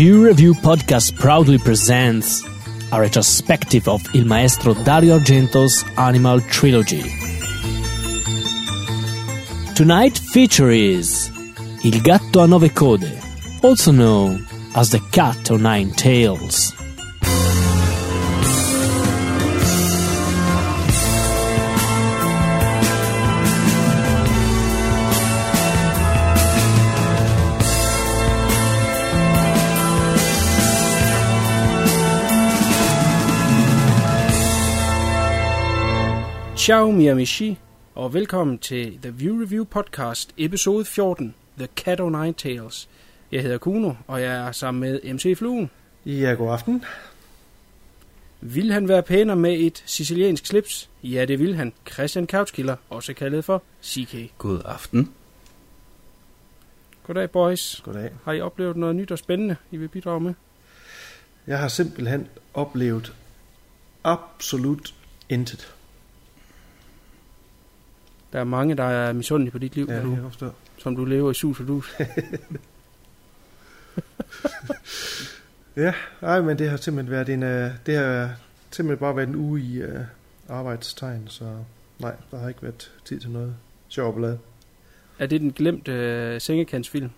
View Review podcast proudly presents a retrospective of Il Maestro Dario Argento's Animal Trilogy. Tonight feature is Il Gatto a Nove Code, also known as the Cat o' Nine Tails. Ciao Miramichi, og velkommen til The View Review Podcast, episode 14, The Cat o' Nine Tails. Jeg hedder Kuno, og jeg er sammen med MC Fluen. Ja, god aften. Vil han være pænere med et siciliansk slips? Ja, det vil han. Christian Couchkiller, også kaldet for CK. God aften. Goddag, boys. Goddag. Har I oplevet noget nyt og spændende, I vil bidrage med? Jeg har simpelthen oplevet absolut intet. Der er mange, der er misundelige på dit liv, Ja, du, jeg som du lever i sus og dus. Ja, nej, men det har simpelthen været en, uh, det har simpelthen bare været en uge i uh, arbejdstegn, så nej, der har ikke været tid til noget sjov blad. er det den glemte uh, sengekantsfilm?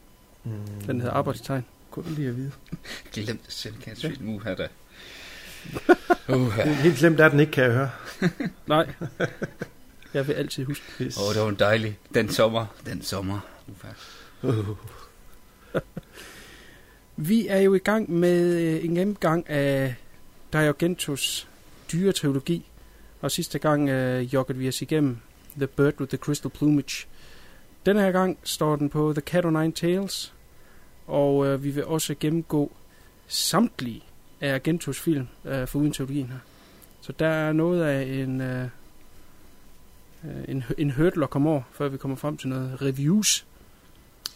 Mm. Den hedder Arbejdstegn. Kunne du lige at vide. Glemt selvkantsfilm. Ja. Uha da. Uha. Helt- Helt glemt er den ikke, kan jeg høre. Nej. Jeg vil altid huske. Yes. Åh, oh, det var en dejlig. Den sommer. Den sommer. Uh. Vi er jo i gang med øh, en gennemgang af Diogentos dyreteologi, og sidste gang øh, joggede vi os igennem The Bird with the Crystal Plumage. Denne her gang står den på The Cat o' Nine Tails, og øh, vi vil også gennemgå samtlige af Argentos film øh, for uden teologien her. Så der er noget af en, øh, øh, en, en hurdle at komme over, før vi kommer frem til noget reviews.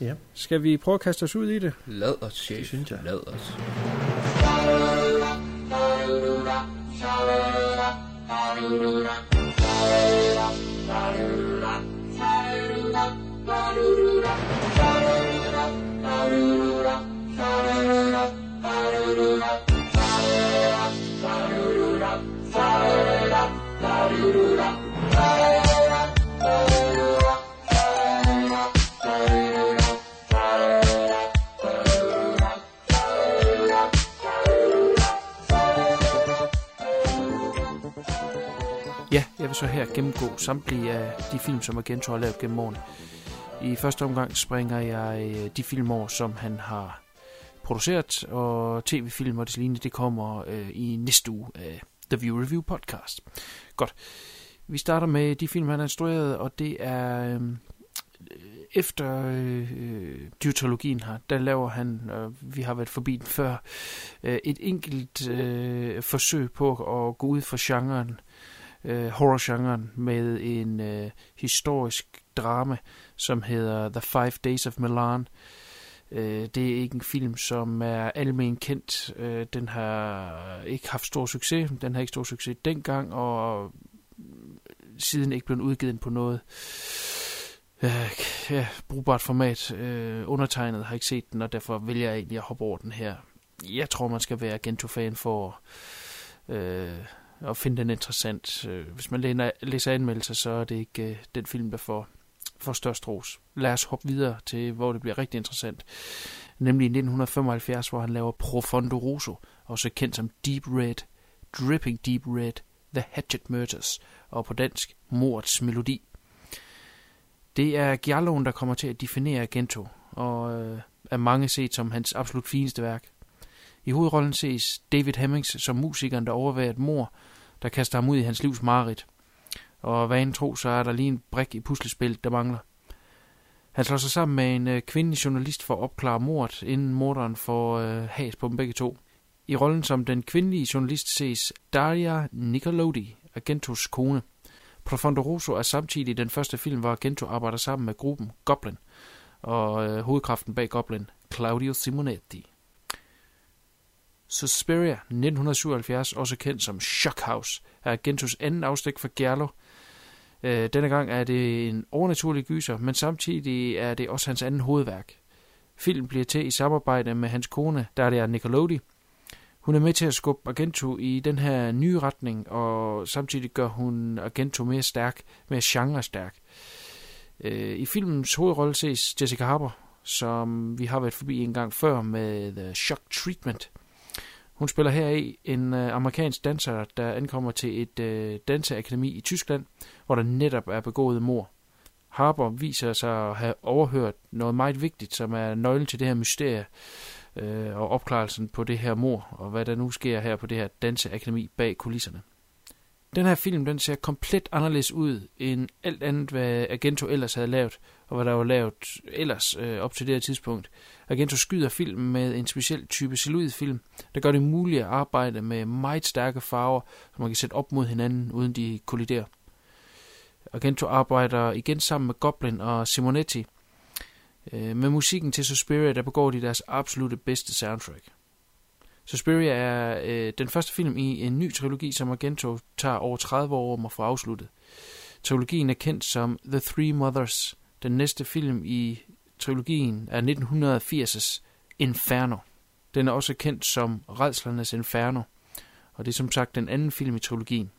Ja. Skal vi prøve at kaste os ud i det? Lad os, chef. Det synes jeg. Lad os. Ja, gennemgå samtlige af de film, som Argento har lavet gennem årene. I første omgang springer jeg øh, de film over, som han har produceret, og tv-film og det lignende, det kommer øh, i næste uge af The View Review podcast. Godt. Vi starter med de film, han har instrueret, og det er øh, efter øh, dyrtologien her, der laver han, øh, vi har været forbi den før, øh, et enkelt øh, forsøg på at gå ud for genren øh, horrorgenren med en øh, historisk drama, som hedder The Five Days of Milan. Øh, det er ikke en film, som er almen kendt. Øh, den har ikke haft stor succes. Den har ikke stor succes dengang, og siden ikke blevet udgivet på noget øh, ja, brugbart format. Øh, undertegnet har ikke set den, og derfor vælger jeg egentlig at hoppe over den her. Jeg tror, man skal være Gento-fan for øh, og finde den interessant. Øh, hvis man læner, læser anmeldelser, så er det ikke øh, den film, der får, får størst ros. Lad os hoppe videre til, hvor det bliver rigtig interessant. Nemlig i 1975, hvor han laver Profondo Rosso, også kendt som Deep Red, Dripping Deep Red, The Hatchet Murders, og på dansk, Mordets Melodi. Det er Gialloen, der kommer til at definere Gento, og øh, er mange set som hans absolut fineste værk. I hovedrollen ses David Hemmings som musikeren, der overværer et mor, der kaster ham ud i hans livs mareridt. Og hvad en tro, så er der lige en brik i puslespillet, der mangler. Han slår sig sammen med en øh, kvindelig journalist for at opklare mordet, inden morderen får øh, has på dem begge to. I rollen som den kvindelige journalist ses Daria Nicolodi, Agentos kone. Profondo Rosso er samtidig den første film, hvor Agento arbejder sammen med gruppen Goblin, og øh, hovedkraften bag Goblin, Claudio Simonetti. Suspiria 1977, også kendt som Shock House, er Gentos anden afstik for Giallo. Øh, denne gang er det en overnaturlig gyser, men samtidig er det også hans anden hovedværk. Filmen bliver til i samarbejde med hans kone, der er Nicolodi. Hun er med til at skubbe Argento i den her nye retning, og samtidig gør hun Argento mere stærk, mere genre-stærk. Øh, I filmens hovedrolle ses Jessica Harper, som vi har været forbi en gang før med The Shock Treatment. Hun spiller her i en øh, amerikansk danser, der ankommer til et øh, danseakademi i Tyskland, hvor der netop er begået mor. Harper viser sig at have overhørt noget meget vigtigt, som er nøglen til det her mysterie øh, og opklarelsen på det her mor, og hvad der nu sker her på det her danseakademi bag kulisserne. Den her film, den ser komplet anderledes ud end alt andet, hvad Agento ellers havde lavet, og hvad der var lavet ellers øh, op til det her tidspunkt. Agento skyder filmen med en speciel type film, der gør det muligt at arbejde med meget stærke farver, som man kan sætte op mod hinanden, uden de kolliderer. Agento arbejder igen sammen med Goblin og Simonetti. Øh, med musikken til Suspiria, der begår de deres absolute bedste soundtrack. Suspiria er øh, den første film i en ny trilogi, som Argento tager over 30 år om at få afsluttet. Trilogien er kendt som The Three Mothers. Den næste film i trilogien er 1980's Inferno. Den er også kendt som Redslernes Inferno, og det er som sagt den anden film i trilogien.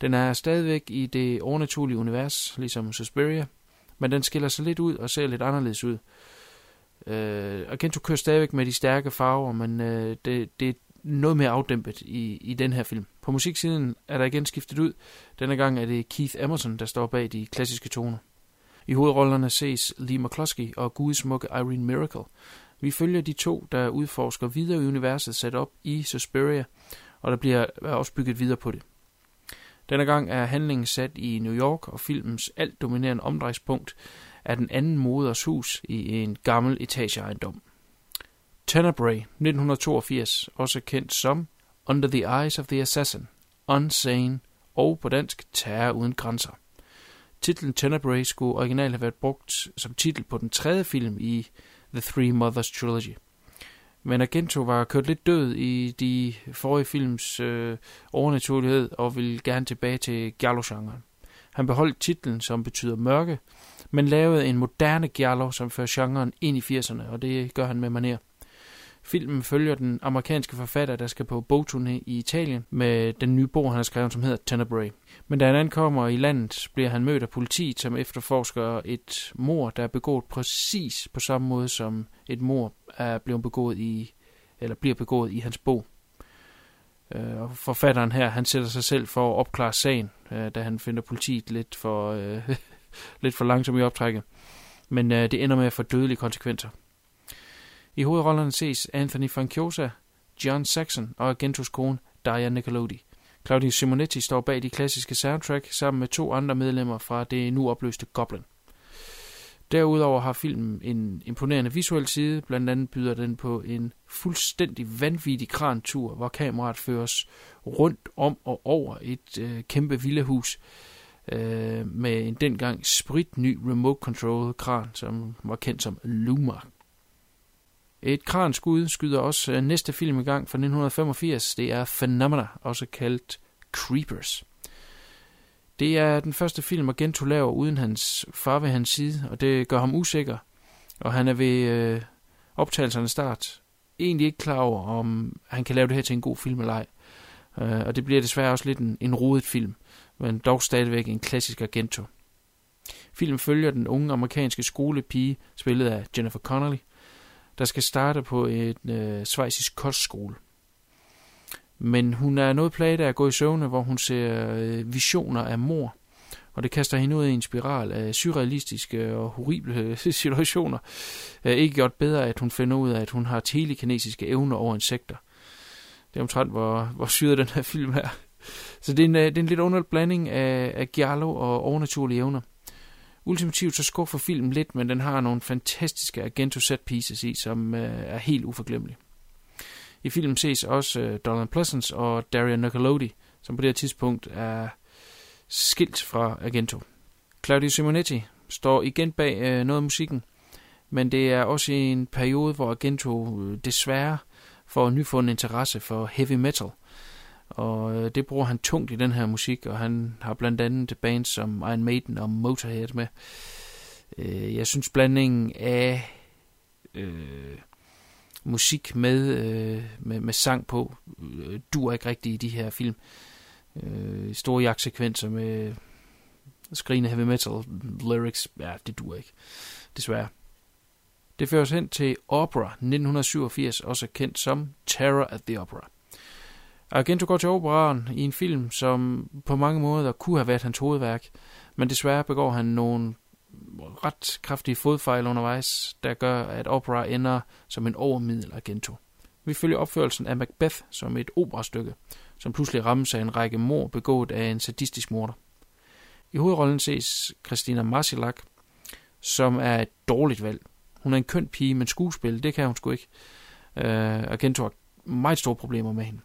Den er stadigvæk i det overnaturlige univers, ligesom Suspiria, men den skiller sig lidt ud og ser lidt anderledes ud. Øh, Argento kører stadigvæk med de stærke farver, men øh, det, det er noget mere afdæmpet i, i den her film. På musiksiden er der igen skiftet ud. Denne gang er det Keith Emerson, der står bag de klassiske toner. I hovedrollerne ses Lee McCluskey og gudsmukke Irene Miracle. Vi følger de to, der udforsker videre i universet sat op i Suspiria, og der bliver også bygget videre på det. Denne gang er handlingen sat i New York, og filmens alt dominerende omdrejspunkt er den anden moders hus i en gammel etageejendom. Tenebrae 1982, også kendt som Under the Eyes of the Assassin, Unsane og på dansk Terror uden grænser. Titlen Tenebrae skulle originalt have været brugt som titel på den tredje film i The Three Mothers Trilogy. Men Argento var kørt lidt død i de forrige films øh, overnaturlighed og ville gerne tilbage til giallo-genren. Han beholdt titlen, som betyder mørke, men lavede en moderne giallo, som fører genren ind i 80'erne, og det gør han med maner. Filmen følger den amerikanske forfatter, der skal på bogturné i Italien med den nye bog, han har skrevet, som hedder Tenebrae. Men da han ankommer i landet, bliver han mødt af politiet, som efterforsker et mor, der er begået præcis på samme måde, som et mor er blevet begået i, eller bliver begået i hans bog. Øh, og forfatteren her, han sætter sig selv for at opklare sagen, øh, da han finder politiet lidt for, øh, lidt for langsomt i optrækket. Men øh, det ender med at få dødelige konsekvenser. I hovedrollerne ses Anthony Franciosa, John Saxon og Agentos kone Diane Nicolodi. Claudio Simonetti står bag de klassiske soundtrack sammen med to andre medlemmer fra det nu opløste Goblin. Derudover har filmen en imponerende visuel side, blandt andet byder den på en fuldstændig vanvittig krantur, hvor kameraet føres rundt om og over et øh, kæmpe villahus øh, med en dengang spritny remote control kran, som var kendt som Luma. Et kranskud skyder også øh, næste film i gang fra 1985. Det er Phenomena, også kaldt Creepers. Det er den første film, Argento laver uden hans far ved hans side, og det gør ham usikker. Og han er ved øh, optagelserne start egentlig ikke klar over, om han kan lave det her til en god film eller ej. Øh, og det bliver desværre også lidt en, en rodet film, men dog stadigvæk en klassisk Argento. Filmen følger den unge amerikanske skolepige, spillet af Jennifer Connelly, der skal starte på en øh, svejsisk kostskole. Men hun er noget plaget af at gå i søvne, hvor hun ser øh, visioner af mor. Og det kaster hende ud i en spiral af surrealistiske og horrible situationer. Øh, ikke gjort bedre, at hun finder ud af, at hun har telekinesiske evner over insekter. Det er omtrent, hvor, hvor syret den her film er. Så det er en, øh, det er en lidt underlig blanding af, af giallo og overnaturlige evner. Ultimativt så skuffer filmen lidt, men den har nogle fantastiske Argento set pieces i, som øh, er helt uforglemmelige. I filmen ses også øh, Donald Pleasance og Daria Nicolodi, som på det her tidspunkt er skilt fra Argento. Claudio Simonetti står igen bag øh, noget af musikken, men det er også i en periode, hvor Argento øh, desværre får nyfundet interesse for heavy metal – og øh, det bruger han tungt i den her musik, og han har blandt andet bands som Iron Maiden og Motorhead med. Øh, jeg synes blandingen af øh, musik med, øh, med, med sang på. Øh, dur ikke rigtigt i de her film. Øh, store jagtsekvenser med skrigende heavy metal lyrics. Ja, det dur ikke. Desværre. Det fører os hen til Opera 1987, også kendt som Terror at the Opera. Argento går til operaen i en film, som på mange måder kunne have været hans hovedværk, men desværre begår han nogle ret kraftige fodfejl undervejs, der gør, at opera ender som en overmiddel Argento. Vi følger opførelsen af Macbeth som et operastykke, som pludselig rammes af en række mor begået af en sadistisk morder. I hovedrollen ses Christina Marcilak, som er et dårligt valg. Hun er en køn pige, men skuespil, det kan hun sgu ikke. Øh, og Gento har meget store problemer med hende.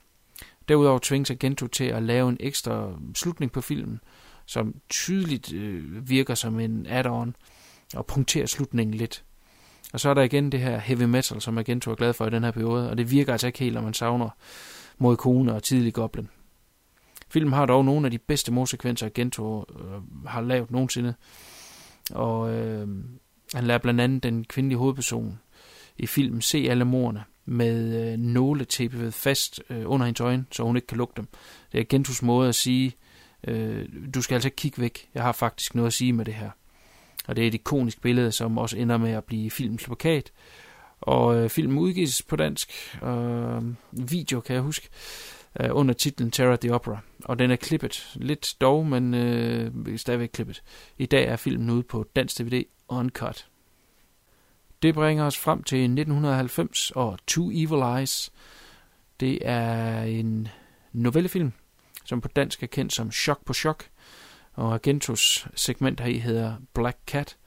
Derudover tvinges Gento til at lave en ekstra slutning på filmen, som tydeligt øh, virker som en add-on og punkterer slutningen lidt. Og så er der igen det her heavy metal, som Argento er glad for i den her periode, og det virker altså ikke helt, når man savner mod kone og tidlig Goblin. Filmen har dog nogle af de bedste morsekvenser, Argento øh, har lavet nogensinde, og øh, han lader blandt andet den kvindelige hovedperson i filmen se alle morerne med øh, nåle tapet fast øh, under hendes øjne, så hun ikke kan lukke dem. Det er Gentus måde at sige, øh, du skal altså ikke kigge væk, jeg har faktisk noget at sige med det her. Og det er et ikonisk billede, som også ender med at blive filmens plakat. Og øh, filmen udgives på dansk øh, video, kan jeg huske, øh, under titlen Terror the Opera. Og den er klippet. Lidt dog, men øh, stadigvæk klippet. I dag er filmen ude på dansk DVD Uncut. Det bringer os frem til 1990 og Two Evil Eyes. Det er en novellefilm, som på dansk er kendt som Chok på Chok, og Argentos segment her hedder Black Cat.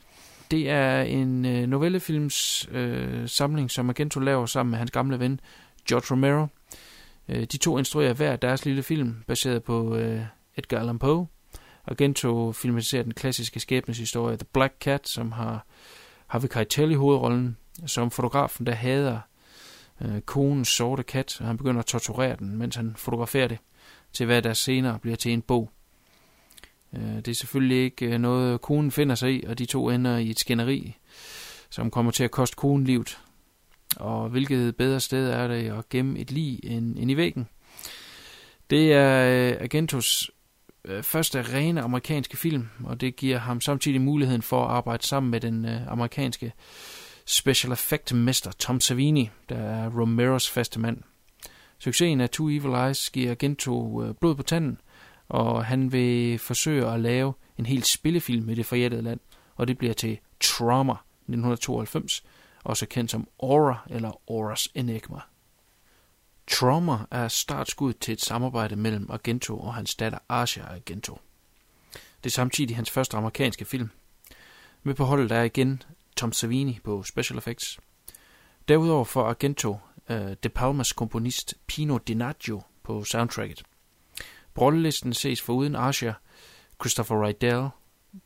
Det er en øh, novellefilms øh, samling, som Argento laver sammen med hans gamle ven George Romero. Øh, de to instruerer hver deres lille film, baseret på øh, Edgar Allan Poe. Argento filmatiserer den klassiske skæbneshistorie The Black Cat, som har Harvey Keitel i hovedrollen, som fotografen, der hader øh, konens sorte kat, og han begynder at torturere den, mens han fotograferer det, til hvad der senere bliver til en bog. Øh, det er selvfølgelig ikke øh, noget, konen finder sig i, og de to ender i et skænderi, som kommer til at koste konen livet. Og hvilket bedre sted er det at gemme et lig end, end i væggen. Det er øh, Agentos øh, første rene amerikanske film, og det giver ham samtidig muligheden for at arbejde sammen med den øh, amerikanske special effect mester Tom Savini, der er Romeros faste mand. Succesen af Two Evil Eyes giver Gento øh, blod på tanden, og han vil forsøge at lave en helt spillefilm i det forjættede land, og det bliver til Trauma 1992, også kendt som Aura eller Auras Enigma. Trauma er startskud til et samarbejde mellem Argento og hans datter Asia Argento. Det er samtidig hans første amerikanske film. Med på holdet er igen Tom Savini på special effects. Derudover får Argento uh, De Palmas komponist Pino Donaggio på soundtracket. Brollelisten ses foruden Asia, Christopher Rydell,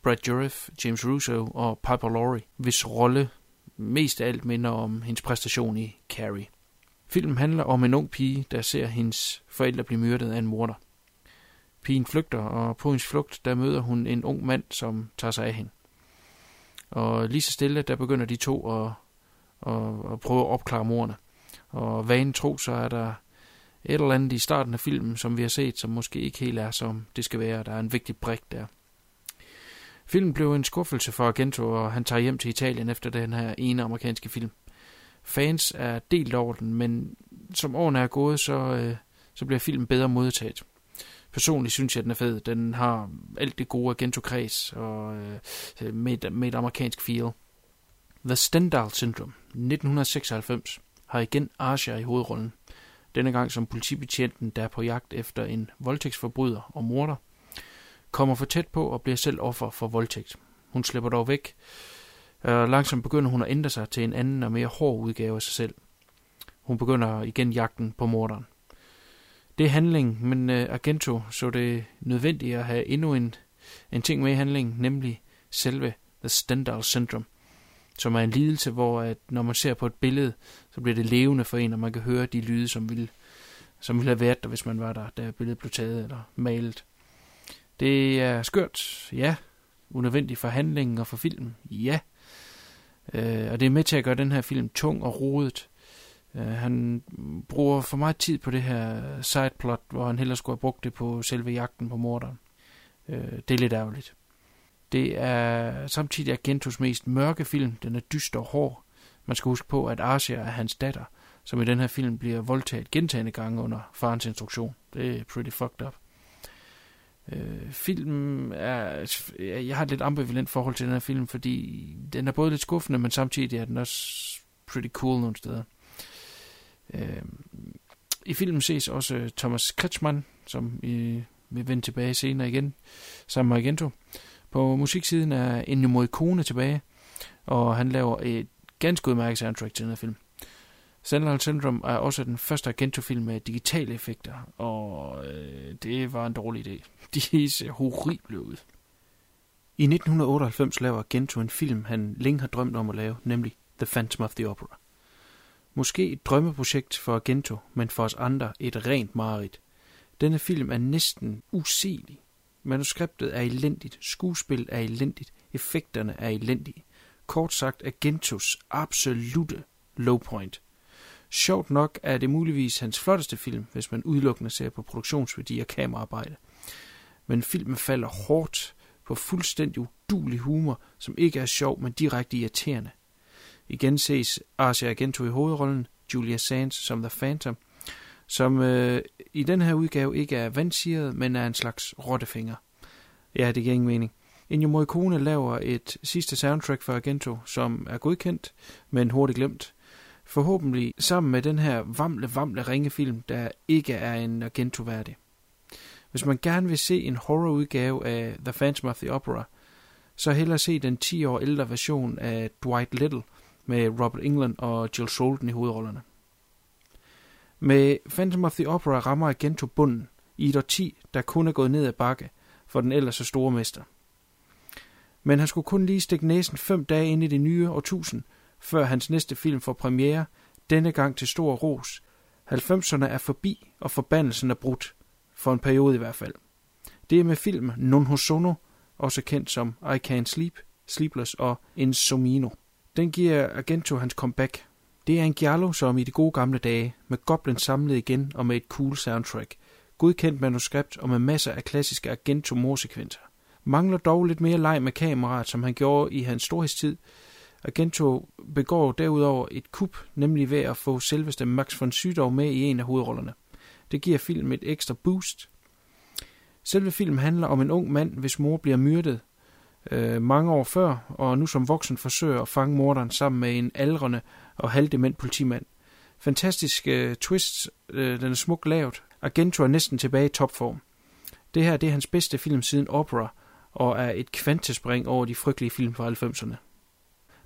Brad Dourif, James Russo og Piper Laurie, hvis rolle mest af alt minder om hendes præstation i Carrie. Filmen handler om en ung pige, der ser hendes forældre blive myrdet af en morder. Pigen flygter, og på hendes flugt, der møder hun en ung mand, som tager sig af hende. Og lige så stille, der begynder de to at, at, at prøve at opklare morderne. Og vanen tro, så er der et eller andet i starten af filmen, som vi har set, som måske ikke helt er, som det skal være. Der er en vigtig brik der. Filmen blev en skuffelse for Argento, og han tager hjem til Italien efter den her ene amerikanske film. Fans er delt over den, men som årene er gået, så, øh, så bliver filmen bedre modtaget. Personligt synes jeg, at den er fed. Den har alt det gode Agento Kreds og øh, med, med et amerikansk feel. The Stendhal Syndrome 1996 har igen Asia i hovedrollen. Denne gang som politibetjenten, der er på jagt efter en voldtægtsforbryder og morder, kommer for tæt på og bliver selv offer for voldtægt. Hun slipper dog væk, og langsomt begynder hun at ændre sig til en anden og mere hård udgave af sig selv. Hun begynder igen jagten på morderen. Det er handling, men øh, Argento så det nødvendigt at have endnu en, en ting med i handlingen, nemlig selve The Stendhal Syndrome, som er en lidelse, hvor at når man ser på et billede, så bliver det levende for en, og man kan høre de lyde, som ville, som ville have været der, hvis man var der, da billedet blev taget eller malet. Det er skørt, ja. Unødvendigt for handlingen og for filmen, ja. Øh, og det er med til at gøre den her film tung og rodet. Øh, han bruger for meget tid på det her sideplot, hvor han hellere skulle have brugt det på selve jagten på morderen. Øh, det er lidt ærgerligt. Det er samtidig Argentos mest mørke film. Den er dyster og hård. Man skal huske på, at Asia er hans datter, som i den her film bliver voldtaget gentagende gange under farens instruktion. Det er pretty fucked up. Øh, filmen er... Jeg har et lidt ambivalent forhold til den her film, fordi den er både lidt skuffende, men samtidig er den også pretty cool nogle steder. Øh, I filmen ses også Thomas Kretschmann, som vi vil vende tilbage senere igen, sammen med Argento. På musiksiden er Ennio Morricone tilbage, og han laver et ganske udmærket soundtrack til den her film. Sandal Syndrome er også den første Argento-film med digitale effekter, og øh, det var en dårlig idé. De ser horrible ud. I 1998 laver Argento en film, han længe har drømt om at lave, nemlig The Phantom of the Opera. Måske et drømmeprojekt for Argento, men for os andre et rent mareridt. Denne film er næsten usigelig. Manuskriptet er elendigt, skuespillet er elendigt, effekterne er elendige. Kort sagt Argentos absolute low point. Sjovt nok er det muligvis hans flotteste film, hvis man udelukkende ser på produktionsværdi og kameraarbejde. Men filmen falder hårdt på fuldstændig udulig humor, som ikke er sjov, men direkte irriterende. Igen ses Asia Argento i hovedrollen, Julia Sands som The Phantom, som øh, i den her udgave ikke er vandsiret, men er en slags rottefinger. Ja, det giver ingen mening. Ennio Morricone laver et sidste soundtrack for Argento, som er godkendt, men hurtigt glemt. Forhåbentlig sammen med den her vamle, vamle ringefilm, der ikke er en Argento værdig. Hvis man gerne vil se en horrorudgave af The Phantom of the Opera, så hellere se den 10 år ældre version af Dwight Little med Robert England og Jill Solden i hovedrollerne. Med Phantom of the Opera rammer Argento bunden i et årti, der kun er gået ned ad bakke for den ellers så store mester. Men han skulle kun lige stikke næsen fem dage ind i det nye årtusind, før hans næste film får premiere, denne gang til stor ros. 90'erne er forbi, og forbandelsen er brudt. For en periode i hvert fald. Det er med film Non Hosono, også kendt som I Can't Sleep, Sleepless og Insomino. Den giver Argento hans comeback. Det er en giallo som i de gode gamle dage, med Goblin samlet igen og med et cool soundtrack. Godkendt manuskript og med masser af klassiske Argento morsekvenser. Mangler dog lidt mere leg med kameraet, som han gjorde i hans storhedstid, Argento begår derudover et kup, nemlig ved at få selveste Max von Sydow med i en af hovedrollerne. Det giver filmen et ekstra boost. Selve filmen handler om en ung mand, hvis mor bliver myrdet øh, mange år før, og nu som voksen forsøger at fange morderen sammen med en aldrende og halvdement politimand. Fantastisk øh, twist, øh, den er smukt lavet. Argento er næsten tilbage i topform. Det her det er hans bedste film siden Opera, og er et kvantespring over de frygtelige film fra 90'erne.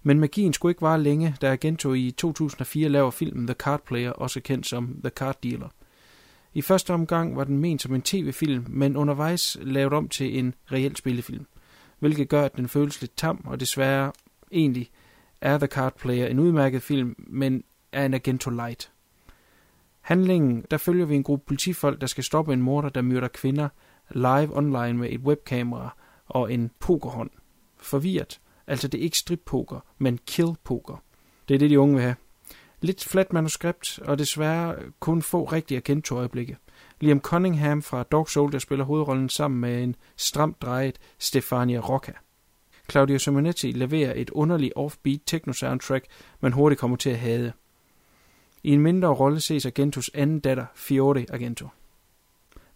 Men magien skulle ikke vare længe, da Argento i 2004 laver filmen The Card Player, også kendt som The Card Dealer. I første omgang var den ment som en tv-film, men undervejs lavet om til en reel spillefilm, hvilket gør, at den føles lidt tam, og desværre egentlig er The Card Player en udmærket film, men er en Argento Light. Handlingen, der følger vi en gruppe politifolk, der skal stoppe en morder, der myrder kvinder live online med et webkamera og en pokerhånd. Forvirret Altså det er ikke strip-poker, men kill-poker. Det er det, de unge vil have. Lidt flat manuskript, og desværre kun få rigtige kendte øjeblikke. Liam Cunningham fra Dog Soldier spiller hovedrollen sammen med en stramt drejet Stefania Rocca. Claudio Simonetti leverer et underligt offbeat techno-soundtrack, man hurtigt kommer til at hade. I en mindre rolle ses Argentos anden datter, Fiore Argento.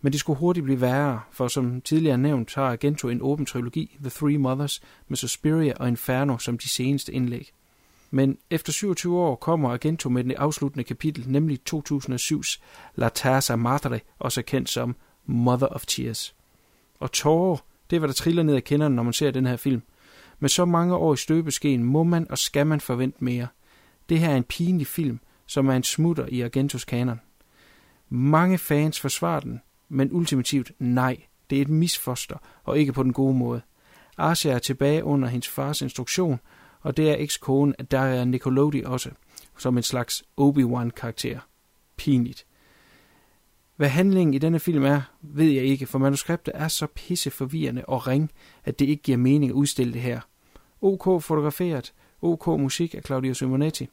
Men det skulle hurtigt blive værre, for som tidligere nævnt har Argento en åben trilogi, The Three Mothers, med Suspiria og Inferno som de seneste indlæg. Men efter 27 år kommer Argento med det afsluttende kapitel, nemlig 2007's La Terza Madre, også kendt som Mother of Tears. Og tårer, det er hvad der triller ned af kenderne, når man ser den her film. Med så mange år i støbeskeen må man og skal man forvente mere. Det her er en pinlig film, som er en smutter i Argentos kanon. Mange fans forsvarer den, men ultimativt nej. Det er et misfoster, og ikke på den gode måde. Asia er tilbage under hendes fars instruktion, og det er ekskonen at der er Nicolodi også, som en slags Obi-Wan-karakter. Pinligt. Hvad handlingen i denne film er, ved jeg ikke, for manuskriptet er så pisse forvirrende og ring, at det ikke giver mening at udstille det her. OK fotograferet, OK musik af Claudio Simonetti.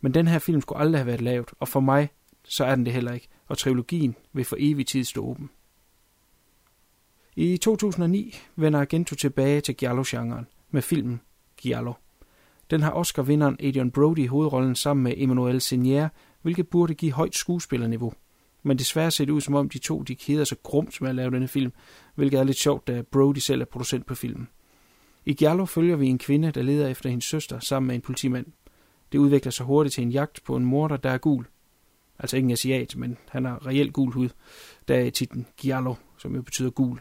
Men den her film skulle aldrig have været lavet, og for mig, så er den det heller ikke, og trilogien vil for evig tid stå åben. I 2009 vender Argento tilbage til Giallo-genren med filmen Giallo. Den har Oscar-vinderen Adrian Brody i hovedrollen sammen med Emmanuel Senier, hvilket burde give højt skuespillerniveau. Men desværre ser det ud som om de to de keder sig grumt med at lave denne film, hvilket er lidt sjovt, da Brody selv er producent på filmen. I Giallo følger vi en kvinde, der leder efter hendes søster sammen med en politimand. Det udvikler sig hurtigt til en jagt på en morder, der er gul. Altså ikke en asiat, men han har reelt gul hud. Der er titlen Giallo, som jo betyder gul.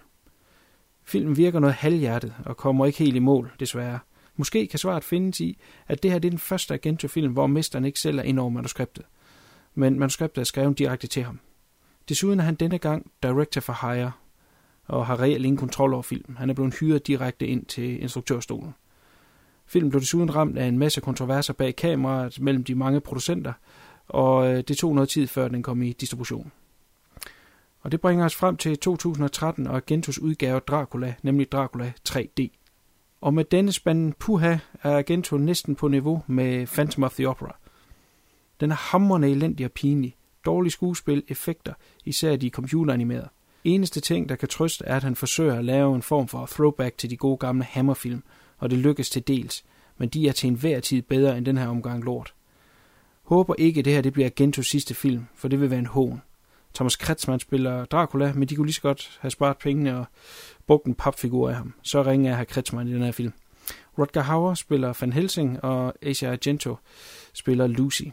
Filmen virker noget halvhjertet og kommer ikke helt i mål, desværre. Måske kan svaret findes i, at det her det er den første Argento-film, hvor mesteren ikke selv er ind over manuskriptet. Men manuskriptet er skrevet direkte til ham. Desuden er han denne gang director for hire, og har reelt ingen kontrol over filmen. Han er blevet hyret direkte ind til instruktørstolen. Filmen blev desuden ramt af en masse kontroverser bag kameraet mellem de mange producenter, og øh, det tog noget tid før den kom i distribution. Og det bringer os frem til 2013 og Agentos udgave Dracula, nemlig Dracula 3D. Og med denne spanden puha er Agento næsten på niveau med Phantom of the Opera. Den er hammerende elendig og pinlig. Dårlig skuespil, effekter, især de computeranimerede. Eneste ting, der kan trøste, er, at han forsøger at lave en form for throwback til de gode gamle Hammerfilm, og det lykkes til dels, men de er til enhver tid bedre end den her omgang lort. Håber ikke, at det her det bliver Gentos sidste film, for det vil være en hån. Thomas Kretzmann spiller Dracula, men de kunne lige så godt have sparet pengene og brugt en papfigur af ham. Så ringer jeg her Kretzmann i den her film. Rutger Hauer spiller Van Helsing, og Asia Argento spiller Lucy.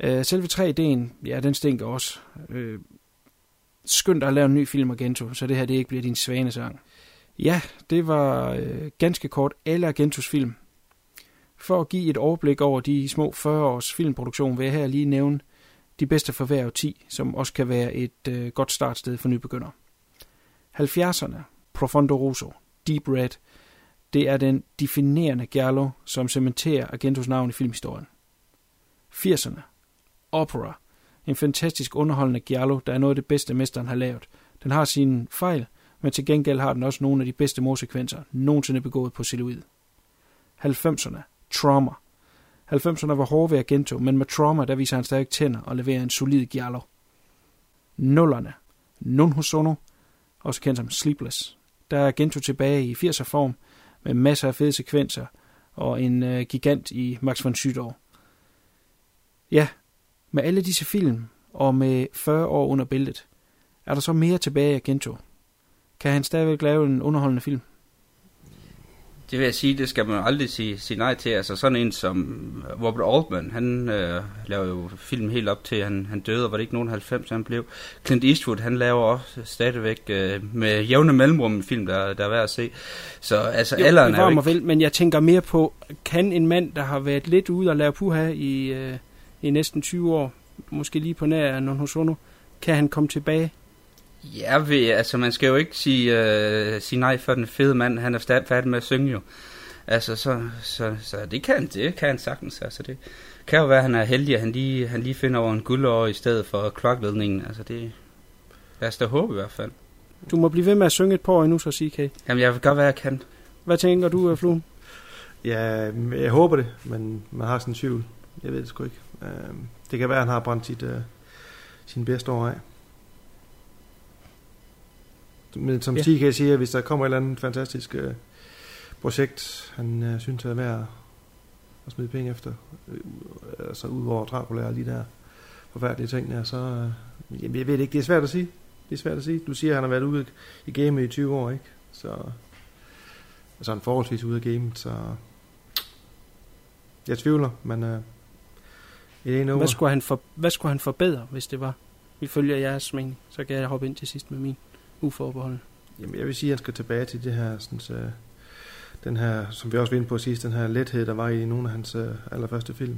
Øh, selve 3D'en, ja, den stinker også. Øh, skønt at lave en ny film Argento, så det her det ikke bliver din svanesang. Ja, det var øh, ganske kort alle Gentos film. For at give et overblik over de små 40 års filmproduktion, vil jeg her lige nævne de bedste for hver 10, som også kan være et øh, godt startsted for nybegynder. 70'erne, Profondo Rosso, Deep Red, det er den definerende Giallo, som cementerer Argentos navn i filmhistorien. 80'erne, Opera, en fantastisk underholdende Giallo, der er noget af det bedste, mesteren har lavet. Den har sine fejl, men til gengæld har den også nogle af de bedste morsekvenser, nogensinde begået på celluloid. 90'erne, Trauma. 90'erne var hårde ved Argento, men med Trauma, der viser han stadig tænder og leverer en solid Giallo. Nullerne, Non Hosono, også kendt som Sleepless. Der er Argento tilbage i 80'er form, med masser af fede sekvenser og en øh, gigant i Max von Sydow. Ja, med alle disse film, og med 40 år under bæltet, er der så mere tilbage af Gento? Kan han stadigvæk lave en underholdende film? Det vil jeg sige, det skal man aldrig sige, sige nej til. Altså sådan en som Robert Altman, han øh, laver jo film helt op til, han, han døde, og var det ikke nogen 90, han blev. Clint Eastwood, han laver også stadigvæk øh, med jævne mellemrum en film, der, der er værd at se. Så altså jo, alderen er jo ikke... Vel, men jeg tænker mere på, kan en mand, der har været lidt ude og lave puha i, øh, i næsten 20 år, måske lige på nær Non Hosono, kan han komme tilbage? Ja, ved, altså man skal jo ikke sige, øh, sige nej for den fede mand, han er stadig færdig med at synge jo. Altså, så, så, så det kan det kan han sagtens. Altså, det kan jo være, at han er heldig, at han lige, han lige finder over en guldår i stedet for klokledningen. Altså, det lad os da håbe i hvert fald. Du må blive ved med at synge et par år endnu, så CK. Jamen, jeg vil godt være, jeg kan. Hvad tænker du, øh, Fluen? Ja, jeg håber det, men man har sådan en tvivl. Jeg ved det sgu ikke. Øh, det kan være, at han har brændt sit, øh, sin bedste år af. Men som Ja. Stig kan sige, hvis der kommer et eller andet fantastisk øh, projekt, han øh, synes er værd at smide penge efter, øh, altså ud over Dracula og lige der forfærdelige ting der, så øh, jeg ved det ikke, det er svært at sige. Det er svært at sige. Du siger, at han har været ude i gamet i 20 år, ikke? Så altså han forholdsvis ude af gamet, så jeg tvivler, men øh, over. Hvad skulle, han for, hvad skulle han forbedre, hvis det var? Ifølge jeres mening, så kan jeg hoppe ind til sidst med min uforbeholden. Jamen, jeg vil sige, at han skal tilbage til det her, sådan, så, den her, som vi også var inde på sidst, den her lethed, der var i nogle af hans øh, allerførste film.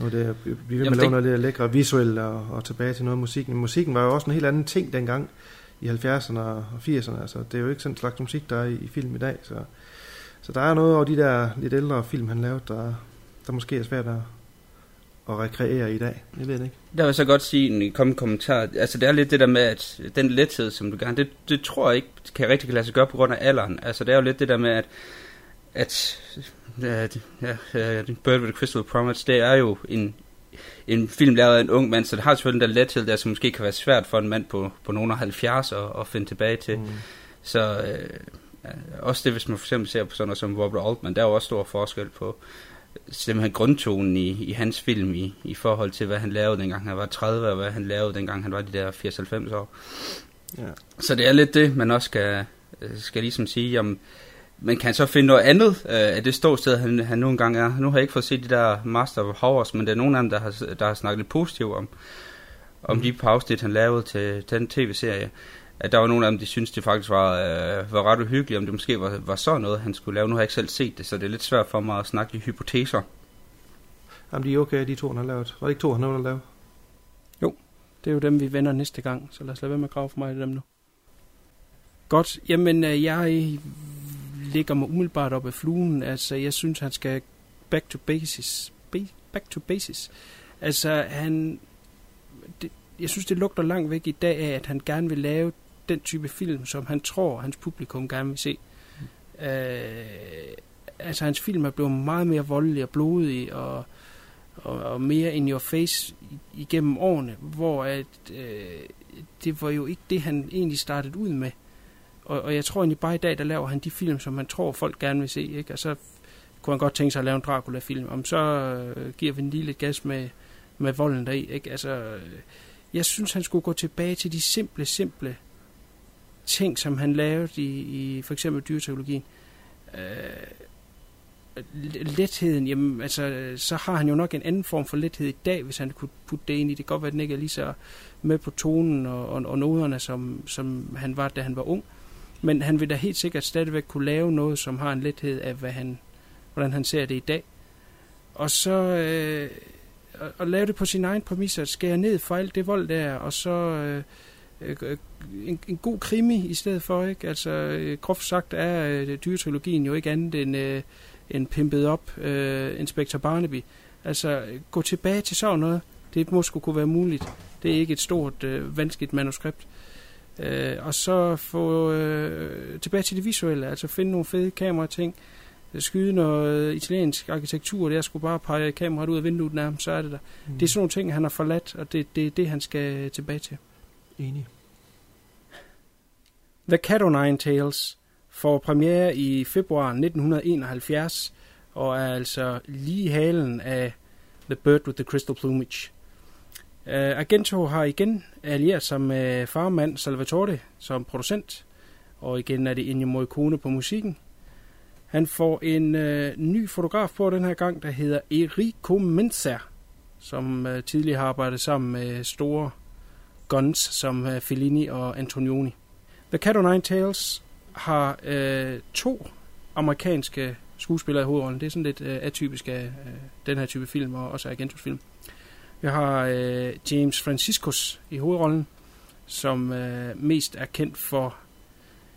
Og det er, vi vil med at lave noget lidt lækre visuelt og, og, tilbage til noget musik. Men musikken var jo også en helt anden ting dengang i 70'erne og 80'erne. Altså, det er jo ikke sådan en slags musik, der er i, i film i dag. Så, så der er noget over de der lidt ældre film, han lavede, der, der måske er svært at, at rekreere i dag. Jeg ved det ikke. Der vil så godt sige en kom kommentar. Altså det er lidt det der med, at den lethed, som du gerne, det, det tror jeg ikke kan rigtig kan lade sig gøre på grund af alderen. Altså det er jo lidt det der med, at at ja, ja, Bird with a Crystal Promise, det er jo en, en film lavet af en ung mand, så det har selvfølgelig den der lethed der, som måske kan være svært for en mand på, på nogle af 70 at, at finde tilbage til. Mm. Så øh, også det, hvis man for eksempel ser på sådan noget som Robert Altman, der er jo også stor forskel på simpelthen grundtonen i, i hans film i, i forhold til, hvad han lavede dengang han var 30, og hvad han lavede dengang han var de der 80-90 år. Ja. Så det er lidt det, man også skal, øh, skal ligesom sige, om man kan så finde noget andet øh, af det ståsted, han, han nu engang er. Nu har jeg ikke fået set de der Master of Horrors, men det er nogle af dem, der har, der har snakket lidt positivt om, om Mhm. de afsnit, han lavede til, til den tv-serie. At der var nogle af dem, de synes det faktisk var, øh, var ret uhyggeligt, om det måske var, var sådan noget, han skulle lave. Nu har jeg ikke selv set det, så det er lidt svært for mig at snakke i hypoteser. Jamen, de er okay, de to, han har lavet. Var det ikke to, han nåede at lave? Det er jo dem, vi vender næste gang, så lad os lade være med at grave for mig i dem nu. Godt, jamen øh, jeg ligger mig umiddelbart op af fluen. Altså, jeg synes, han skal back to basis. Ba- back to basis. Altså, han... Det, jeg synes, det lugter langt væk i dag af, at han gerne vil lave den type film, som han tror, hans publikum gerne vil se. Øh, altså, hans film er blevet meget mere voldelig og blodig, og og, og mere in your face igennem årene, hvor at, øh, det var jo ikke det, han egentlig startede ud med. Og, og jeg tror egentlig bare i dag, der laver han de film, som man tror, folk gerne vil se. Ikke? Og så kunne han godt tænke sig at lave en Dracula-film. Om så øh, giver vi en lille lidt gas med, med volden deri. Ikke? Altså, øh, jeg synes, han skulle gå tilbage til de simple, simple ting, som han lavede i, i for eksempel dyreteologien. Øh, letheden, jamen altså, så har han jo nok en anden form for lethed i dag, hvis han kunne putte det ind i. Det kan godt være, at den ikke er lige så med på tonen og, og, og noderne, som, som han var, da han var ung. Men han vil da helt sikkert stadigvæk kunne lave noget, som har en lethed af, hvad han, hvordan han ser det i dag. Og så øh, og, at lave det på sin egen præmisser, skære ned for alt det vold der, og så øh, øh, en, en god krimi i stedet for, ikke? Altså, øh, groft sagt er øh, dyretrilogien jo ikke andet end... Øh, en pimpet op øh, Inspector Barnaby. Altså, gå tilbage til sådan noget. Det måske kunne være muligt. Det er ikke et stort, øh, vanskeligt manuskript. Øh, og så få øh, tilbage til det visuelle, altså finde nogle fede kamerating, skyde noget italiensk arkitektur, det er sgu bare pege kameraet ud af vinduet nærmest, så er det der. Mm. Det er sådan nogle ting, han har forladt, og det, det er det, han skal tilbage til. Enig. The Cat o' Nine Tales får premiere i februar 1971, og er altså lige halen af The Bird with the Crystal Plumage. Øh, uh, Argento har igen allieret sig med farmand Salvatore som producent, og igen er det Ennio Morricone på musikken. Han får en uh, ny fotograf på den her gang, der hedder Enrico Menzer, som uh, tidligere har arbejdet sammen med store guns som uh, Fellini og Antonioni. The Cat o' Nine Tails har øh, to amerikanske skuespillere i hovedrollen. Det er sådan lidt øh, atypisk af øh, den her type film, og også af film. Vi har øh, James Franciscus i hovedrollen, som øh, mest er kendt for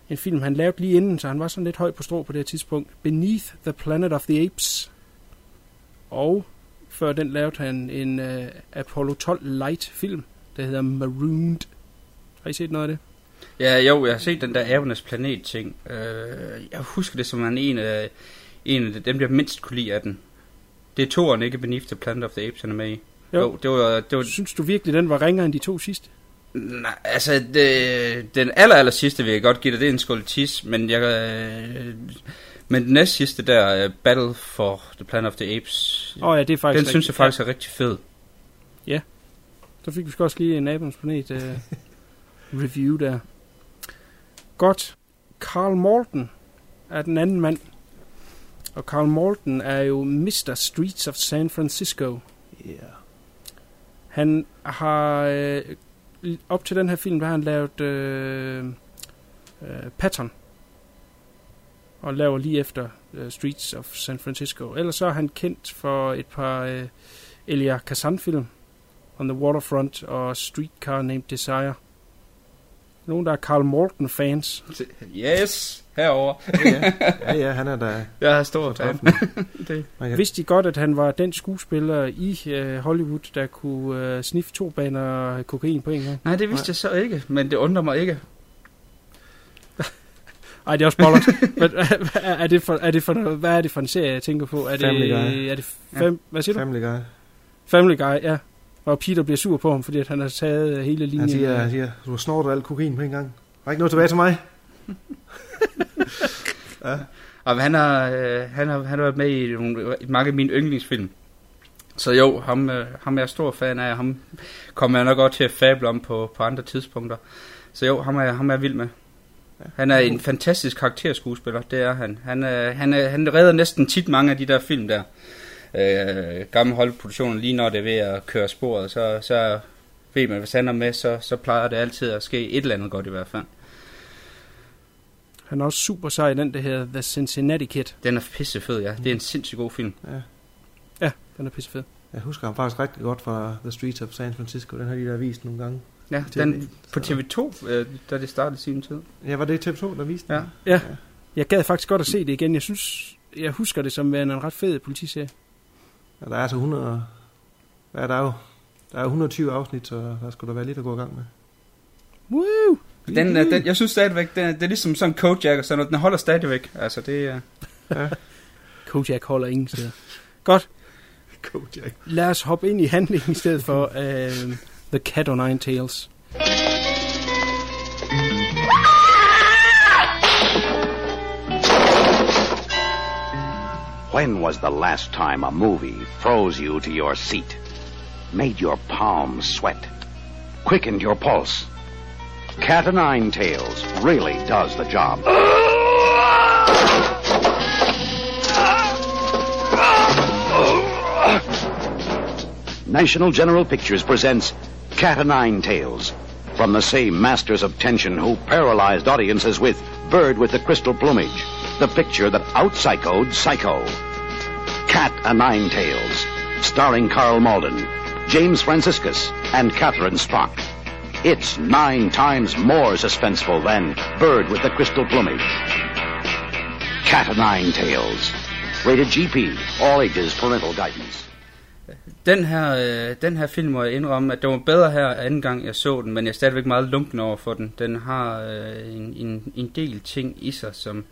en film, han lavede lige inden, så han var sådan lidt høj på strå på det her tidspunkt. Beneath the Planet of the Apes. Og før den lavede han en øh, Apollo 12 Light film, der hedder Marooned. Har I set noget af det? Ja, jo, jeg har set den der Abernes Planet ting. Øh, jeg husker det som en, en af, en af dem, jeg mindst kunne lide af den. Det er toeren, ikke Beneath the Planet of the Apes, han er med i. Jo. jo det var, det var Synes du virkelig, den var ringere end de to sidste? Nej, altså, det, den aller, aller sidste vil jeg godt give dig, det er en skål tis, men jeg... Øh, men den næste sidste der, uh, Battle for the Planet of the Apes, Åh oh, ja, det er faktisk den synes jeg faktisk er rigtig fed. Ja. Så fik vi også lige en Naboens Planet uh, review der. Godt. Carl Morton er den anden mand. Og Carl Morton er jo Mr. Streets of San Francisco. Yeah. Han har øh, op til den her film, der har han lavet øh, øh, Patton. Og laver lige efter øh, Streets of San Francisco. Ellers så er han kendt for et par øh, Elia Kazan film. On the Waterfront og Streetcar Named Desire. Nogen, der er Carl Morton fans. Yes, herover. ja, ja, ja, han er der. Jeg er stor fan. det. Kan, Vidste de godt, at han var den skuespiller i øh, Hollywood, der kunne øh, sniffe to baner kokain på en gang? Nej, det vidste jeg så ikke, men det undrer mig ikke. Ej, det er også bollocks. Men, er, det for, er det for, hvad er det for en serie, jeg tænker på? Er det, Family Guy. Er det fem, hvad siger du? Family Guy. Family Guy, ja. Og Peter bliver sur på ham, fordi at han har taget hele linjen. Han siger, han siger, du har snortet alt kokain på en gang. Der er ikke noget tilbage til mig. ja. Og han har, øh, han, har, han har været med i, nogle, i mange af mine yndlingsfilm. Så jo, ham, øh, ham er jeg stor fan af. Ham kommer jeg nok godt til at fable om på, på andre tidspunkter. Så jo, ham er, ham er jeg vild med. Han er en fantastisk karakterskuespiller, det er han. Han, er, han, er, han redder næsten tit mange af de der film der. Øh, gamle holdproduktioner, lige når det er ved at køre sporet, så, så ved man, hvis han er med, så, så plejer det altid at ske et eller andet godt i hvert fald. Han er også super sej i den, der hedder The Cincinnati Kid. Den er pissefed, ja. Det er en sindssygt god film. ja. Ja, den er pissefed. Jeg husker ham faktisk rigtig godt fra The Streets of San Francisco. Den har de der vist nogle gange. Ja, På den på TV2, øh, da det startede i sin tid. Ja, var det TV2, der viste Ja. den? Ja. Jeg gad faktisk godt at se det igen. Jeg synes, jeg husker det som værende en ret fed politiserie. Ja. Der er altså 100... Hvad er der jo? Der er jo 120 afsnit, så der skulle der være lidt at gå i gang med. Woo! Den, øh, den, jeg synes stadigvæk, den, det er ligesom sådan en Kojak og sådan noget. Den holder stadigvæk. Altså, det er... Ja. Kojak holder ingen steder. Godt. Kojak. Lad os hoppe ind i handlingen i stedet for uh, The Cat o' Nine Tails. When was the last time a movie froze you to your seat, made your palms sweat, quickened your pulse? Cat o' Nine Tails really does the job. National General Pictures presents Cat o' Nine Tails from the same masters of tension who paralyzed audiences with Bird with the Crystal Plumage, the picture that out-psychoed Psycho. Cat o' Nine Tails, starring Carl Malden, James Franciscus, and Catherine Spock. It's nine times more suspenseful than Bird with the Crystal Plumage. Cat o' Nine Tails. Rated GP. All ages parental guidance. Den her, øh, den her film må jeg indrømme, at det var bedre her anden gang, jeg så den, men jeg er stadigvæk meget lunken over for den. Den har øh, en, en, en del ting i sig, som,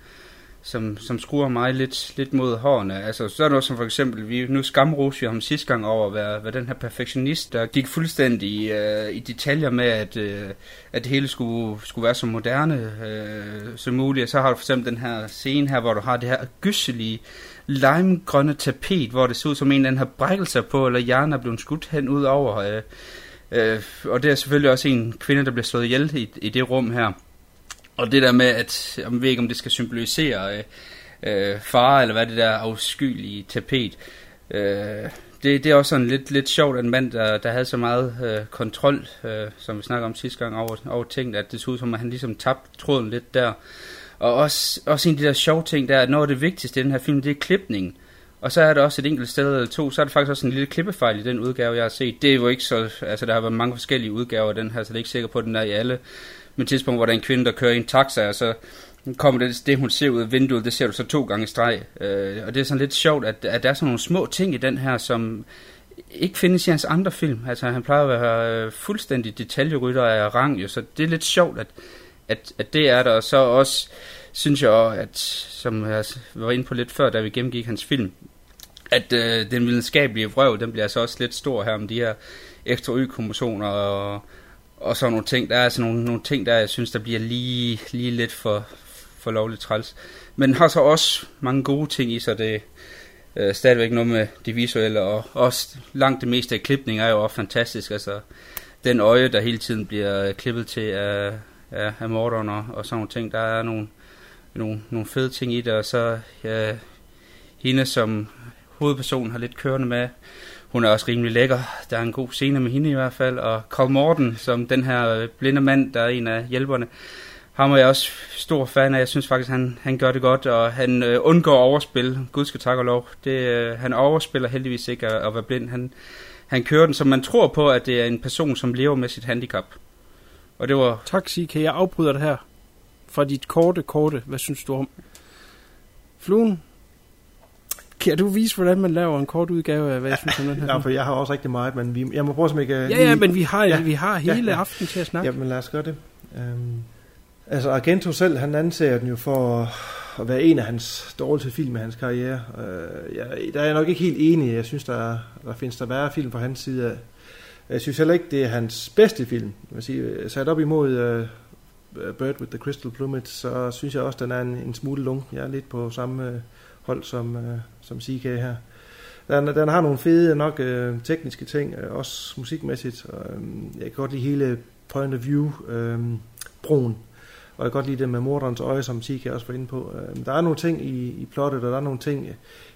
som, som skruer mig lidt, lidt mod hårene. Altså, så er noget som for eksempel, vi nu skamrose jo ham sidste gang over at være, være den her perfektionist, der gik fuldstændig øh, i detaljer med, at, øh, at det hele skulle, skulle være så moderne øh, som muligt. Og så har du for eksempel den her scene her, hvor du har det her gysselige limegrønne tapet, hvor det ser ud som en eller anden har brækket sig på, eller hjernen er blevet skudt hen ud over. Øh, øh, og det er selvfølgelig også en kvinde, der bliver slået ihjel i, i det rum her. Og det der med, at jeg ved ikke, om det skal symbolisere øh, øh, far, eller hvad det der afskyelige tapet. Øh, det, det er også sådan lidt, lidt sjovt, at en mand, der, der havde så meget øh, kontrol, øh, som vi snakker om sidste gang, over, over ting, at det så ud som, at han ligesom tabte tråden lidt der. Og også, også en af de der sjove ting, der er, at noget af det vigtigste i den her film, det er klipningen. Og så er der også et enkelt sted eller to, så er der faktisk også en lille klippefejl i den udgave, jeg har set. Det er jo ikke så, altså der har været mange forskellige udgaver af den her, så det er ikke sikker på, at den er i alle med et tidspunkt, hvor der er en kvinde, der kører i en taxa, og så kommer det, det hun ser ud af vinduet, det ser du så to gange i streg. Øh, og det er sådan lidt sjovt, at, at der er sådan nogle små ting i den her, som ikke findes i hans andre film. Altså han plejer at være øh, fuldstændig detaljerytter af rang, jo, så det er lidt sjovt, at, at, at det er der. Og så også synes jeg også, at, som jeg var inde på lidt før, da vi gennemgik hans film, at øh, den videnskabelige vrøv, den bliver altså også lidt stor her om de her ekstra y-kromosoner og, og så nogle ting. Der er altså nogle, nogle ting, der jeg synes, der bliver lige, lige lidt for, for lovligt træls. Men den har så også mange gode ting i sig. Det øh, stadigvæk noget med det visuelle, og også langt det meste af klipning er jo også fantastisk. Altså, den øje, der hele tiden bliver øh, klippet til af, af, af morderen og, og sådan nogle ting, der er nogle, nogle, nogle fede ting i det, og så øh, hende, som hovedpersonen har lidt kørende med, hun er også rimelig lækker. Der er en god scene med hende i hvert fald. Og Carl Morten, som den her øh, blinde mand, der er en af hjælperne, ham er jeg også stor fan af. Jeg synes faktisk, han, han gør det godt, og han øh, undgår overspil. Gud skal tak og lov. Det, øh, han overspiller heldigvis ikke at, at være blind. Han, han kører den, som man tror på, at det er en person, som lever med sit handicap. Og det var... Tak, sige, kan jeg afbryde det her? Fra dit korte, korte, hvad synes du om? Fluen, kan du vise, hvordan man laver en kort udgave af, hvad jeg synes om den her? Ja, for jeg har også rigtig meget, men vi, jeg må prøve, som ikke... ja, ja, men vi har, Ja. ja, vi har hele Ja, ja. aften til at snakke. Jamen lad os gøre det. Øhm, Altså Argento selv, han anser den jo for at være en af hans dårligste film i hans karriere. Øh, jeg, der er jeg nok ikke helt enig. Jeg synes, der, der findes der værre film fra hans side af. Jeg synes heller ikke, det er hans bedste film. Jeg vil sige, sat op imod uh, Bird with the Crystal Plumage, så synes jeg også, den er en, en smule lung. Jeg er lidt på samme uh, hold som, uh, som CK her. Den, den har nogle fede nok uh, tekniske ting, uh, også musikmæssigt. Uh, jeg kan godt lide hele point of view, uh, broen. Og jeg kan godt lide det med morderens øje, som TK også var inde på. Uh, der er nogle ting i, i plottet, og der er nogle ting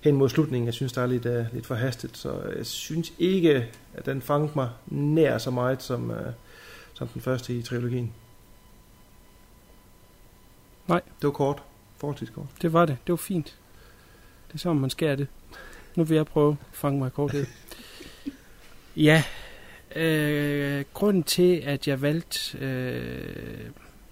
hen mod slutningen, jeg synes, der er lidt, uh, lidt for hastet. Så jeg synes ikke, at den fangede mig nær så meget som, uh, som den første i trilogien. Nej. Det var kort. Forholdsvis kort. Det var det. Det var fint. Det er sådan, man skærer det. Nu vil jeg prøve at fange mig i korthed. ja. Øh, grunden til, at jeg valgte øh,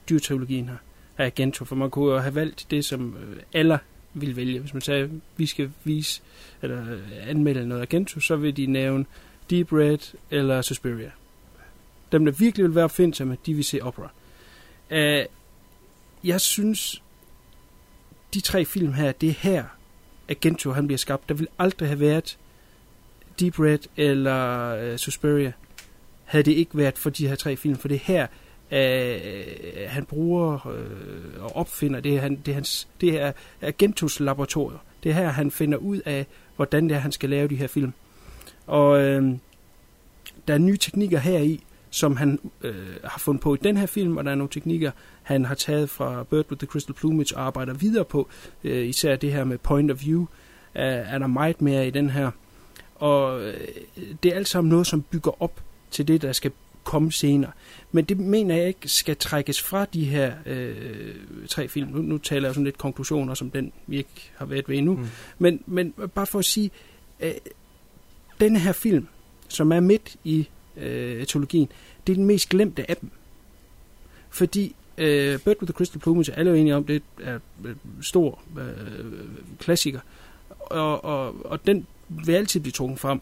dyrtrilogien her, er Gento, for man kunne jo have valgt det, som øh, alle ville vælge. Hvis man sagde, at vi skal vise eller øh, anmelde noget af Gento, så vil de nævne Deep Red eller Suspiria. Dem, der virkelig vil være opfindsomme, de vil se opera. Uh, jeg synes, de tre film her, det er her, at Gento han bliver skabt. Der vil aldrig have været Deep Red eller øh, Suspiria, havde det ikke været for de her tre film. For det her, øh, han bruger øh, og opfinder, det er, han, det er, hans, det er, er Gentos laboratorium. Det er her, han finder ud af, hvordan det er, han skal lave de her film. Og øh, der er nye teknikker her i, som han øh, har fundet på i den her film, og der er nogle teknikker, han har taget fra Bird with the Crystal Plumage og arbejder videre på. Øh, især det her med point of view er, er der meget mere i den her. Og øh, det er alt sammen noget, som bygger op til det, der skal komme senere. Men det mener jeg ikke skal trækkes fra de her øh, tre film. Nu, nu taler jeg sådan lidt konklusioner, som den vi ikke har været ved endnu. Mm. Men, men bare for at sige, øh, denne her film, som er midt i øh, etologien, det er den mest glemte af dem. Fordi øh, Bird with the Crystal Plumage, alle er enige om, det er en stor øh, klassiker, og, og, og den vil altid blive trukket frem.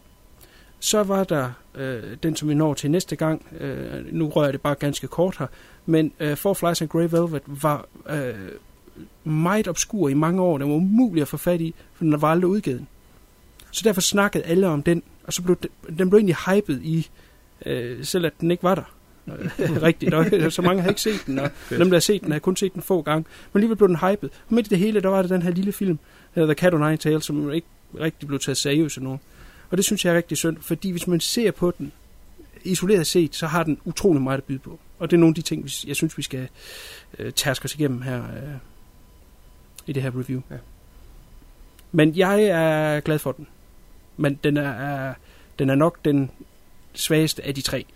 Så var der øh, den, som vi når til næste gang, øh, nu rører jeg det bare ganske kort her, men øh, Four Flies and Grey Velvet var øh, meget obskur i mange år, den var umulig at få fat i, for den var aldrig udgivet. Så derfor snakkede alle om den, og så blev den, den blev egentlig hypet i øh, selv at den ikke var der. rigtigt, og så mange har ikke set den, og dem, der har set den, har kun set den få gange. Men alligevel blev den hypet. Og midt i det hele, der var det den her lille film, The Cat o' Nine Tails, som ikke rigtig blev taget seriøst nu. Og det synes jeg er rigtig synd, fordi hvis man ser på den isoleret set, så har den utrolig meget at byde på. Og det er nogle af de ting, jeg synes, vi skal uh, tærske os igennem her uh, i det her review. Ja. Men jeg er glad for den. Men den er, er, den er nok den svageste af de tre.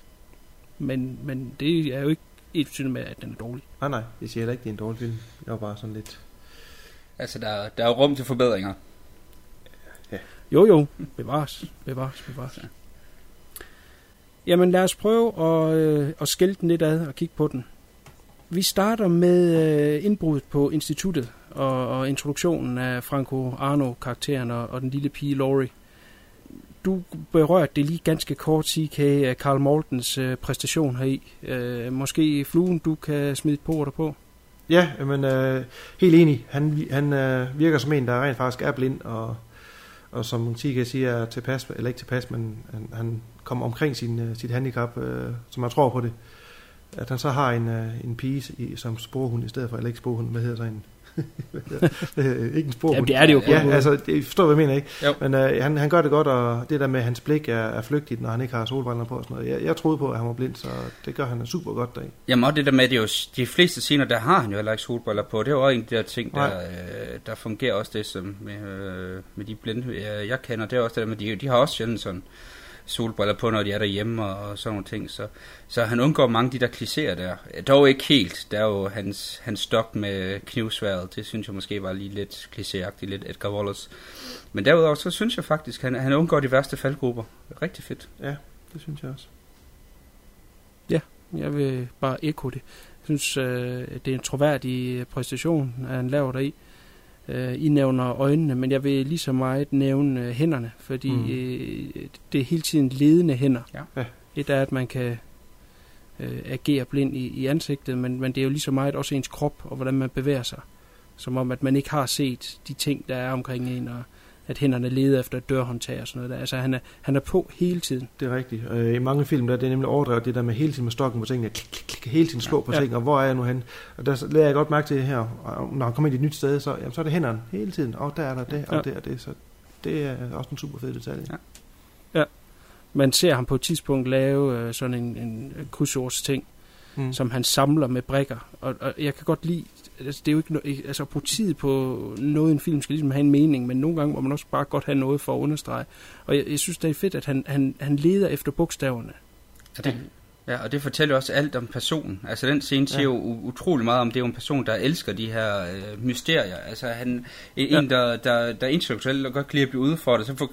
Men, men det er jo ikke et betydende med, at den er dårlig. Nej, nej. Jeg siger heller ikke, det er en dårlig film. Jeg var bare sådan lidt... Altså, der, der er jo rum til forbedringer. Ja. Jo, jo. Bevares. Bevares, bevares. Ja. Jamen, lad os prøve at, øh, at skille den lidt ad og kigge på den. Vi starter med øh, indbruddet på instituttet og, og introduktionen af Franco Arno-karakteren og, og den lille pige Laurie du berørte det lige ganske kort, CK, af øh, Karl Mortens øh, præstation heri. Øh, måske fluen, du kan smide på på? Ja, men øh, helt enig. Han, han øh, virker som en, der rent faktisk er blind, og, og som CK siger, er tilpas, eller ikke tilpas, men han, han kommer omkring sin, øh, sit handicap, øh, som jeg tror på det. At han så har en, øh, en pige i, som sporhund i stedet for, eller ikke sporhund, hvad hedder så en ikke en spor. Jamen, det er det jo Ja, ja altså, det forstår hvad jeg mener, ikke? Jo. Men øh, han, han gør det godt, og det der med, at hans blik er, er flygtigt, når han ikke har solbriller på og sådan noget. Jeg, jeg troede på, at han var blind, så det gør han super godt deri. Jamen, og det der med, det er jo, de fleste scener, der har han jo heller ikke solbriller på. Det er jo også en af de der ting, der, øh, der fungerer også det, som med, øh, med de blinde, jeg, jeg kender. Det er også det der med, de, de har også sjældent sådan solbriller på, når de er derhjemme og, og sådan nogle ting. Så, så han undgår mange af de der klichéer der. Dog ikke helt. Der er jo hans, hans stok med knivsværet. Det synes jeg måske var lige lidt klichéagtigt, lidt Edgar Wallace. Men derudover, så synes jeg faktisk, han, han undgår de værste faldgrupper. Rigtig fedt. Ja, det synes jeg også. Ja, jeg vil bare ekko det. Jeg synes, øh, det er en troværdig præstation, at han laver der i. Øh, I nævner øjnene, men jeg vil lige så meget nævne øh, hænderne, fordi mm. øh, det er hele tiden ledende hænder. Ja. Et er, at man kan øh, agerer blind i, i ansigtet, men, men det er jo lige så meget også ens krop og hvordan man bevæger sig. Som om, at man ikke har set de ting, der er omkring en, og at hænderne leder efter et dørhåndtag og sådan noget der. Altså han er, han er på hele tiden. Det er rigtigt. Øh, I mange film der er det nemlig overdrevet, det der med hele tiden med stokken på tingene, klik, klik, klik, hele tiden slå ja, på ja. ting, og hvor er jeg nu hen? Og der lærer jeg godt mærke til her, og når han kommer ind i et nyt sted, så, jamen, så er det hænderne hele tiden, og der er der det, og ja. det er det, så det er også en super fed detalje. Ja. ja. Man ser ham på et tidspunkt lave øh, sådan en, en krydsords ting, mm. som han samler med brikker, og, og jeg kan godt lide altså, det er jo ikke, no, altså at bruge tid på noget en film skal ligesom have en mening, men nogle gange må man også bare godt have noget for at understrege. Og jeg, jeg synes, det er fedt, at han, han, han leder efter bogstaverne. Så det, ja, og det fortæller også alt om personen. Altså den scene siger ja. jo utrolig meget om, det er en person, der elsker de her øh, mysterier. Altså han, en, ja. der, der, der intellektuelt og godt kan lide at blive udfordret, så for,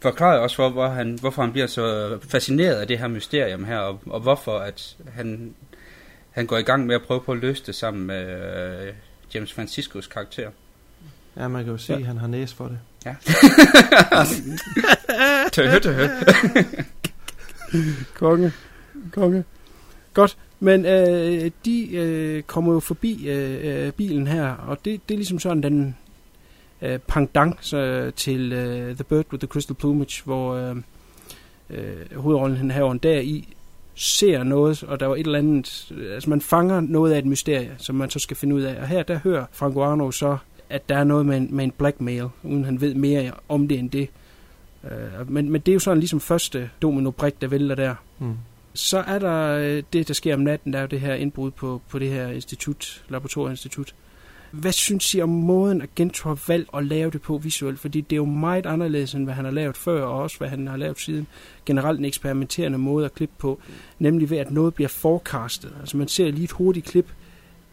forklarer jeg også, hvor, hvor han, hvorfor han bliver så fascineret af det her mysterium her, og, og hvorfor at han han går i gang med at prøve på at løse det sammen med øh, James Franciscos karakter. Ja, man kan jo se, ja. at han har næse for det. Ja. tøhø, tøhø. Konge. Konge. Godt. Men øh, de øh, kommer jo forbi øh, øh, bilen her, og det, det er ligesom sådan den øh, pangdang så, til øh, The Bird with the Crystal Plumage, hvor øh, øh, hovedrollen han har der i ser noget, og der var et eller andet, altså man fanger noget af et mysterie, som man så skal finde ud af. Og her, der hører Franco Arno så, at der er noget med en, med en blackmail, uden han ved mere om det end det. Uh, men, men det er jo sådan ligesom første domino-brik, der vælter der. Mm. Så er der øh, det, der sker om natten, der er jo det her indbrud på, på det her institut, laboratorieinstitut. Hvad synes I om måden, at Gentro har valgt at lave det på visuelt? Fordi det er jo meget anderledes, end hvad han har lavet før, og også hvad han har lavet siden. Generelt en eksperimenterende måde at klippe på, nemlig ved, at noget bliver forecastet. Altså man ser lige et hurtigt klip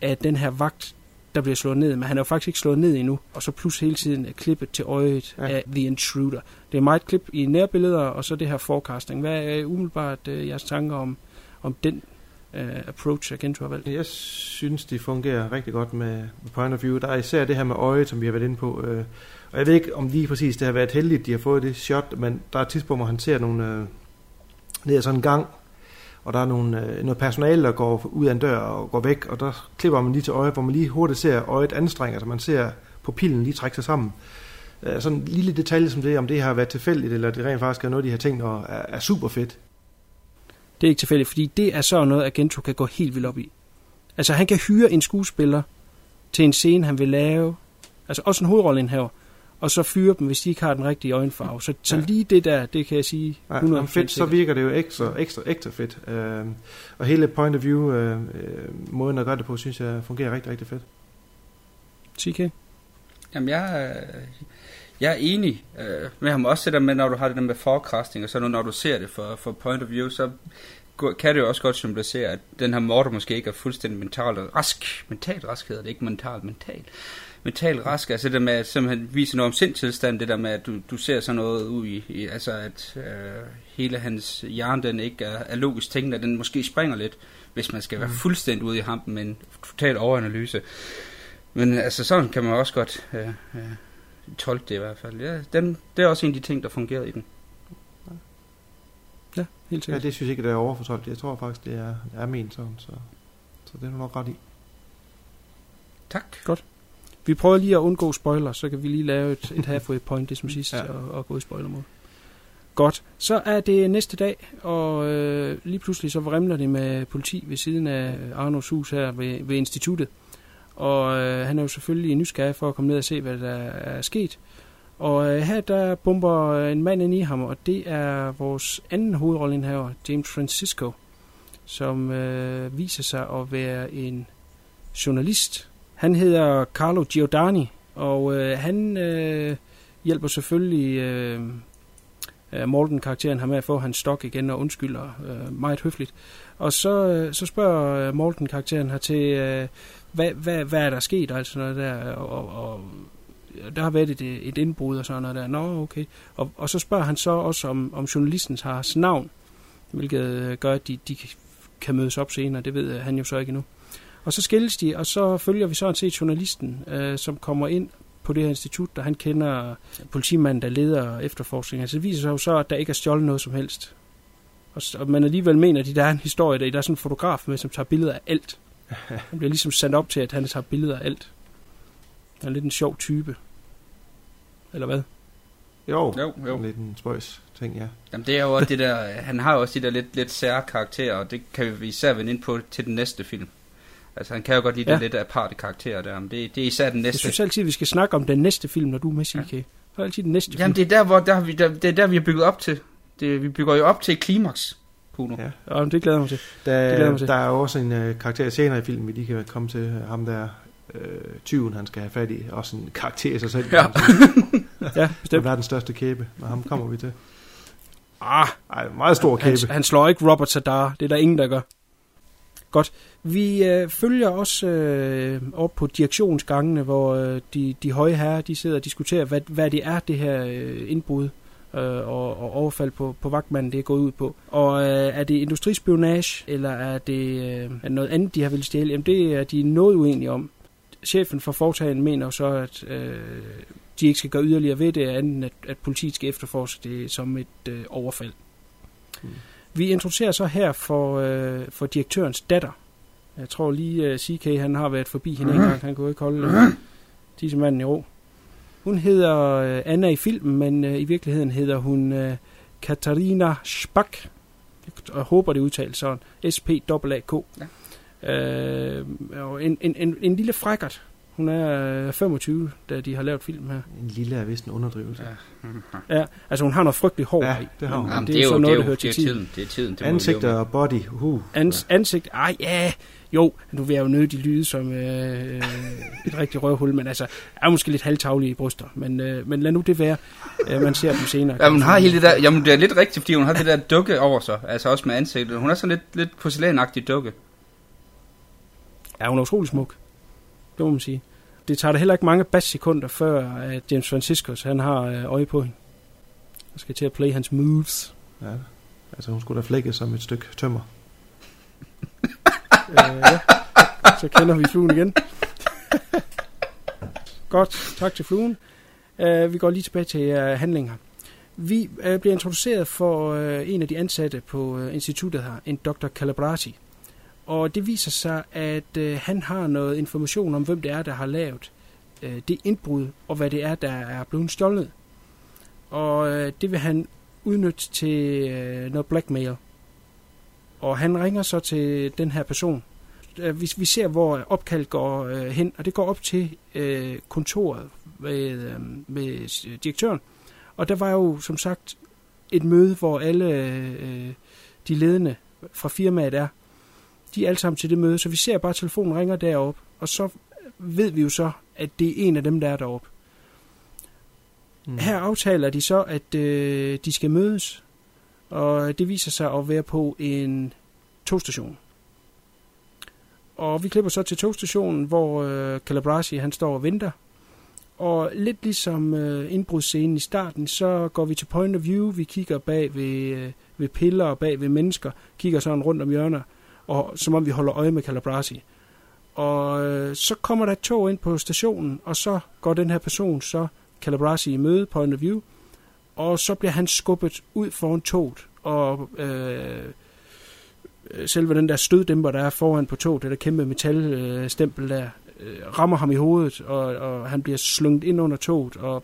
af den her vagt, der bliver slået ned, men han er jo faktisk ikke slået ned endnu. Og så plus hele tiden er klippet til øjet ja. af The Intruder. Det er meget klip i nærbilleder, og så det her forecasting. Hvad er umiddelbart uh, jeres tanker om, om den uh, approach, Agento har valgt? Jeg synes, de fungerer rigtig godt med, point of view. Der er især det her med øjet, som vi har været inde på. Uh, og jeg ved ikke, om lige præcis det har været heldigt, de har fået det shot, men der er et tidspunkt, hvor han ser nogle, uh, ned ad sådan en gang, og der er nogle, uh, noget personale, der går ud af en dør og går væk, og der klipper man lige til øjet, hvor man lige hurtigt ser øjet anstrenge, så man ser pupillen lige trække sig sammen. Sådan en lille detalje som det, om det har været tilfældigt, eller det rent faktisk er noget, de har tænkt, og er, er super fedt. Det er ikke tilfældigt, fordi det er så noget, Agento kan gå helt vildt op i. Altså, han kan hyre en skuespiller til en scene, han vil lave. Altså, også en hovedrolleindhaver. Og så fyre dem, hvis de ikke har den rigtige øjenfarve. Så, så lige det der, det kan jeg sige 100% ja, fedt, så virker det jo ekstra, ekstra, ekstra fedt. Uh, og hele point of view, uh, uh, måden at gøre det på, synes jeg fungerer rigtig, rigtig fedt. TK? Jamen, jeg, jeg er enig øh, med ham også det der med, når du har det der med forecasting, og så når du ser det for, for point of view, så kan det jo også godt symbolisere, at den her morter måske ikke er fuldstændig mentalt rask. Mentalt rask hedder det, ikke mentalt, mental. Mentalt rask, altså det med at simpelthen vise noget om sindtilstand, det der med, at du, du ser sådan noget ud i, i altså at øh, hele hans hjerne, den ikke er, er logisk tænkende, den måske springer lidt, hvis man skal være mm. fuldstændig ude i hampen med en total overanalyse. Men altså sådan kan man også godt øh, øh, tolke det i hvert fald. Ja, den, det er også en af de ting, der fungerede i den. Ja, helt sikkert. Ja, det synes jeg ikke, det er overfortolket. Jeg tror faktisk, det er, det er ment sådan, så, så det er du nok ret i. Tak. Godt. Vi prøver lige at undgå spoiler, så kan vi lige lave et, et halfway point, det som sidst, ja. og, og gå i spoiler mod. Godt. Så er det næste dag, og øh, lige pludselig så vrimler det med politi ved siden af Arnos hus her ved, ved instituttet. Og øh, han er jo selvfølgelig nysgerrig for at komme ned og se, hvad der er sket. Og øh, her der bomber øh, en mand ind i ham, og det er vores anden hovedrolleindhaver, James Francisco, som øh, viser sig at være en journalist. Han hedder Carlo Giordani, og øh, han øh, hjælper selvfølgelig øh, øh Morten-karakteren her med at få hans stok igen og undskylder øh, meget høfligt. Og så, øh, så spørger øh, Morten-karakteren her til, øh, hvad, hvad, hvad er der sket altså noget der, og, og, og der har været et, et indbrud og sådan noget der. Nå, okay. Og, og så spørger han så også, om, om journalisten har navn, hvilket øh, gør, at de, de kan mødes op senere. Det ved øh, han jo så ikke endnu. Og så skilles de, og så følger vi sådan set journalisten, øh, som kommer ind på det her institut, der han kender politimanden, der leder efterforskningen. Altså det viser sig jo så, at der ikke er stjålet noget som helst. Og, og man alligevel mener, at der er en historie, der, der er sådan en fotograf med, som tager billeder af alt. Han bliver ligesom sendt op til, at han tager billeder af alt. Han er lidt en sjov type. Eller hvad? Jo, Jo, jo. lidt en spøjs ting, ja. Jamen det er jo også det der, han har jo også de der lidt, lidt sære karakterer, og det kan vi især vende ind på til den næste film. Altså han kan jo godt lide ja. Det lidt aparte karakterer der, men det, det er især den Jeg næste. synes altid, at vi skal snakke om den næste film, når du er med, CK. Ja. Så er altid den næste Jamen film. det er der, hvor der, vi, der, det er der, vi har bygget op til. Det, vi bygger jo op til et klimaks, Kuno. Ja. Ja, det glæder jeg mig til. Der, Det glæder jeg mig til. der er også en øh, karakter senere i filmen, vi lige kan komme til. Ham der øh, tyven, han skal have fat i. Også en karakter i sig selv. Ja. Ja, er bestemt. verdens største kæbe, og ham kommer vi til. Ah, Ej, meget stor han, kæbe. han slår ikke Robert Sadar. Det er der ingen, der gør. Godt. Vi øh, følger også øh, op på direktionsgangene, hvor øh, de, de høje herrer de sidder og diskuterer, hvad, hvad det er, det her øh, indbrud øh, og, og overfald på, på vagtmanden, det er gået ud på. Og øh, er det industrispionage, eller er det, øh, er noget andet, de har vil stjæle? Jamen, det er de noget uenige om. Chefen for foretagen mener jo så, at øh, de ikke skal gøre yderligere ved det, andet end at, at politiet skal efterforske det som et øh, overfald. Mm. Vi introducerer så her for, øh, for direktørens datter. Jeg tror lige, uh, CK han har været forbi hende en gang. Han kunne ikke holde uh, tissemanden i ro. Hun hedder øh, Anna i filmen, men øh, i virkeligheden hedder hun øh, Katarina Spack. Jeg håber, det udtales sådan. S-P-A-A-K. Ja. Øh, og en, en, en, en lille frækkert. Hun er øh, 25, da de har lavet film her. En lille er vist en underdrivelse. Ja. Ja, altså hun har noget frygteligt hår Ja, i. det har hun. Men Jamen, det, er jo så noget, det er der jo, hører det er til jo tiden. tiden. Det er tiden. Det Ansigt og body. Uh. Ans, ansigt, ah ja, jo, nu vil jeg jo nødt lyde som øh, øh, et rigtigt røvhul, men altså, er måske lidt halvtaglige i bryster, men, øh, men lad nu det være, øh, man ser dem senere. Ja, hun har hele det der, jamen det er lidt rigtigt, fordi hun har det der dukke over sig, altså også med ansigtet. Hun er sådan lidt, lidt porcelænagtig dukke. Ja, hun er utrolig smuk, det må man sige. Det tager da heller ikke mange bassekunder, før at James Franciscus, han har øh, øje på hende. Og skal til at play hans moves. Ja. Altså, hun skulle da flække som et stykke tømmer. Øh, ja. Så kender vi fluen igen. Godt, tak til fluen. Øh, vi går lige tilbage til uh, handlinger. Vi uh, bliver introduceret for uh, en af de ansatte på uh, instituttet her, en Dr. Calabrasi. Og det viser sig, at uh, han har noget information om, hvem det er, der har lavet uh, det indbrud, og hvad det er, der er blevet stjålet. Og uh, det vil han udnytte til uh, noget blackmail. Og han ringer så til den her person. Øh, Vi, vi ser, hvor opkald går øh, hen, og det går op til øh, kontoret med, øh, med direktøren. Og der var jo som sagt et møde, hvor alle øh, de ledende fra firmaet er. De er alle sammen til det møde, så vi ser bare, at telefonen ringer derop, og så ved vi jo så, at det er en af dem, der er deroppe. Mm. Her aftaler de så, at øh, de skal mødes, og det viser sig at være på en togstation. Og vi klipper så til togstationen, hvor øh, Calabrasi han står og venter. Og lidt ligesom øh, indbrudsscenen i starten, så går vi til point of view. Vi kigger bag ved, øh, ved piller og bag ved mennesker. Kigger sådan rundt om hjørner, og som om vi holder øje med Calabrasi. Og øh, så kommer der et tog ind på stationen, og så går den her person så Calabrasi i møde, point of view. Og så bliver han skubbet ud foran toget, og øh, øh, selve den der støddæmper, der er foran på toget, det der kæmpe metalstempel der, øh, rammer ham i hovedet, og, og han bliver slunget ind under toget, og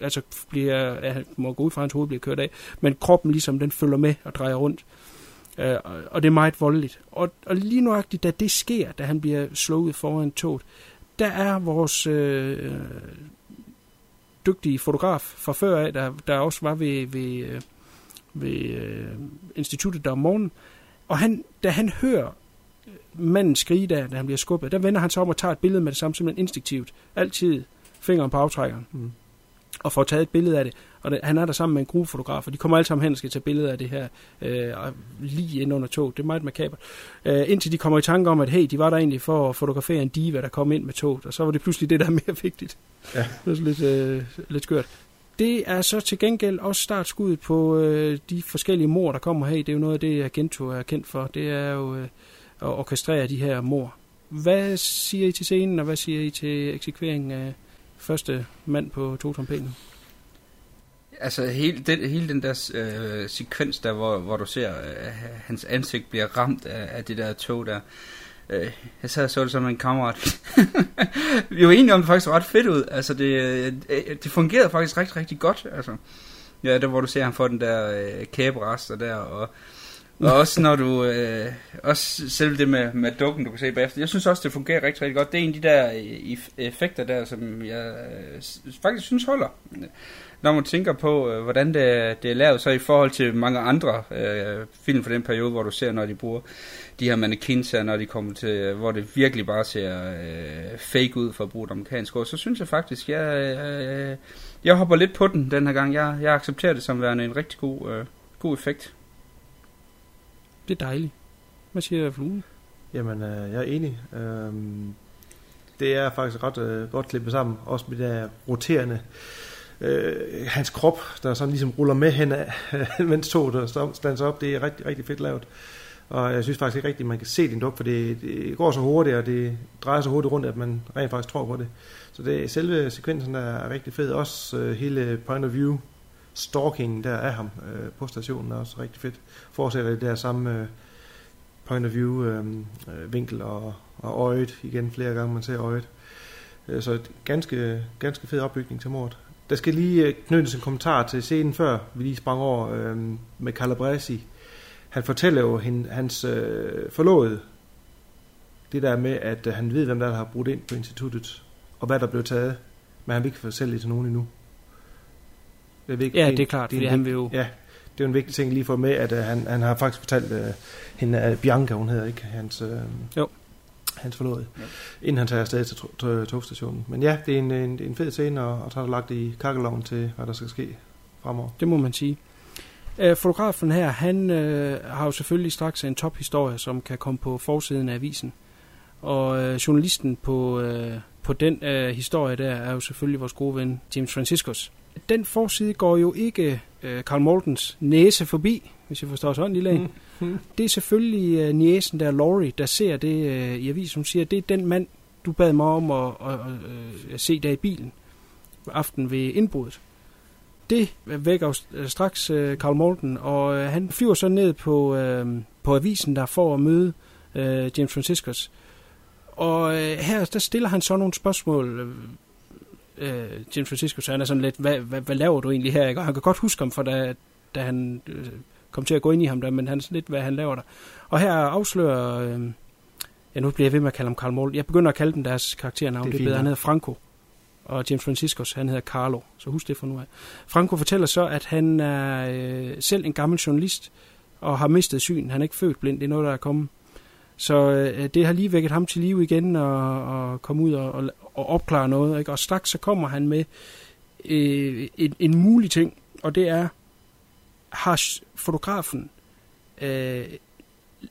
altså bliver, ja, han må gå ud fra, at hans hoved bliver kørt af, men kroppen ligesom, den følger med og drejer rundt. Øh, og- og det er meget voldeligt. Og, og lige nuagtigt, da det sker, da han bliver slået foran toget, der er vores øh, dygtige fotograf fra før af, der, der også var ved, ved, øh, ved øh, instituttet der om morgenen. Og han, da han hører manden skrige der, da han bliver skubbet, der vender han sig om og tager et billede med det samme, simpelthen instinktivt. Altid fingeren på aftrækkeren. Mm. Og får taget et billede af det. Og det, han er der sammen med en gruppefotograf, og de kommer alle sammen hen og skal tage billeder af det her øh, lige ind under toget. Det er meget makabert. Øh, indtil de kommer i tanke om, at hey, de var der egentlig for at fotografere en diva, der kom ind med toget. Og så var det pludselig det, der er mere vigtigt. Ja. Det er lidt, øh, lidt skørt. Det er så til gengæld også startskuddet på øh, de forskellige mor, der kommer her. Det er jo noget af det, Agento er kendt for. Det er jo øh, at orkestrere de her mor. Hvad siger I til scenen, og hvad siger I til eksekveringen af første mand på to trompeter? Altså hele den, hele den der øh, sekvens der, hvor, hvor du ser øh, hans ansigt bliver ramt af, af det der tog der. Øh, jeg sad og så det som en kammerat. Vi var enige om, det faktisk ret fedt ud. Altså det, øh, det fungerede faktisk rigtig, rigtig godt. Altså, ja, der hvor du ser ham få den der øh, kæberester der, og, og også når du, øh, også selv det med, med dukken, du kan se bagefter. Jeg synes også, det fungerer rigtig, rigtig godt. Det er en af de der øh, effekter der, som jeg øh, faktisk synes holder når man tænker på, øh, hvordan det, det er lavet, så i forhold til mange andre øh, film fra den periode, hvor du ser, når de bruger de her mannequins her, når de kommer til, øh, hvor det virkelig bare ser øh, fake ud for at bruge et amerikansk ord, så synes jeg faktisk, jeg, øh, jeg hopper lidt på den den her gang. Jeg, jeg accepterer det som værende en rigtig god, øh, god effekt. Det er dejligt. Hvad siger Fluen? Jamen, øh, jeg er enig. Øhm, det er faktisk ret øh, godt klippet sammen, også med det der roterende øh, hans krop, der sådan ligesom ruller med hen af, mens toget stands op, det er rigtig, rigtig fedt lavet. Og jeg synes faktisk ikke rigtigt, at man kan se din duk, for det, det går så hurtigt, og det drejer så hurtigt rundt, at man rent faktisk tror på det. Så det selve sekvensen der er rigtig fed. Også øh, hele point of view stalking der af ham øh, på stationen er også rigtig fedt. Fortsætter det der samme øh, point of view øh, øh vinkel og, og øjet igen flere gange, man ser øjet. Øh, så et ganske, ganske fed opbygning til mordet. Der skal lige øh, knyttes en kommentar til scenen før, vi lige sprang over øh, med Calabresi. Han fortæller jo hende, hans øh, forlovede, det der med, at øh, han ved, hvem der, der har brudt ind på instituttet, og hvad der blev taget, men han vil ikke fortælle det til nogen endnu. Det er ja, det er klart, det er fordi han vil jo... Ja, det er en vigtig ting lige for med, at uh, han, han har faktisk fortalt uh, hende, uh, Bianca, hun hedder ikke, hans... Uh, jo hans forlovede, ja. inden han tager afsted til togstationen. Men ja, det er en, en, en fed scene, og, og tager lagt i kakkeloven til, hvad der skal ske fremover. Det må man sige. Øh, fotografen her, han øh, har jo selvfølgelig straks en tophistorie, som kan komme på forsiden af avisen. Og øh, journalisten på, øh, på den øh, historie der er jo selvfølgelig vores gode ven James Franciscus. Den forside går jo ikke øh, Carl Mortens næse forbi, hvis jeg forstår sådan lille mm. Hmm. Det er selvfølgelig uh, niesen der, Laurie, der ser det uh, i avisen. Hun siger, det er den mand, du bad mig om at, at, at, at se der i bilen aften ved indbruddet. Det vækker straks uh, Carl Morton, og uh, han flyver så ned på, uh, på avisen der for at møde uh, James Franciscus. Og uh, her der stiller han så nogle spørgsmål. Uh, James Franciscus, han er sådan lidt, hvad, hvad, hvad laver du egentlig her? Ikke? Og han kan godt huske ham, for da, da han uh, kom til at gå ind i ham der, men han er sådan lidt, hvad han laver der. Og her afslører, øh, ja nu bliver jeg ved med at kalde ham Karl Mål. Jeg begynder at kalde dem deres karakternavn, det er, det er bedre. Han hedder Franco, og James Franciscus, han hedder Carlo, så husk det for nu af. Franco fortæller så, at han er øh, selv en gammel journalist, og har mistet syn. Han er ikke født blind, det er noget, der er kommet. Så øh, det har lige vækket ham til live igen, og, og komme ud og, og, og opklare noget. Ikke? Og straks så kommer han med øh, en, en mulig ting, og det er, har fotografen øh,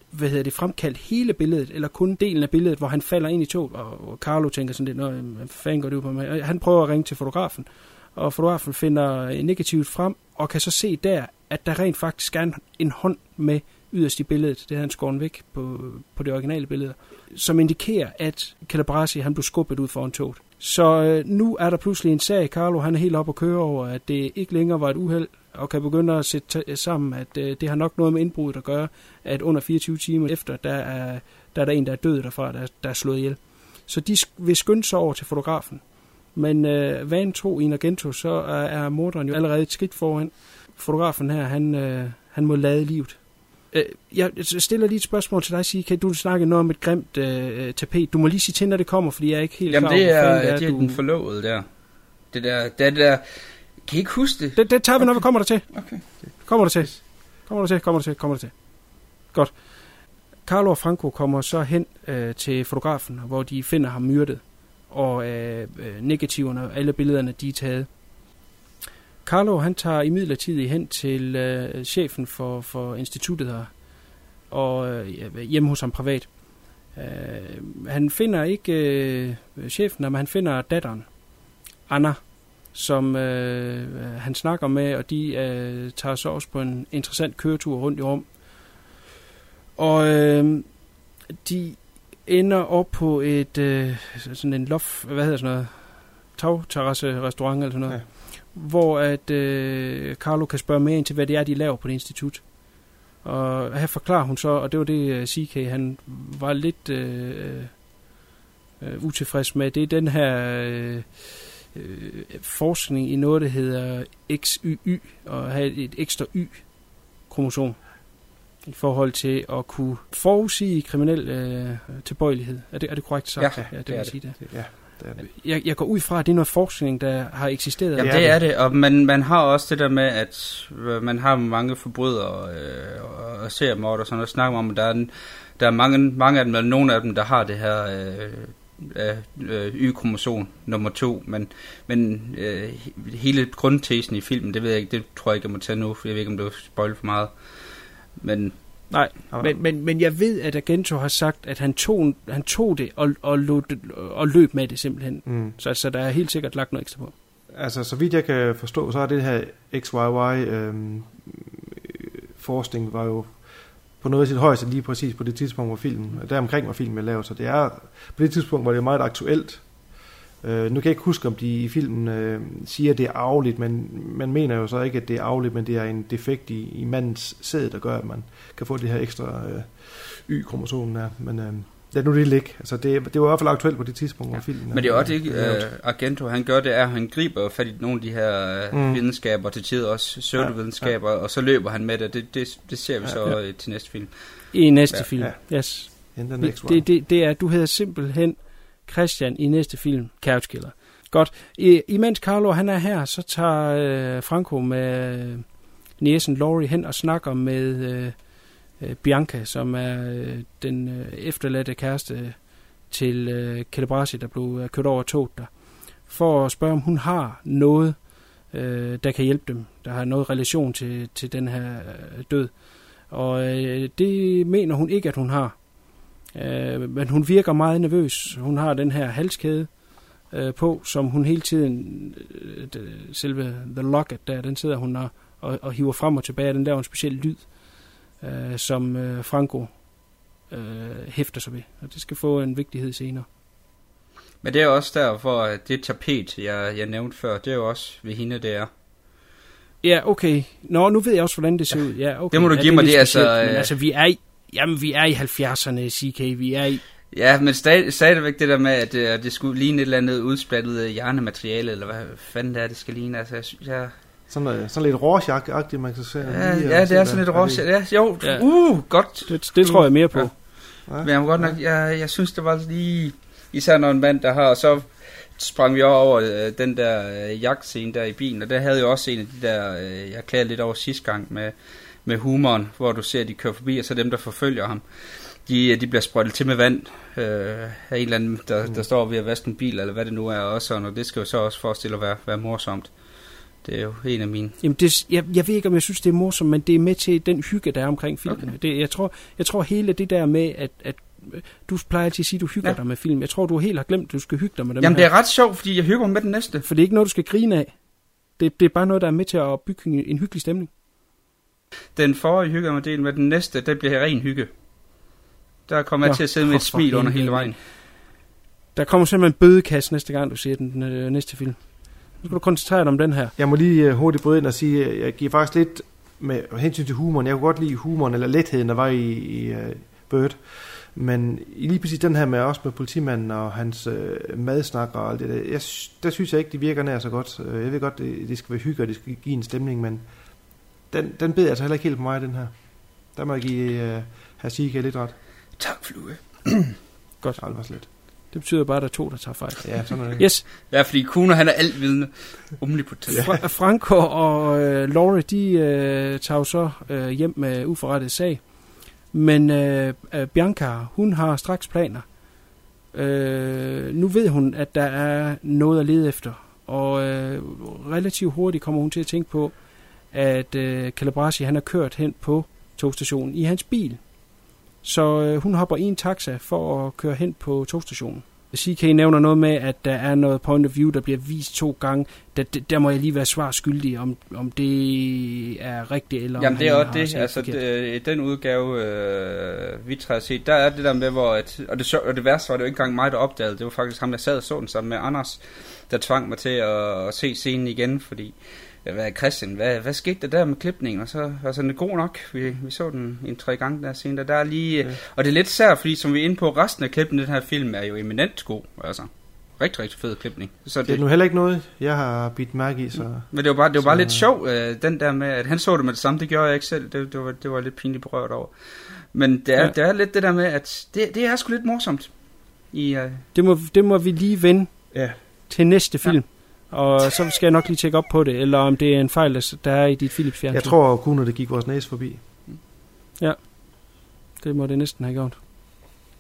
hvad hedder det, fremkaldt hele billedet, eller kun delen af billedet, hvor han falder ind i toget, og, og Carlo tænker sådan lidt, hvad fanden går det ud på mig? Og han prøver at ringe til fotografen, og fotografen finder negativt frem, og kan så se der, at der rent faktisk er en, en hånd med yderst i billedet, det havde han skåret væk på, på det originale billede, som indikerer, at Calabrasi han blev skubbet ud foran toget. Så øh, nu er der pludselig en sag, Carlo han er helt op og køre over, at det ikke længere var et uheld, og kan begynde at sætte sammen, at øh, det har nok noget med indbruddet at gøre, at under 24 timer efter, der er der, er der en, der er død derfra, der, der er slået ihjel. Så de vil skynde sig over til fotografen. Men øh, en tro i Argento, så er, er morderen jo allerede et skridt foran. Fotografen her, han, øh, han må lade livet. Øh, jeg stiller lige et spørgsmål til dig, sige, kan du snakke noget om et grimt øh, tapet? Du må lige sige til, når det kommer, fordi jeg er ikke helt Jamen, klar det er, det er, det er du... den forlovede der. Det der, det, er det der kan I ikke huske det? Det, det tager vi, når vi kommer der til. Okay. Kommer der til. Kommer der til, kommer der til, kommer der til. Godt. Carlo og Franco kommer så hen øh, til fotografen, hvor de finder ham myrdet. Og øh, øh negativerne og alle billederne, de er taget. Carlo, han tager imidlertid hen til øh, chefen for, for instituttet her, og øh, hjemme hos ham privat. Øh, han finder ikke øh, chefen, men han finder datteren, Anna, som øh, han snakker med, og de øh, tager så også på en interessant køretur rundt i Rom. Og øh, de ender op på et øh, sådan en loft, hvad hedder sådan noget, tagterrasse restaurant eller sådan noget, ja hvor at øh, Carlo kan spørge mere ind til, hvad det er, de laver på det institut. Og her forklarer hun så, og det var det, øh, CK han var lidt øh, øh, utilfreds med, det er den her øh, øh, forskning i noget, der hedder XYY, og have et ekstra Y-kromosom i forhold til at kunne forudsige kriminel øh, tilbøjelighed. Er det, er det korrekt sagt? Ja, ja det, det vil er sige det. Ja, det er det. Jeg, jeg går ud fra, at det er noget forskning, der har eksisteret. Jamen, Ja, det er det. og man, man har også det der med, at øh, man har mange forbrydere øh, og seriemord og sådan noget, snakker om, at der er, en, der er mange, mange af dem, eller nogle af dem, der har det her øh, øh, øh, Y-kromosom nummer to, men, men øh, hele grundtesen i filmen, det ved jeg ikke, det tror jeg ikke, jeg må tage nu, for jeg ved ikke, om det er spoil for meget. Men Nej, men, men, men jeg ved, at Agento har sagt, at han tog, han tog det og, og, lod og løb med det simpelthen. Mm. Så, så der er helt sikkert lagt noget ekstra på. Altså, så vidt jeg kan forstå, så er det her XYY øhm, forskning var jo på noget af sit højeste lige præcis på det tidspunkt, hvor filmen, der omkring var filmen lavet, så det er, på det tidspunkt var det meget aktuelt. Øh, nu kan jeg ikke huske, om de i filmen øh, siger, at det er arveligt, men man mener jo så ikke, at det er arveligt, men det er en defekt i, i mandens sæd, der gør, at man kan få det her ekstra øh, Y-kromosom der. Men øh, lad nu det ligge. Altså, det, det var i hvert fald aktuelt på det tidspunkt, hvor filmen Men det er også øh, lavet. uh, Argento, han gør det, er, at han griber fat i nogle af de her uh, Mm. videnskaber, til tider også pseudovidenskaber, ja, ja. og så løber han med det. Det, det, det ser vi Ja, så ja. ja. til næste film. I næste Ja, film. ja. Yes. Den Det, XY. det, det, det er, du hedder simpelthen Christian i næste film, Couchkiller. Godt. I, imens Carlo han er her, så tager øh, Franco med øh, næsen Laurie hen og snakker med øh, øh, Bianca, som er øh, den øh, efterladte kæreste til øh, Calabrasi, der blev øh, kørt over af toget der, for at spørge, om hun har noget, øh, der kan hjælpe dem, der har noget relation til, til den her øh, død. Og øh, det mener hun ikke, at hun har. Øh, men hun virker meget nervøs. Hun har den her halskæde øh, på, som hun hele tiden, øh, selve The Locket der, den sidder hun og, og, og hiver frem og tilbage. Den laver en speciel lyd, øh, som øh, Franco øh, hæfter sig ved. Og det skal få en vigtighed senere. Men det er også derfor, at det tapet, jeg, jeg nævnte før, det er jo også ved hende, det er. Ja, okay. Nå, nu ved jeg også, hvordan det ser ud. Ja, okay. Det må du ja, give mig, det er altså, Men øh, altså, vi er i, jamen, vi er i 70'erne, CK. Vi er i... Ja, men stad, stadigvæk det der med, at det, det skulle ligne et eller andet udsplattet øh, hjernemateriale, eller hvad fanden det er, det skal ligne. Altså, jeg, synes, jeg, Sådan, noget, sådan lidt Rorschach-agtigt, man kan se. ja, lige, ja, det er sådan lidt det- Ja, jo, Ja. uh, godt. Det, det tror jeg mere på. Ja. Ja. Men jeg må godt nok, jeg, jeg synes, det var lige... Især når en mand, der har... Og så sprang vi over øh, den der øh, jagtscene der i bilen, og der havde jeg også en af de der... Øh, jeg klagede lidt over sidste gang med, med humoren, hvor du ser, at de kører forbi, og så dem, der forfølger ham, de, de bliver sprøjtet til med vand øh, af en eller anden, der, der står ved at vaske en bil, eller hvad det nu er også, og det skal jo så også forestille at være, være morsomt. Det er jo en af mine. Jamen, det, jeg, jeg ved ikke, om jeg synes, det er morsomt, men det er med til den hygge, der er omkring filmen. Okay. Det, jeg, tror, jeg tror hele det der med, at, at øh, du plejer altid at sige, at du hygger ja. Dig med film. Jeg tror, du helt har glemt, at du skal hygge dig med dem Jamen, her. det er ret sjovt, fordi jeg hygger med den næste. For det er ikke noget, du skal grine af. Det, det er bare noget, der er med til at bygge en, en hyggelig stemning. Den forrige hygger mig del med den næste, det bliver ren hygge. Der kommer jeg Nå, til at sidde med et smil under hele vejen. Der kommer simpelthen en bødekasse næste gang, du ser den, den øh, næste film. Nu skal du koncentrere dig om den her. Jeg må lige uh, hurtigt bryde ind og sige, at jeg giver faktisk lidt med hensyn til humoren. Jeg kunne godt lide humoren, eller letheden, der var i, i uh, Bird. Men i lige præcis den her med også med politimanden og hans uh, madsnak og alt det der, jeg, der synes jeg ikke, det virker nær så godt. Uh, jeg ved godt, det, det skal være hygge, og det skal give en stemning, men den, den bed altså heller ikke helt på mig, den her. Der må jeg give uh, herr Sika lidt ret. Tak, flue. Godt. Det var slet. Det betyder bare, at der er to, der tager fejl. Ja, sådan er det. Yes, Ja, fordi Kuno, han er altvidende. Omnipotent. Ja. Fra- Franco og øh, Laurie, de øh, tager jo så øh, hjem med uforrettet sag. Men øh, øh, Bianca, hun har straks planer. Øh, nu ved hun, at der er noget at lede efter. Og øh, relativt hurtigt kommer hun til at tænke på, at øh, Calabrasi, han er kørt hen på togstationen i hans bil. Så øh, hun hopper i en taxa for at køre hen på togstationen. CK nævner noget med, at der er noget point of view, der bliver vist to gange. Der, der, må jeg lige være svar skyldig, om, om det er rigtigt, eller Jamen om det er også har det, altså det, i den udgave, øh, vi har set, der er det der med, hvor, at, og, det, og det værste var det jo ikke engang mig, der opdagede, det var faktisk ham, der sad og så den sammen med Anders, der tvang mig til at, at se scenen igen, fordi, hvad Christian, hvad, hvad skete der der med klipningen, og så, altså den er god nok, vi, vi så den en tre gange der scene, der, der er lige, Ja. ja. og det er lidt sær, fordi som vi er inde på, resten af klippen i den her film er jo eminent god, altså, rigtig, rigtig fed klipning. Så Det er nu heller ikke noget, jeg har bidt mærke i, så... men det var bare, det var bare Så- lidt sjov, øh, den der med, at han så det med det samme, det gjorde jeg ikke selv, det, det, var, det var lidt pinligt berørt over. Men det er, ja. det er lidt det der med, at det, det er sgu lidt morsomt. I, øh, Det, må, det må vi lige vende Ja, til næste film. Ja. Og så skal jeg nok lige tjekke op på det, eller om det er en fejl, der- der er i dit Philips fjernsyn. jeg tror kun, at det gik vores næse forbi. Det må det næsten have gjort.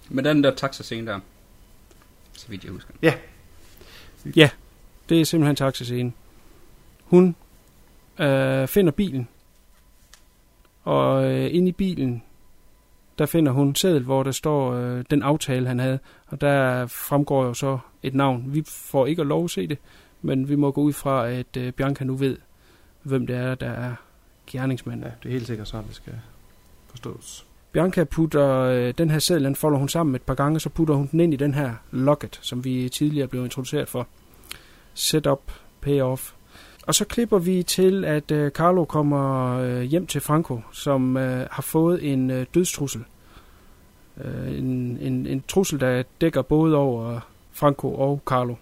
med den der taxascene der, så vidt jeg husker. Det er simpelthen taxascenen. Hun øh, finder bilen, og øh, inde i bilen, der finder hun seddel, hvor der står øh, den aftale, han havde. Og der fremgår jo så et navn. Vi får ikke at lov at se det, men vi må gå ud fra, at øh, Bianca nu ved, hvem det er, der er gerningsmanden. Ja, det er helt sikkert sådan, det skal forstås. Bianca putter øh, den her seddel, den folder hun sammen et par gange, så putter hun den ind i den her locket, som vi tidligere blev introduceret for. Setup, payoff. Og så klipper vi til, at øh, Carlo kommer øh, hjem til Franco, som øh, har fået en øh, dødstrussel. Øh, en, en, en trussel, der dækker både over Franco og Carlo.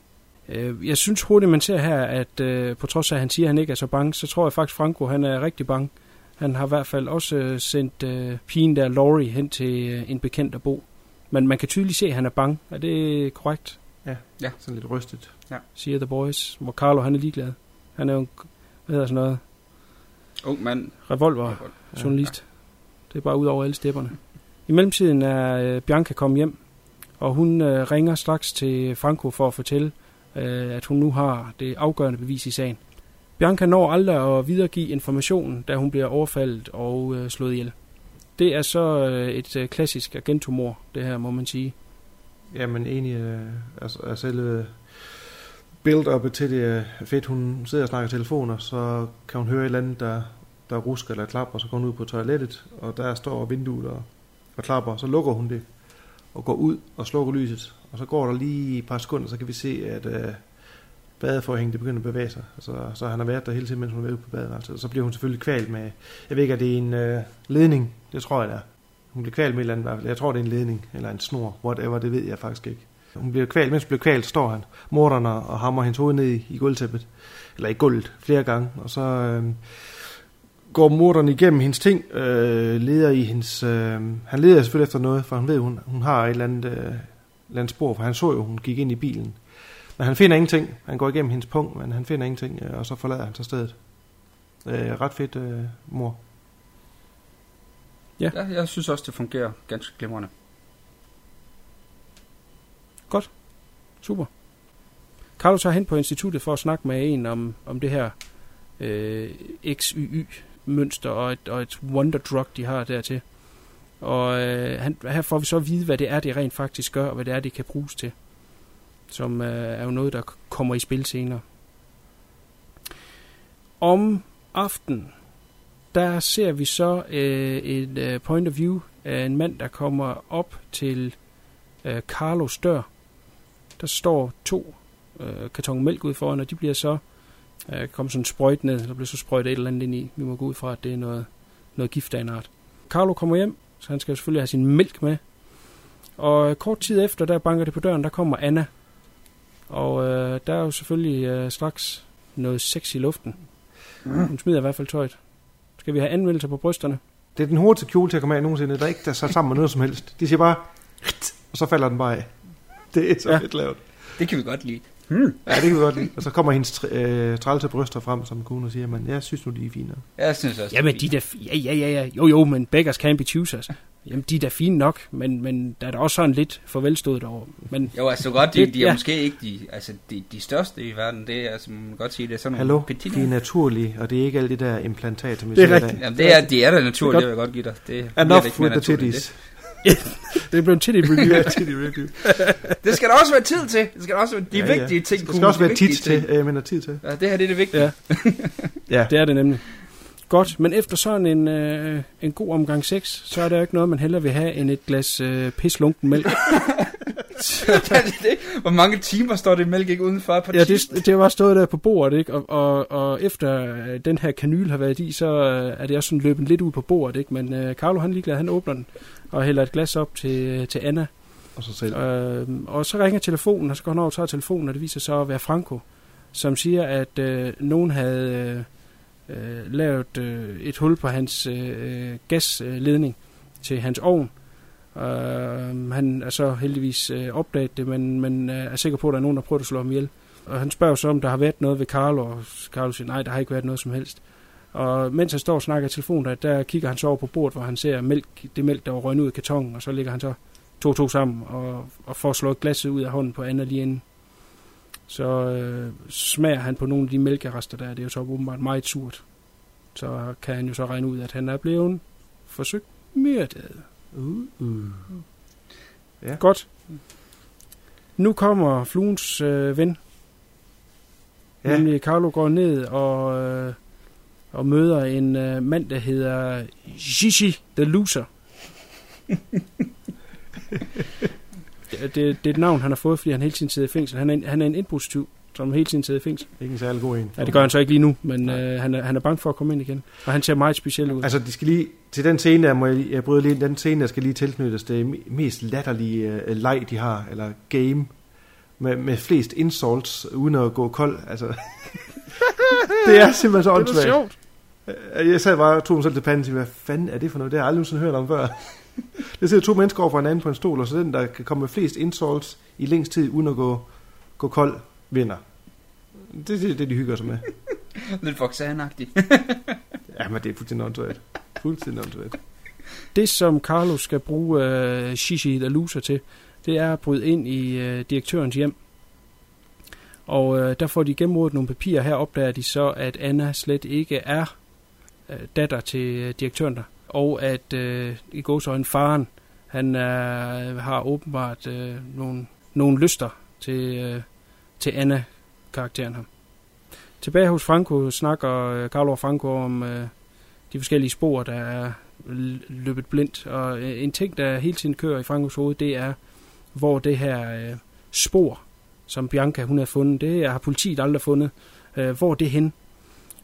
Øh, jeg synes hurtigt, man ser her, at øh, på trods af, at han siger, at han ikke er så bange, så tror jeg faktisk, Franco han er rigtig bange. Han har i hvert fald også øh, sendt pigen der, Laurie, hen til en bekendt at bo. Men man kan tydeligt se, at han er bange. Er det korrekt, Sådan lidt rystet. siger The Boys? Hvor Carlo, han er ligeglad. Han er jo en, hvad hedder sådan noget, Ung mand. revolver journalist. Det er bare ud over alle stepperne. I mellemtiden er Bianca kommet hjem, og hun ringer straks til Franco for at fortælle, øh, at hun nu har det afgørende bevis i sagen. Bianca når aldrig at videregive informationen, da hun bliver overfaldet og øh, slået ihjel. Det er så øh, et øh, klassisk agentumor, det her må man sige. Jamen egentlig, øh, altså, altså selve build-up til det er fedt. Hun sidder og snakker telefoner, så kan hun høre et eller andet, der, der rusker eller klapper, så går hun ud på toilettet, og der står vinduet og, og klapper, så lukker hun det og går ud og slukker lyset. Og så går der lige et par sekunder, så kan vi se, at øh, badeforhængen det begynder at bevæge sig. Så, så han har været der hele tiden, mens hun var ude på badeværelset. Og så bliver hun selvfølgelig kvalt med, jeg ved ikke, er det en øh, ledning? Det tror jeg, det er. Hun bliver kvalt med et eller andet, i hvert fald. jeg tror, det er en ledning, eller en snor, whatever, det ved jeg faktisk ikke. Hun bliver kvalt, mens hun bliver kvalt, står han, morderen og hammer hendes hoved ned i, i gulvtæppet, eller i gulvet flere gange, og så øh, går morderen igennem hendes ting, øh, leder i hendes, øh, han leder selvfølgelig efter noget, for han ved, hun, hun har et eller andet, øh, eller spor, for han så jo, hun gik ind i bilen. Men han finder ingenting. Han går igennem hendes punkt, men han finder ingenting, øh, og så forlader han så stedet. Øh, ret fedt øh, mor. Ja, jeg synes også, det fungerer ganske glimrende. Super. Carlo tager hen på instituttet for at snakke med en om, om det her øh, XYY-mønster og et, og et wonder drug, de har dertil. Og øh, han, her får vi så at vide, hvad det er, det rent faktisk gør, og hvad det er, det kan bruges til. Som øh, er jo noget, der kommer i spil senere. Om aftenen, der ser vi så øh, et øh, point of view af en mand, der kommer op til øh, Carlos dør. Der står to øh, karton mælk ud foran, og de bliver så øh, kommer sådan sprøjt ned. Der bliver så sprøjtet et eller andet ind i. Vi må gå ud fra, at det er noget, noget gift af en art. Carlo kommer hjem, så han skal jo selvfølgelig have sin mælk med. Og kort tid efter, der banker det på døren, der kommer Anna. Og øh, der er jo selvfølgelig øh, straks noget sex i luften. Hun smider i hvert fald tøjet. Skal vi have anmeldelser på brysterne? Det er den hurtigste kjole til at komme af nogensinde, der ikke er sat sammen med noget som helst. De siger bare, og så falder den bare af. Det er så Ja. ja. fedt lavet. Det kan vi godt lide. Ja, det kan vi godt lide. Og så kommer hendes tr- øh, trælse bryster frem som kone og siger, men jeg synes nu, de er fine. Jeg synes også, Jamen, det er de der... Ja, ja, ja, ja. Jo, jo, men beggars can be choosers. Jamen, de er da fine nok, men, men der er da også sådan lidt farvelstået over. Men Jo, altså godt, de, de er ja. måske ikke de, altså, de, de største i verden. Det er, altså, man kan godt sige, det er sådan Hallo, nogle petit. de er naturlige, og det er ikke alt det der implantat, som vi Det er ser rigtigt. Jamen, det er, de er da Det er naturligt, godt. det vil jeg godt give dig. Det Enough with the titties. Det blev til et review. Ja, review. Det skal der også være tid til. Det skal der også være de Ja, ja, ja. vigtige ting. Kuhn, skal også være vigtige tit til, øh, men er tid til. Ja, det her det er det vigtige. Ja. Ja. Det er det nemlig. Godt, men efter sådan en, øh, en god omgang sex, så er der jo ikke noget, man hellere vil have end et glas øh, pislunken mælk. Hvor mange timer står det mælk ikke udenfor på ja, det, det var stået der på bordet, ikke? Og, og, og efter øh, den her kanyl har været i, så øh, er det også sådan løbet lidt ud på bordet, ikke? Men øh, Carlo, han er ligeglad, han åbner den og hælder et glas op til, til Anna. Og så selv. Øh, og så ringer telefonen, og så går han over og tager telefonen, og det viser sig at være Franco, som siger, at øh, nogen havde øh, øh, lavet øh, et hul på hans øh, gasledning til hans ovn. Øh, han er så heldigvis øh, opdaget det, men, men øh, er sikker på, at der er nogen, der prøver at slå ham ihjel. Og han spørger så, om der har været noget ved Carlo, og Carlo siger, nej, der har ikke været noget som helst. Og mens han står og snakker i telefonen, der, der kigger han så over på bordet, hvor han ser mælk, det mælk, der var røgnet ud af kartongen, og så ligger han så to to sammen og, og får slået glasset ud af hånden på Anna lige inden. Så øh, smager han på nogle af de mælkerester der, det er jo så åbenbart meget surt. Så kan han jo så regne ud, at han er blevet forsøgt myrdet. Uh, uh. Ja. Godt. Nu kommer fluens øh, ven, ja. Nemlig Carlo går ned og, øh, og møder en øh, mand, der hedder Gigi the Loser. det, det, det er et navn, han har fået, fordi han hele tiden sidder i fængsel. Han er en, han er en indbrudstyv, som hele tiden sidder i fængsel. Ikke en særlig god en. Ja, det gør han så ikke lige nu, men øh, han, er, han er bange for at komme ind igen. Og han ser meget speciel ud. Altså, de skal lige, til den scene der, må jeg, jeg bryder lige den scene, der skal lige tilknyttes det me- mest latterlige uh, leg, de har, eller game, med, med flest insults, uden at gå kold. Altså, det er simpelthen så det er åndssvagt. sjovt. Øh, Jeg sad bare og tog mig selv til panden og hvad fanden er det for noget? Det har jeg aldrig nogensinde hørt om før. Der sidder to mennesker over for hinanden på en stol, og så den, der kan komme med flest insults i længst tid, uden at gå, gå kold, vinder. Det er det, det, de hygger sig med. Lidt voksanagtigt. Ja, men det er fuldstændig åndssvagt. Fuldstændig åndssvagt. Det, som Carlos skal bruge øh, Shishi Loser til, det er at bryde ind i øh, direktørens hjem. Og øh, der får de gennemrådet nogle papirer. Her opdager de så, at Anna slet ikke er øh, datter til øh, direktøren der. Og at øh, i gåsøjne faren, han øh, har åbenbart øh, nogle, nogle lyster til, øh, til Anna-karakteren her. Tilbage hos Franco snakker øh, Carlo og Franco om øh, de forskellige spor, der er løbet blindt. Og øh, en ting, der hele tiden kører i Frankos hoved, det er, hvor det her øh, spor, som Bianca hun har fundet, det har politiet aldrig fundet. Øh, hvor er det hen?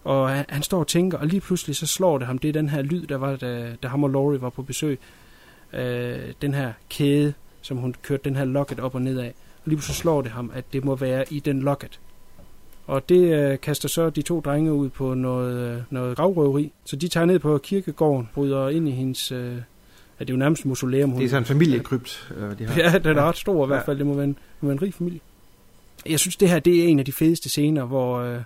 Og han, han står og tænker, og lige pludselig så slår det ham. Det er den her lyd, der var, da, da ham og Laurie var på besøg. Øh, den her kæde, som hun kørte den her locket op og ned af. Lige pludselig slår det ham, at det må være i den locket. Og det øh, kaster så de to drenge ud på noget, øh, noget gravrøveri. Så de tager ned på kirkegården, bryder ind i hendes... Øh, ja, det er jo nærmest. Hun, Det er sådan en familiekrypt, øh, de har. Ja, den er ret stor i hvert Ja. fald. Det må være en, må være en rig familie. Jeg synes, det her det er en af de fedeste scener, hvor, øh,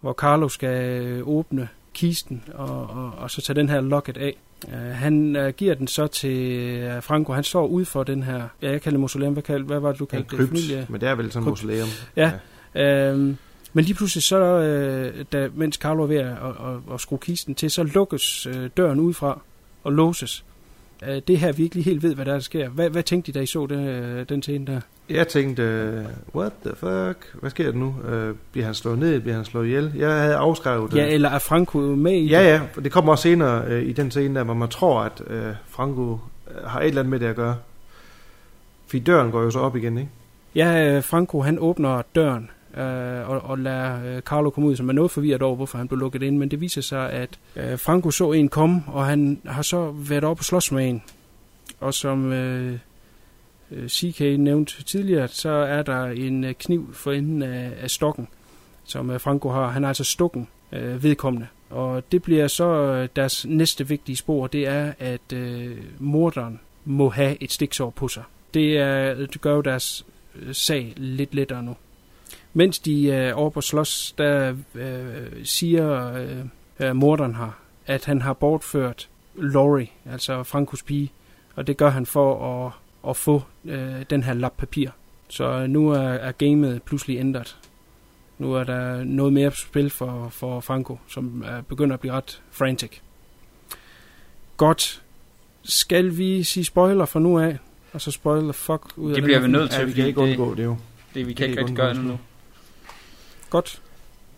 hvor Carlo skal øh, åbne kisten og, og, og så tage den her locket af. Uh, han uh, giver den så til uh, Franco. Han står ude for den her, ja, jeg kalder det mausoleum. Hvad, kald, hvad var det, du kaldte det? krypt, Familie? men det er vel sådan et mausoleum. Ja. Øhm, men lige pludselig så, øh, da, mens Carlo er ved at, at, at, at skrue kisten til, så lukkes øh, døren udefra og låses. Øh, det her vi ikke lige helt ved, hvad der, er, sker. Hvad, hvad tænkte I, da I så det, øh, den scene der? Jeg tænkte, øh, what the fuck? Hvad sker der nu? Øh, bliver han slået ned? Bliver han slået ihjel? Jeg havde afskrevet det. Ja, eller er Franco med i ja, det? ja. for Det kommer også senere øh, i den scene, der, hvor man tror, at øh, Franco øh, har et eller andet med det at gøre. Fordi døren går jo så op igen, ikke? Ja, øh, Franco han åbner døren øh, og, og lade øh, Carlo komme ud, som er noget forvirret over, hvorfor han blev lukket ind. Men det viser sig, at øh, Franco så en komme, og han har så været oppe og slås med en. Og som øh, øh CK nævnte tidligere, så er der en øh, kniv for enden af, af stokken, som øh, Franco har. Han har altså stukken øh, vedkommende. Og det bliver så deres næste vigtige spor, det er, at øh, morderen må have et stiksår på sig. Det, er, det gør jo deres sag lidt lettere nu. Mens de er over på slås, der øh, siger øh, øh, morderen her, at han har bortført Laurie, altså Frankos pige, og det gør han for at, at få øh, den her lap papir. Så nu er, er gamet pludselig ændret. Nu er der noget mere på spil for, for Franco, som er, begynder at blive ret frantic. Godt. Skal vi sige spoiler fra nu af? Og så spoiler fuck ud af Det den bliver vi nødt til, Ja, vi kan ikke det, undgå det jo. det, vi det kan kan ikke ikke rigtig gøre det nu. Godt.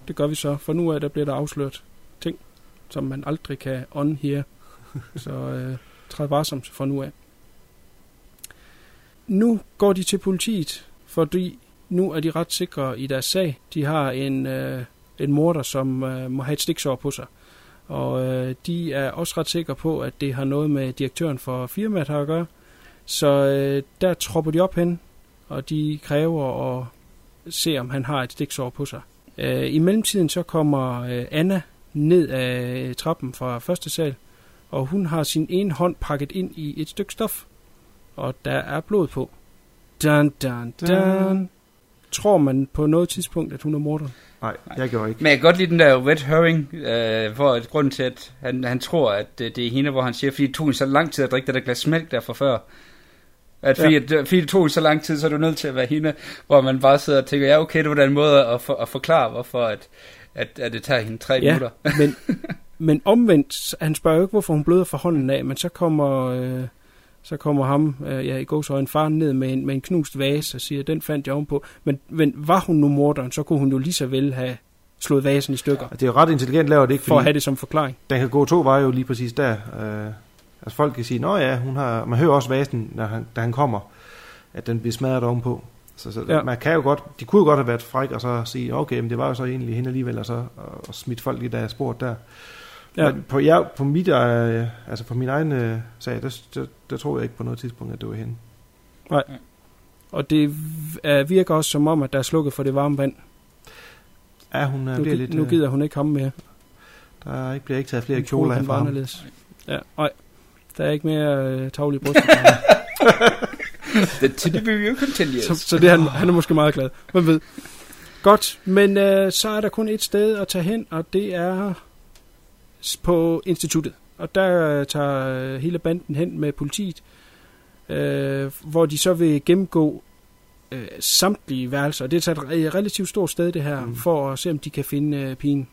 Det gør vi så. For nu af, der bliver der afsløret ting, som man aldrig kan unhear. så øh, træd varsomt fra nu af. Nu går de til politiet, fordi nu er de ret sikre i deres sag. De har en, øh, en morder, som øh, må have et stiksår på sig. Og øh, de er også ret sikre på, at det har noget med direktøren for firmaet her at gøre. Så øh, der tropper de op hen, og de kræver at se, om han har et stiksår på sig. Øh, I mellemtiden så kommer øh, Anna ned af trappen fra første sal, og hun har sin ene hånd pakket ind i et stykke stof, og der er blod på. Dun, dun, dun. Tror man på noget tidspunkt, at hun er morderen? Nej, jeg gjorde ikke. Men jeg kan godt lide den der red herring, øh, hvor grunden til, at han, han tror, at det, det er hende, hvor han siger, fordi det tog så lang tid at drikke det der glas mælk der fra før. At fordi, Ja. ja. at, fordi det tog så lang tid, så er du nødt til at være hende, hvor man bare sidder og tænker, ja okay, det var da en måde at, for, at forklare, hvorfor at, at, at det tager hende tre Ja. minutter. Men, men omvendt, han spørger jo ikke, hvorfor hun bløder fra hånden af, men så kommer, øh, så kommer ham, øh, ja, i gåsøjne, faren ned med en, med en knust vase og siger, den fandt jeg ovenpå. Men, men var hun nu morderen, så kunne hun jo lige så vel have slået vasen i stykker, Det er jo ret intelligent lavet, det ikke? for at have det som forklaring. den kan gå to veje jo lige præcis der. Øh, altså folk kan sige, nå ja, hun har, man hører også vasen, når han, da han kommer, at den bliver smadret ovenpå. Så, så Ja. man kan jo godt, de kunne jo godt have været fræk og så sige, okay, men det var jo så egentlig hende alligevel, og så og, og smidt folk i deres sport der. Ja. Men på, jeg, på mit, øh, altså på min egen øh, sag, der, der, der tror jeg ikke på noget tidspunkt, at det var hende. Og det øh, virker også som om, at der er slukket for det varme vand. Ja, hun øh, Nu, bliver lidt, nu øh, gider hun ikke ham mere. der er ikke, bliver ikke taget flere Hun kjoler af han fra var ham. anderledes. Ja, nej. Der er ikke mere øh, tavlige bryster. The titty review continues. så, så det han, han er måske meget glad. Hvem ved. Godt, men øh, så er der kun et sted at tage hen, og det er på instituttet. Og der øh, tager øh, hele banden hen med politiet, øh, hvor de så vil gennemgå øh, samtlige værelser. Det er et relativt stort sted, det her. Mm. for at se, om de kan finde øh, pigen.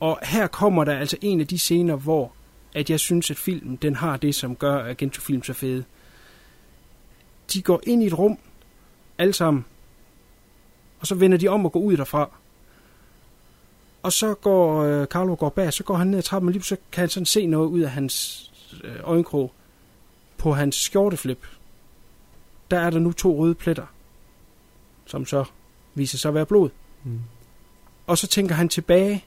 Og her kommer der altså en af de scener, hvor at jeg synes, at filmen den har det, som gør Agento-film så fede. De går ind i et rum, alle sammen, og så vender de om og går ud derfra. Og så går øh, Carlo går bag, så går han ned ad trappen, og lige så kan han sådan se noget ud af hans øh, øjenkrog. På hans skjorteflip, der er der nu to røde pletter, som så viser sig at være blod. Mm. Og så tænker han tilbage,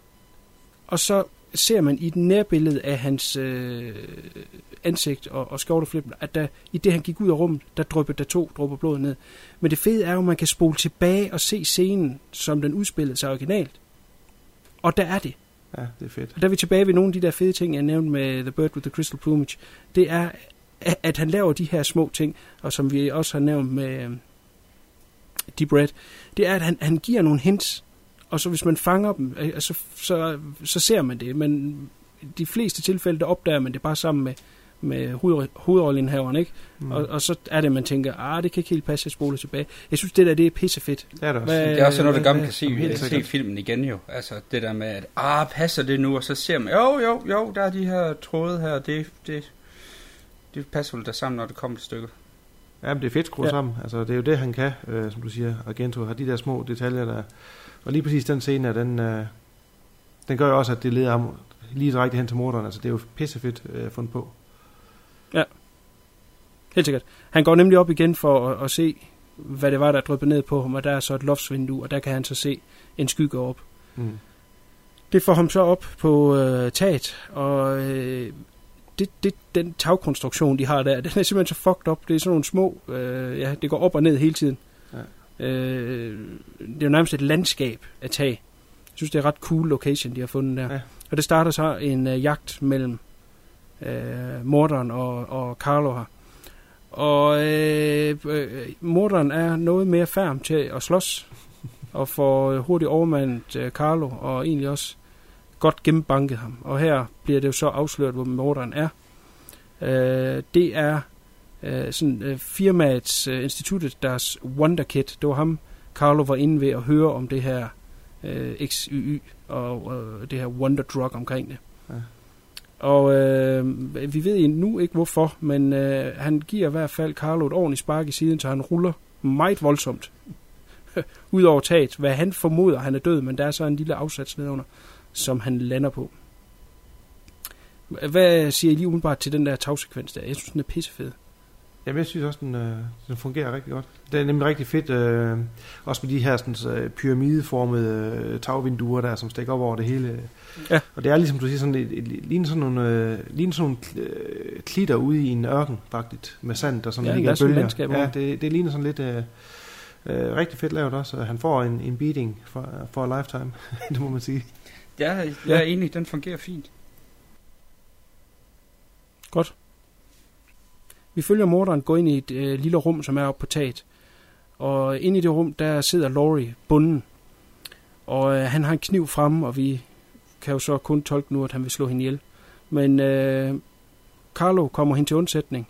og så ser man i den nærbillede af hans øh, ansigt og, og skjorteflip, at der, i det han gik ud af rummet, der dryppede der to dråber blod ned. Men det fede er jo, at man kan spole tilbage og se scenen, som den udspillede sig originalt. Og der er det. Ja, det er fedt. Og der er vi tilbage ved nogle af de der fede ting, jeg nævnte med The Bird with the Crystal Plumage. Det er, at- han laver de her små ting, og som vi også har nævnt med Deep Red, det er, at han, han giver nogle hints, og så hvis man fanger dem, øh, så, så, så ser man det. Men de fleste tilfælde, der opdager man det bare sammen med, med hoved, hovedrollenhaveren, ikke? Mm. Og, og så er det, man tænker, ah, det kan ikke helt passe, at spole tilbage. Jeg synes, det der, det er pissefedt. det er det også. Hvad- Det er også noget, der gør, man kan se, helt se filmen igen jo. Altså det der med, at ah, passer det nu? Og så ser man, jo, jo, jo, der er de her tråde her, det, det, det passer vel der sammen, når det kommer til stykket. Ja, men det er fedt skruet ja. sammen. Altså, det er jo det, han kan, øh, som du siger. Argento har de der små detaljer, der... Og lige præcis den scene, den, øh, den gør jo også, at det leder ham lige direkte hen til morderen. Altså, det er jo pissefedt øh, fundet på. Helt sikkert. Han går nemlig op igen for at, at se, hvad det var, der dryppede ned på ham, og der er så et loftsvindue, og der kan han så se en skygge op. Mm. Det får ham så op på øh, taget, og øh, det, det, den tagkonstruktion, de har der, den er simpelthen så fucked up. Det er sådan nogle små, øh, ja, det går op og ned hele tiden. Øh, det er jo nærmest et landskab af tag. Jeg synes, det er et ret cool location, de har fundet der. Ja. Og det starter så en øh, jagt mellem øh, morderen og, og Carlo her. Og øh, øh, morderen er noget mere færm til at slås, og får hurtigt overmandet øh, Carlo, og egentlig også godt gennembanket ham. Og her bliver det jo så afsløret, hvor morderen er. Øh, det er øh, sådan øh, firmaets øh, instituttet, deres Wonder Kid. Det var ham, Carlo var inde ved at høre om det her øh, XYY og øh, det her Wonder Drug omkring det. Og øh, vi ved nu ikke hvorfor, men øh, han giver i hvert fald Carlo et ordentligt spark i siden, så han ruller meget voldsomt ud over taget. Hvad han formoder, han er død, men der er så en lille afsats nedunder, som han lander på. Hvad siger I lige umiddelbart til den der tagsekvens der? Jeg synes, den er pissefed. Jamen, jeg synes også, den, øh, den fungerer rigtig godt. Det er nemlig rigtig fedt, øh, også med de her sådan, øh, pyramideformede øh, tagvinduer der, som stikker op over det hele. Ja. Og det er ligesom du siger, sådan, et, et, ligner sådan nogle, øh, ligner sådan nogle øh, klitter ude i en ørken, faktisk, med sand, der sådan Ja, ligger er bølger. landskab Ja, det, det ligner sådan lidt øh, øh, rigtig fedt lavet også. Han får en, en beating for, for a lifetime, det må man sige. Ja, jeg Ja. er enig, den fungerer fint. Godt. Vi følger morderen gå ind i et øh, lille rum, som er oppe på taget. Og inde i det rum, der sidder Laurie bunden. Og øh, han har en kniv frem, og vi kan jo så kun tolke nu, at han vil slå hende ihjel. Men øh, Carlo kommer hende til undsætning.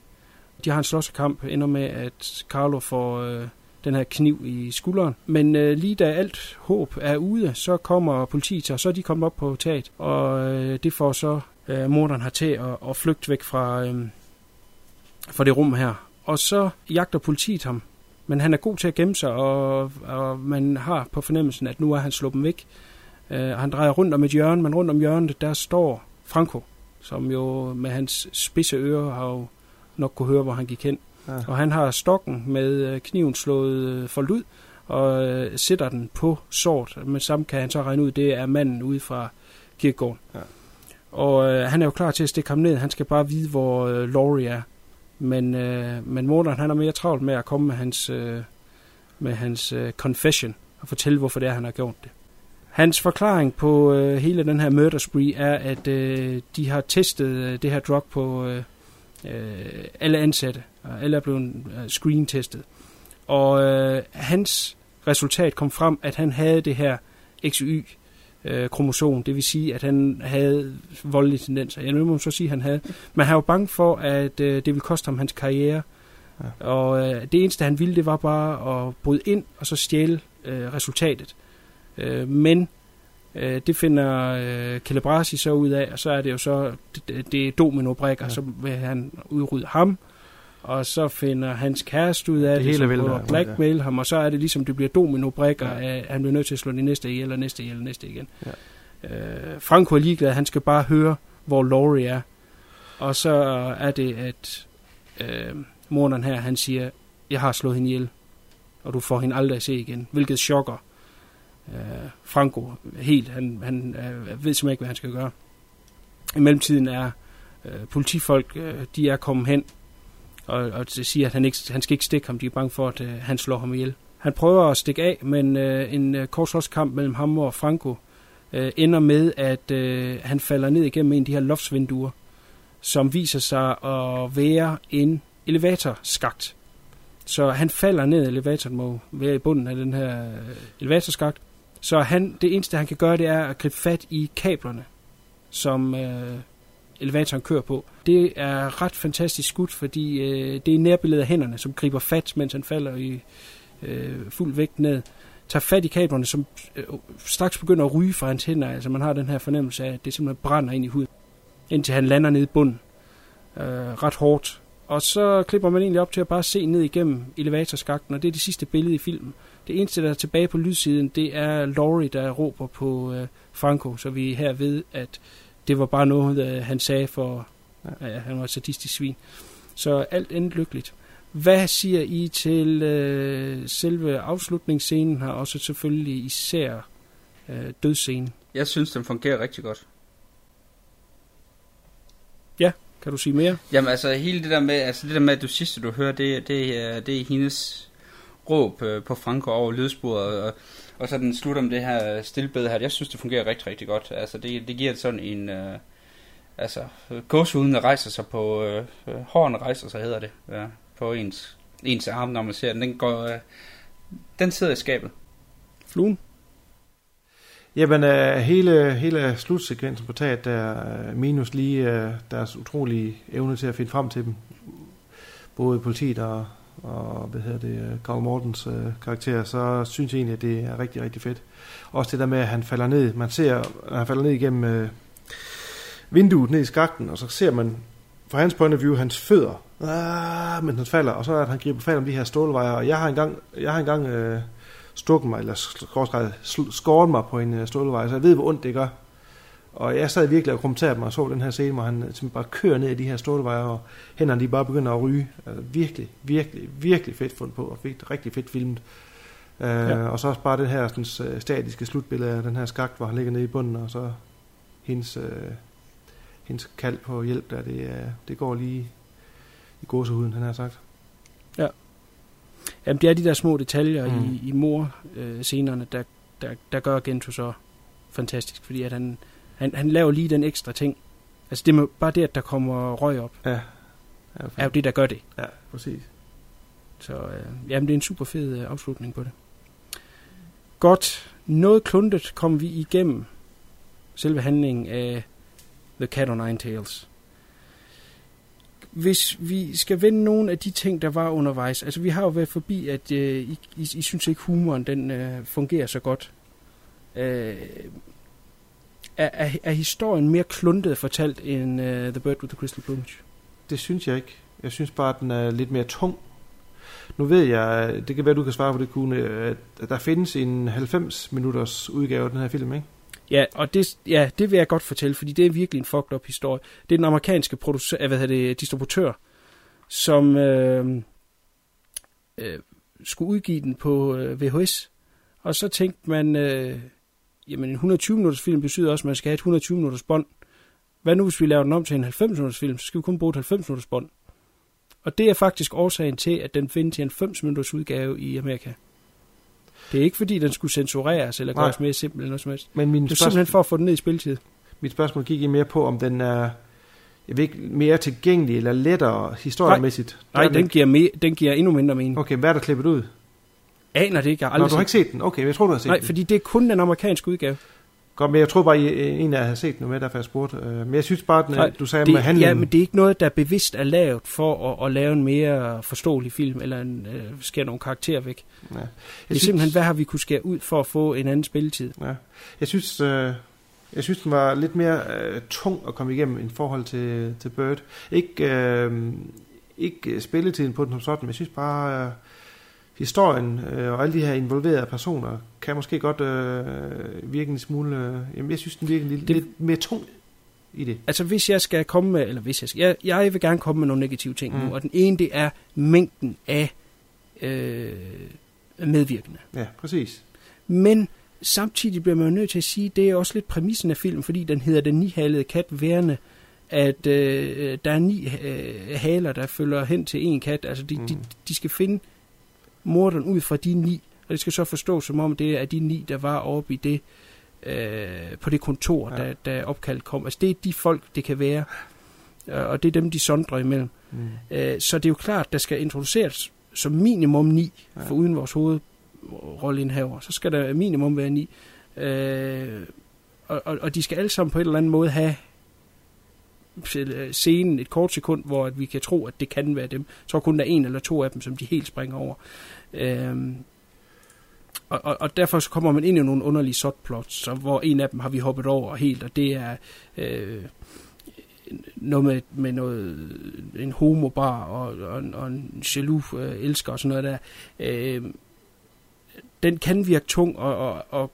De har en slåskamp, ender med, at Carlo får øh, den her kniv i skulderen. Men øh, lige da alt håb er ude, så kommer politiet, og så er de kommet op på taget. Og øh, det får så øh, morderen har til at, at flygte væk fra, øh, fra det rum her. Og så jagter politiet ham. Men han er god til at gemme sig, og, og man har på fornemmelsen, at nu er han sluppet væk. Øh, han drejer rundt om et hjørne, men rundt om hjørnet, der står Franco, som jo med hans spidse ører har jo nok kunne høre, hvor han gik hen. Ja. Og han har stokken med øh, kniven slået øh, foldet ud, og øh, sætter den på sort. Men sammen kan han så regne ud, det er manden ude fra kirkegården. Ja. Og øh, han er jo klar til at stikke ham ned. Han skal bare vide, hvor øh, Laurie er. Men, øh, men morderen, han er mere travlt med at komme med hans, øh, med hans øh, confession og fortælle, hvorfor det er, han har gjort det. Hans forklaring på øh, hele den her murder spree er, at øh, de har testet øh, det her drug på øh, øh, alle ansatte, og alle er blevet øh, screen-testet. Og øh, hans resultat kom frem, at han havde det her XY øh, kromosom, det vil sige, at han havde voldelige tendenser. Jeg må så sige, at han havde. Men han var bange for, at øh, det ville koste ham hans karriere. Ja. Og øh, det eneste, han ville, det var bare at bryde ind og så stjæle øh, resultatet. Øh, men øh, det finder øh, Calabrasi så ud af, og så er det jo så, det, det er domino-brækker, Ja. så vil han udrydde ham, og så finder hans kæreste ud af Det det, hele ja. at blackmail ham, og så er det ligesom, det bliver domino-brækker, Ja. at han bliver nødt til at slå de næste ihjel, og næste ihjel, og næste igen. Ja. Øh, Franco er ligeglad, han skal bare høre, hvor Laurie er. Og så er det, at øh, morderen her, han siger, jeg har slået hende ihjel, og du får hende aldrig at se igen. Hvilket chokker øh, Franco helt. Han, han øh, ved simpelthen ikke, hvad han skal gøre. I mellemtiden er øh, politifolk, øh, de er kommet hen, og, og siger, at han, ikke, han skal ikke stikke ham. De er bange for, at øh, han slår ham ihjel. Han prøver at stikke af, men øh, en øh, kortslåskamp mellem ham og Franco øh, ender med, at øh, han falder ned igennem en af de her loftsvinduer, som viser sig at være en elevatorskagt. Så han falder ned, elevatoren må være i bunden af den her øh, elevatorskagt. Så han, det eneste, han kan gøre, det er at gribe fat i kablerne, som øh, elevatoren kører på. Det er ret fantastisk skudt, fordi øh, det er nærbilledet af hænderne, som griber fat, mens han falder i øh, fuld vægt ned. Tager fat i kablerne, som øh, straks begynder at ryge fra hans hænder. Altså man har den her fornemmelse af, at det simpelthen brænder ind i huden, indtil han lander nede i bunden. Øh, ret hårdt. Og så klipper man egentlig op til at bare se ned igennem elevatorskakten, og det er det sidste billede i filmen. Det eneste, der er tilbage på lydsiden, det er Laurie, der råber på øh, Franco, så vi her ved, at det var bare noget, øh, han sagde for, ja. Ja, han var et sadistisk svin. Så alt endte lykkeligt. Hvad siger I til øh, selve afslutningsscenen her, og så selvfølgelig især øh, dødsscenen? Jeg synes, den fungerer rigtig godt. Kan du sige mere? Jamen altså, hele det der med, altså det der med, at du sidste du hører, det, det, er, det er hendes råb øh, på Franco over lydsporet, og, og så den slutter om det her øh, stillbed her. Jeg synes, det fungerer rigtig, rigtig godt. Altså, det, det giver sådan en, øh, altså, gåsehuden, rejser sig på, øh, øh, hårene rejser sig, hedder det, ja, på ens, ens arm, når man ser den. Den, går, øh, den sidder i skabet. Fluen? Jamen, øh, hele, hele slutsekvensen på taget, der øh, minus lige øh, deres utrolige evne til at finde frem til dem. Både politiet og, og hvad hedder det, øh, Carl Mortens øh, karakter, så synes jeg egentlig, at det er rigtig, rigtig fedt. Også det der med, at han falder ned. Man ser, at han falder ned igennem øh, vinduet ned i skakten, og så ser man fra hans point of view hans fødder, ah, men han falder, og så er det, at han griber fat om de her stålvejer, og jeg har engang, jeg har engang øh, stukket mig, eller skåret, mig på en øh, stålvej, så jeg ved, hvor ondt det gør. Og jeg sad virkelig og kommenterede mig og så den her scene, hvor han simpelthen bare kører ned i de her stålvejer, og hænderne de bare begynder at ryge. Altså, virkelig, virkelig, virkelig fedt fundet på, og fedt, rigtig fedt filmet. Uh, ja. Og så også bare det her sådan, øh, statiske slutbillede af den her skagt, hvor han ligger nede i bunden, og så hendes, uh, hendes kald på hjælp, der det, uh, det går lige i gåsehuden, han har sagt. Ja. Jamen, det er de der små detaljer mm. i, i mor-scenerne, der, der, der gør Gento så fantastisk, fordi at han, han, han laver lige den ekstra ting. Altså, det er bare det, at der kommer røg op, ja. Ja, er jo det, der gør det. Ja, præcis. Så øh, jamen, det er en super fed øh, afslutning på det. Godt. Noget kluntet kom vi igennem selve handlingen af The Cat on Nine Tails. Hvis vi skal vende nogle af de ting, der var undervejs, altså vi har jo været forbi, at øh, I, I, I synes ikke humoren den øh, fungerer så godt. Øh, er, er, er historien mere kluntet fortalt end uh, The Bird with the Crystal Plumage? Det synes jeg ikke. Jeg synes bare, at den er lidt mere tung. Nu ved jeg, det kan være, du kan svare på det, Kune, at der findes en 90 minutters udgave af den her film, ikke? Ja, og det, ja, det vil jeg godt fortælle, fordi det er virkelig en fucked up historie. Det er den amerikanske producer, hvad hedder det, distributør, som øh, øh, skulle udgive den på øh, VHS. Og så tænkte man, øh, jamen en 120 minutters film betyder også, at man skal have et 120 minutters bånd. Hvad nu, hvis vi laver den om til en 90 minutters film, så skal vi kun bruge et 90 minutters bånd. Og det er faktisk årsagen til, at den findes i en 90 minutters udgave i Amerika. Det er ikke fordi, den skulle censureres eller gøres mere simpel eller noget som helst. Men min det er spørgsmål... simpelthen for at få den ned i spiltid. Mit spørgsmål gik i mere på, om den er jeg ved ikke, mere tilgængelig eller lettere historiemæssigt. Nej, Nej den, giver me- den giver endnu mindre mening. Okay, hvad er der klippet ud? Aner det ikke. Jeg har aldrig Nå, du har ikke set den? Okay, jeg tror du har set Nej, den. fordi det er kun den amerikanske udgave. Godt, men jeg tror bare, en af jer har set den med, derfor jeg spurgte. Øh, men jeg synes bare, at Nej, du sagde det, med handlingen... Ja, men det er ikke noget, der bevidst er lavet for at, at lave en mere forståelig film, eller en, uh, skære nogle karakterer væk. Ja. Jeg det er synes, simpelthen, hvad har vi kunne skære ud for at få en anden spilletid? Ja. Jeg synes... Uh, jeg synes, den var lidt mere uh, tung at komme igennem i forhold til, til Bird. Ikke, uh, ikke spilletiden på den som sådan, men jeg synes bare, uh, historien øh, og alle de her involverede personer kan måske godt øh, virke en smule... Øh, jamen, jeg synes, den virker lidt, det, lidt mere tung i det. Altså, hvis jeg skal komme med... Eller hvis jeg skal... Jeg, jeg vil gerne komme med nogle negative ting mm. nu, og den ene, det er mængden af øh, medvirkende. Ja, præcis. Men samtidig bliver man jo nødt til at sige, det er også lidt præmissen af filmen, fordi den hedder Den nihalede kat værende, at øh, der er ni øh, haler, der følger hen til en kat. Altså, de, mm. de, de skal finde morderen ud fra de ni, og det skal så forstås som om, det er de ni, der var oppe i det, øh, på det kontor, ja. da, da opkaldet kom. Altså det er de folk, det kan være, øh, og det er dem, de sondrer imellem. Mm. Øh, så det er jo klart, der skal introduceres som minimum ni, ja. for uden vores hovedrolleindhaver, så skal der minimum være ni. Øh, og, og, og de skal alle sammen på en eller anden måde have Øh, scenen et kort sekund, hvor at vi kan tro, at det kan være dem. Jeg tror kun, der er en eller to af dem, som de helt springer over. Øhm, og, og, og derfor så kommer man ind i nogle underlige subplots, så, hvor en af dem har vi hoppet over helt, og det er øh, noget med, med noget, en homobar og, og, og en jaloux øh, elsker og sådan noget der. Øh, den kan virke tung og, og, og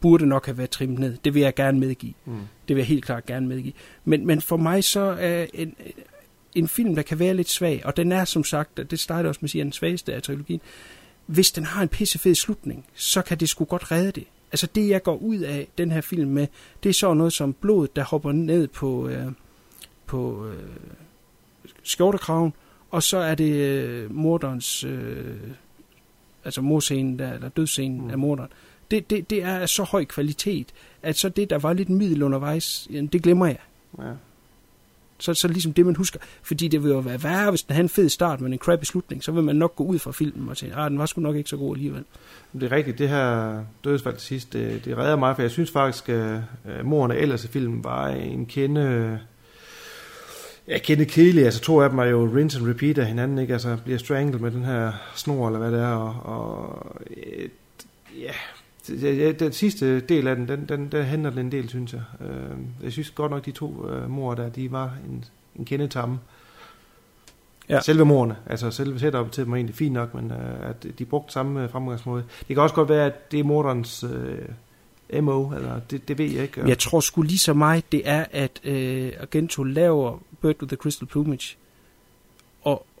burde nok have været trimmet ned. Det vil jeg gerne medgive. Mm. Det vil jeg helt klart gerne medgive. Men, men for mig så er en, en film, der kan være lidt svag, og den er som sagt, det starter også med at sige, den svageste af trilogien, hvis den har en pissefed slutning, så kan det sgu godt redde det. Altså det, jeg går ud af den her film med, det er så noget som blodet, der hopper ned på, øh, på øh, skjortekraven, og så er det øh, morderens, øh, altså morscenen, der, eller dødsscenen mm. af morderen. Det, det, det er af så høj kvalitet, at så det, der var lidt middel undervejs, det glemmer jeg. Ja. Så, så ligesom det, man husker. Fordi det vil jo være værre, hvis den havde en fed start, men en crappy slutning, så vil man nok gå ud fra filmen og tænke, ah, den var sgu nok ikke så god alligevel. Det er rigtigt, det her dødsfald til sidst, det, det redder mig, for jeg synes faktisk, at uh, morerne ellers i filmen var en kende... Jeg kender kedelige, altså to af dem er jo rinse and repeat af hinanden, ikke? Altså bliver strangled med den her snor, eller hvad det er, og, og et, ja, det- ja, den sidste del af den, den, den, der henter den en del, synes jeg. Øh, jeg synes godt nok, de to øh, mor der, de var en, en kendetamme. Ja. Selve morerne, altså selve setup til dem er egentlig fint nok, men øh, at de brugte samme øh, fremgangsmåde. Det kan også godt være, at det er morderens øh, MO, eller det, det ved jeg ikke. Jeg tror sgu lige så meget, det er, at øh, Argento laver Bird with the Crystal Plumage.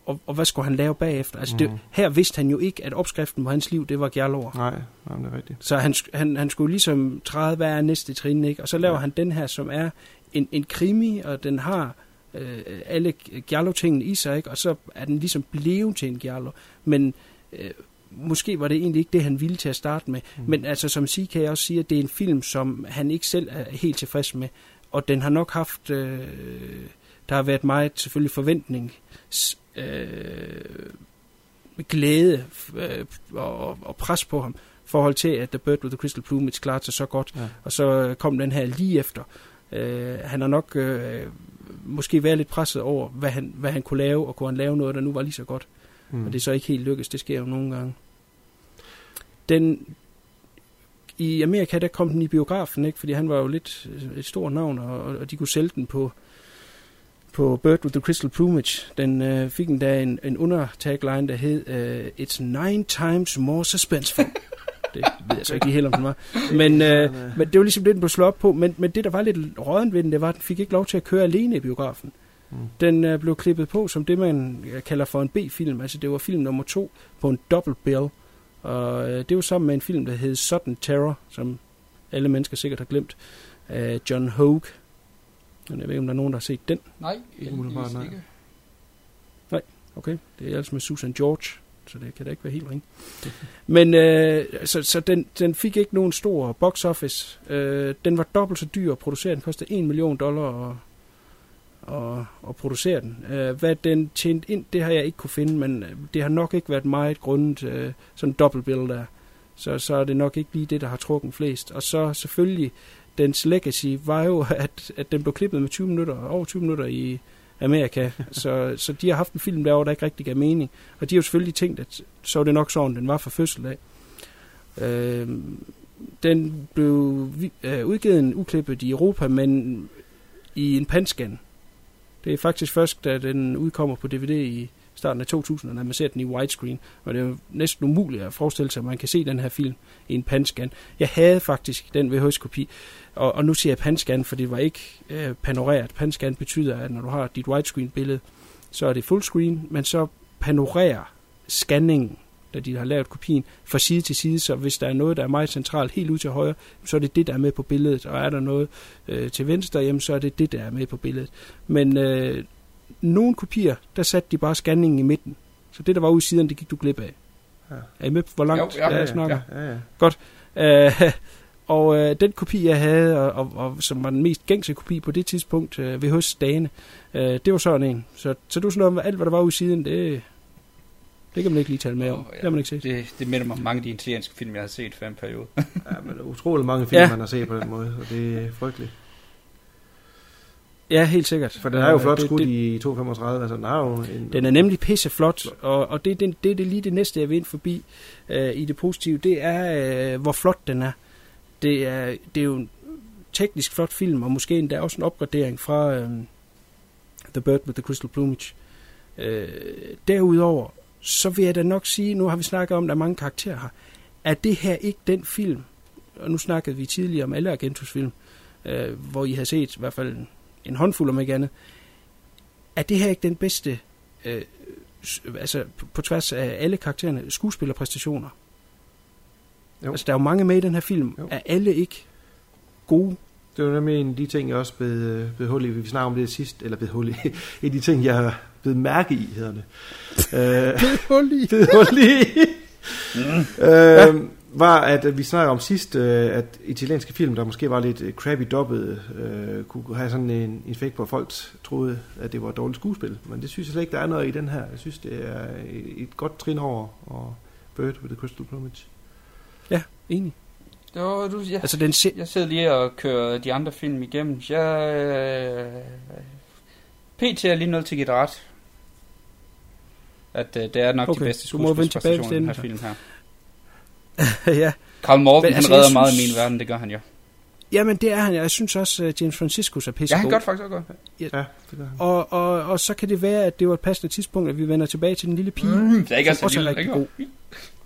Og, og, hvad skulle han lave bagefter? Altså, det, Mhm. her vidste han jo ikke, at opskriften på hans liv, det var Gjerlover. Nej, nej, det er rigtigt. Så han, han, han skulle ligesom træde, hvad er næste trin, ikke? Og så laver ja. Han den her, som er en, en krimi, og den har øh, alle Giallo-tingene i sig, ikke? Og så er den ligesom blevet til en Giallo. Men øh, måske var det egentlig ikke det, han ville til at starte med. Mm. Mm. Men altså, som sige kan jeg også sige, at det er en film, som han ikke selv er helt tilfreds med. Og den har nok haft... Øh, der har været meget selvfølgelig forventning, øh, glæde øh, og, og pres på ham i forhold til, at The Bird with the Crystal Plumage klarede sig så godt. Ja. Og så kom den her lige efter. Øh, han har nok øh, måske været lidt presset over, hvad han, hvad han kunne lave, og kunne han lave noget, der nu var lige så godt. Mm. Og det er så ikke helt lykkedes, det sker jo nogle gange. Den, I Amerika, der kom den i biografen, ikke? fordi han var jo lidt øh, et stort navn, og, og de kunne sælge den på, på Bird with the Crystal Plumage. Den øh, fik endda en, en undertagline, der hed øh, It's nine times more suspenseful. det ved jeg så ikke helt, om den var. Men, øh, men det var ligesom det, den blev slået op på. Men, men det, der var lidt rådent ved den, det var, at den fik ikke lov til at køre alene i biografen. Mm. Den øh, blev klippet på som det, man øh, kalder for en B-film. Altså, det var film nummer to på en double bill. Og øh, det var sammen med en film, der hed Sudden Terror, som alle mennesker sikkert har glemt. Af John Hogue. Men jeg ved ikke, om der er nogen, der har set den. Nej, Ikke umiddelbart, nej. ikke. Okay, det er altså med Susan George, så det kan da ikke være helt ring. Men øh, så, så den, den fik ikke nogen stor box office. Øh, den var dobbelt så dyr at producere. Den kostede 1 million dollar at, at, at producere den. Øh, hvad den tjente ind, det har jeg ikke kunne finde, men øh, det har nok ikke været meget grundet øh, sådan en dobbelt bill der. Så, så er det nok ikke lige det, der har trukket flest. Og så selvfølgelig, dens legacy var jo, at, at den blev klippet med 20 minutter, over 20 minutter i Amerika. så, så de har haft en film derovre, der ikke rigtig gav mening. Og de har jo selvfølgelig tænkt, at så var det nok sådan, den var fra fødsel af. Øh, den blev øh, udgivet uklippet i Europa, men i en panscan. Det er faktisk først, da den udkommer på DVD i starten af 2000, når man ser den i widescreen. Og det er jo næsten umuligt at forestille sig, at man kan se den her film i en panscan. Jeg havde faktisk den VHS-kopi, og, og nu siger jeg panscan, for det var ikke øh, panoreret. Panscan betyder, at når du har dit widescreen-billede, så er det fullscreen, men så panorerer scanningen, da de har lavet kopien, fra side til side, så hvis der er noget, der er meget centralt helt ud til højre, så er det det, der er med på billedet, og er der noget øh, til venstre, jamen, så er det det, der er med på billedet. Men øh, nogle kopier, der satte de bare scanningen i midten, så det, der var ude i siden, det gik du glip af. Ja. Er I med, på, hvor langt Jo, ja, jeg ja, snakker? Ja, ja. Øh, og øh, den kopi, jeg havde, og, og, og som var den mest gængse kopi på det tidspunkt øh, ved hos Dane, øh, det var sådan en. Så, så det var sådan noget med alt, hvad der var ude i siden, det, det kan man ikke lige tale med om. Åh, ja. Det har man ikke set. Det, det minder mig om mange af de italienske film, jeg har set for en periode. ja, men utrolig mange film, Ja. ja. man har set på den måde, og det er frygteligt. Ja, helt sikkert. For den er jo flot det- skudt det- i 235, altså den er jo en... Den er nemlig pisseflot, og, og det, er den, det er det lige det næste, jeg vil ind forbi øh, i det positive. Det er, øh, hvor flot den er. Det er, det er jo en teknisk flot film, og måske endda også en opgradering fra øh, The Bird with the Crystal Plumage. Øh, derudover, så vil jeg da nok sige, nu har vi snakket om, at der er mange karakterer her, er det her ikke den film, og nu snakkede vi tidligere om alle Argentos film, øh, hvor I har set i hvert fald en, håndfuld om ikke andet, er det her ikke den bedste øh, altså på, på tværs af alle karaktererne, skuespillerpræstationer. Jo. Altså, der er jo mange med i den her film. Jo. Er alle ikke gode? Det var nemlig en af de ting, jeg også blev, blev hul i. Vi snakker om det sidst, eller blev hul i. En af de ting, jeg har blevet mærke i, hedder det. Øh, Hul i. blevet hul i. øh, var, at vi snakker om sidst, øh, at italienske film, der måske var lidt øh, crappy dobbet, øh, kunne have sådan en effekt på, at folk troede, at det var et dårligt skuespil. Men det synes jeg slet ikke, der er noget i den her. Jeg synes, det er et godt trin over og Bird with the Crystal Plumage. Enig. Det var, du, ja. Altså, den se- Jeg sidder lige og kører de andre film igennem. Jeg... Øh, PT er lige nødt til at give det ret. At øh, det er nok Okay, de bedste skuespilspræstationer i den her film her. ja. Karl Morgan, Men han altså, redder jeg meget i synes- min verden, det gør han jo. Jamen, det er han. Jeg synes også, at James Franciscus er Ja, pissegod. han gør det faktisk også godt. Ja, det gør han. og, og, og så kan det være, at det var et passende tidspunkt, at vi vender tilbage til den lille pige. Mm, det er ikke som også er rigtig god.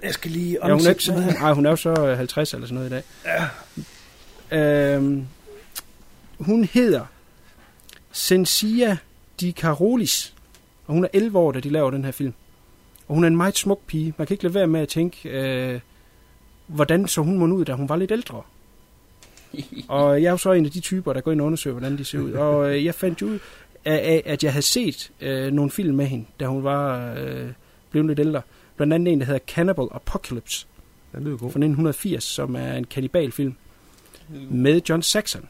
Jeg skal lige Ja, hun er, ikke, nej, hun er jo så øh, 50 eller sådan noget i dag. Ja. Øhm, hun hedder Sensia Di Carolis, og hun er 11 år, da de laver den her film. Og hun er en meget smuk pige. Man kan ikke lade være med at tænke, øh, hvordan så hun må ud, da hun var lidt ældre. Og jeg er jo så en af de typer, der går ind og undersøger, hvordan de ser ud. Og øh, jeg fandt ud af, af, at jeg havde set øh, nogle film med hende, da hun var øh, blevet lidt ældre. Blandt andet en, der hedder Cannibal Apocalypse Den lyder god. fra 1980, som er en kanibalfilm med John Saxon.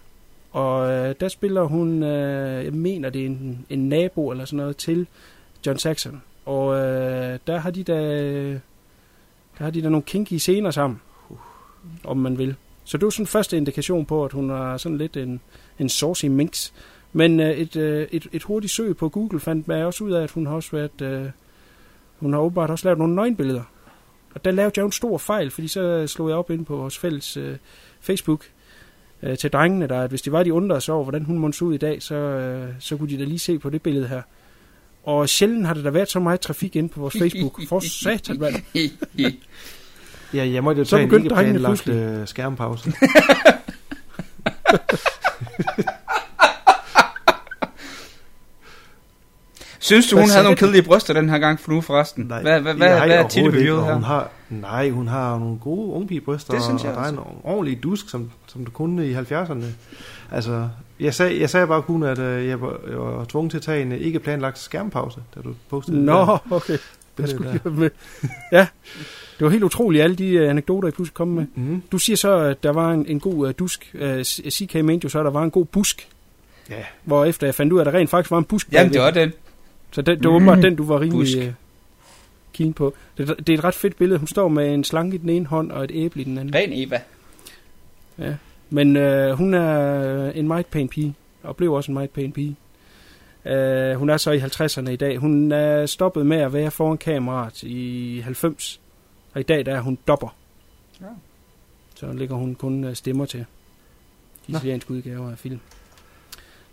Og øh, der spiller hun, øh, jeg mener det er en, en nabo eller sådan noget til John Saxon. Og øh, der har de da, der har de da nogle kinky scener sammen, om man vil. Så det var sådan første indikation på, at hun er sådan lidt en, en saucy minx. Men øh, et, øh, et, et hurtigt søg på Google fandt mig også ud af, at hun har også været, øh, hun har åbenbart også lavet nogle nøgenbilleder. Og der lavede jeg jo en stor fejl, fordi så slog jeg op ind på vores fælles øh, Facebook øh, til drengene, der, at hvis de var, de undrede sig over, hvordan hun måtte ud i dag, så, øh, så kunne de da lige se på det billede her. Og sjældent har der da været så meget trafik inde på vores Facebook. For satan, mand. Ja, jeg måtte jo Så tage en begyndte ikke planlagt øh, skærmpause. Synes du, Hvad hun havde sagde nogle kedelige bryster den her gang for nu forresten? Nej, hvad, hvad, det hvad, hvad jeg er og her? Hun har, nej, hun har nogle gode ungpigebryster, Det synes jeg og der er altså. en ordentlig dusk, som, som du kunne i 70'erne. Altså, jeg sagde, jeg sagde bare kun, at øh, jeg, var, jeg var tvunget til at tage en øh, ikke planlagt skærmpause, da du postede det Nå, der okay. Jeg billede skulle være med. Ja, det var helt utroligt, alle de øh, anekdoter, I pludselig kom med. Mm. Du siger så, at der var en, en god uh, dusk. Uh, CK mente jo så, at der var en god busk. Ja, Hvor efter jeg fandt ud af, at der rent faktisk var en busk. Jamen, det var den. Så det, det var åbenbart den, du var rimelig Busk. uh, keen på. Det, det er et ret fedt billede. Hun står med en slange i den ene hånd og et æble i den anden. Ren Eva. Ja. Men uh, hun er en meget pæn pige, og blev også en meget pæn pige. Uh, hun er så i 50'erne i dag. Hun er stoppet med at være foran kameraet i 90, og i dag der er hun dopper. Ja. Så ligger hun kun øh, stemmer til de italienske udgaver af film.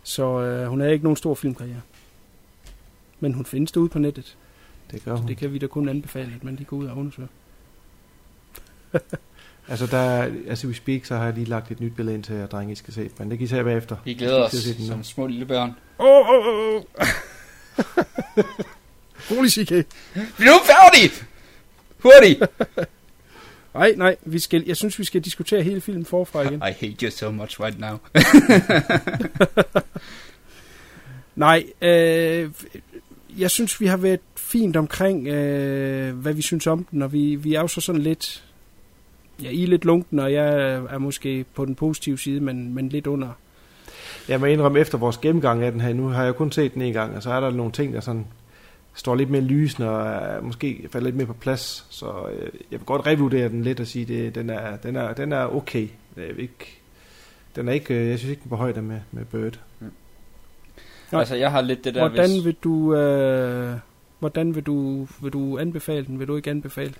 Så uh, hun har ikke nogen stor filmkarriere. Men hun findes derude på nettet. det gør Så hun. det kan vi da kun anbefale, at man lige går ud og undersøger. Altså, der, altså, we speak, så har jeg lige lagt et nyt billede ind til jer, drenge, I skal se. Men det kan I se bagefter. Vi glæder os er som små lille børn. Åh, åh, åh, åh. Rolig, CK. Bliv nu færdig! Hurtigt! Nej, nej, vi skal, jeg synes, vi skal diskutere hele filmen forfra igen. I hate you so much right now. Nej, øh, jeg synes, vi har været fint omkring, øh, hvad vi synes om den, og vi, vi er jo så sådan lidt, ja, I er lidt lunken, og jeg er måske på den positive side, men, men lidt under. Jeg må indrømme, efter vores gennemgang af den her, nu har jeg kun set den en gang, og så er der nogle ting, der sådan står lidt mere lysende, og er måske falder lidt mere på plads. Så øh, jeg vil godt revurdere den lidt og sige, det, den, er, den, er, den er okay. Jeg vil ikke, den er ikke, øh, jeg synes ikke, den er på højde med, med Bird. Nej. Altså, jeg har lidt det der, Hvordan hvis... vil du, øh, hvordan vil du, vil du anbefale den? Vil du ikke anbefale?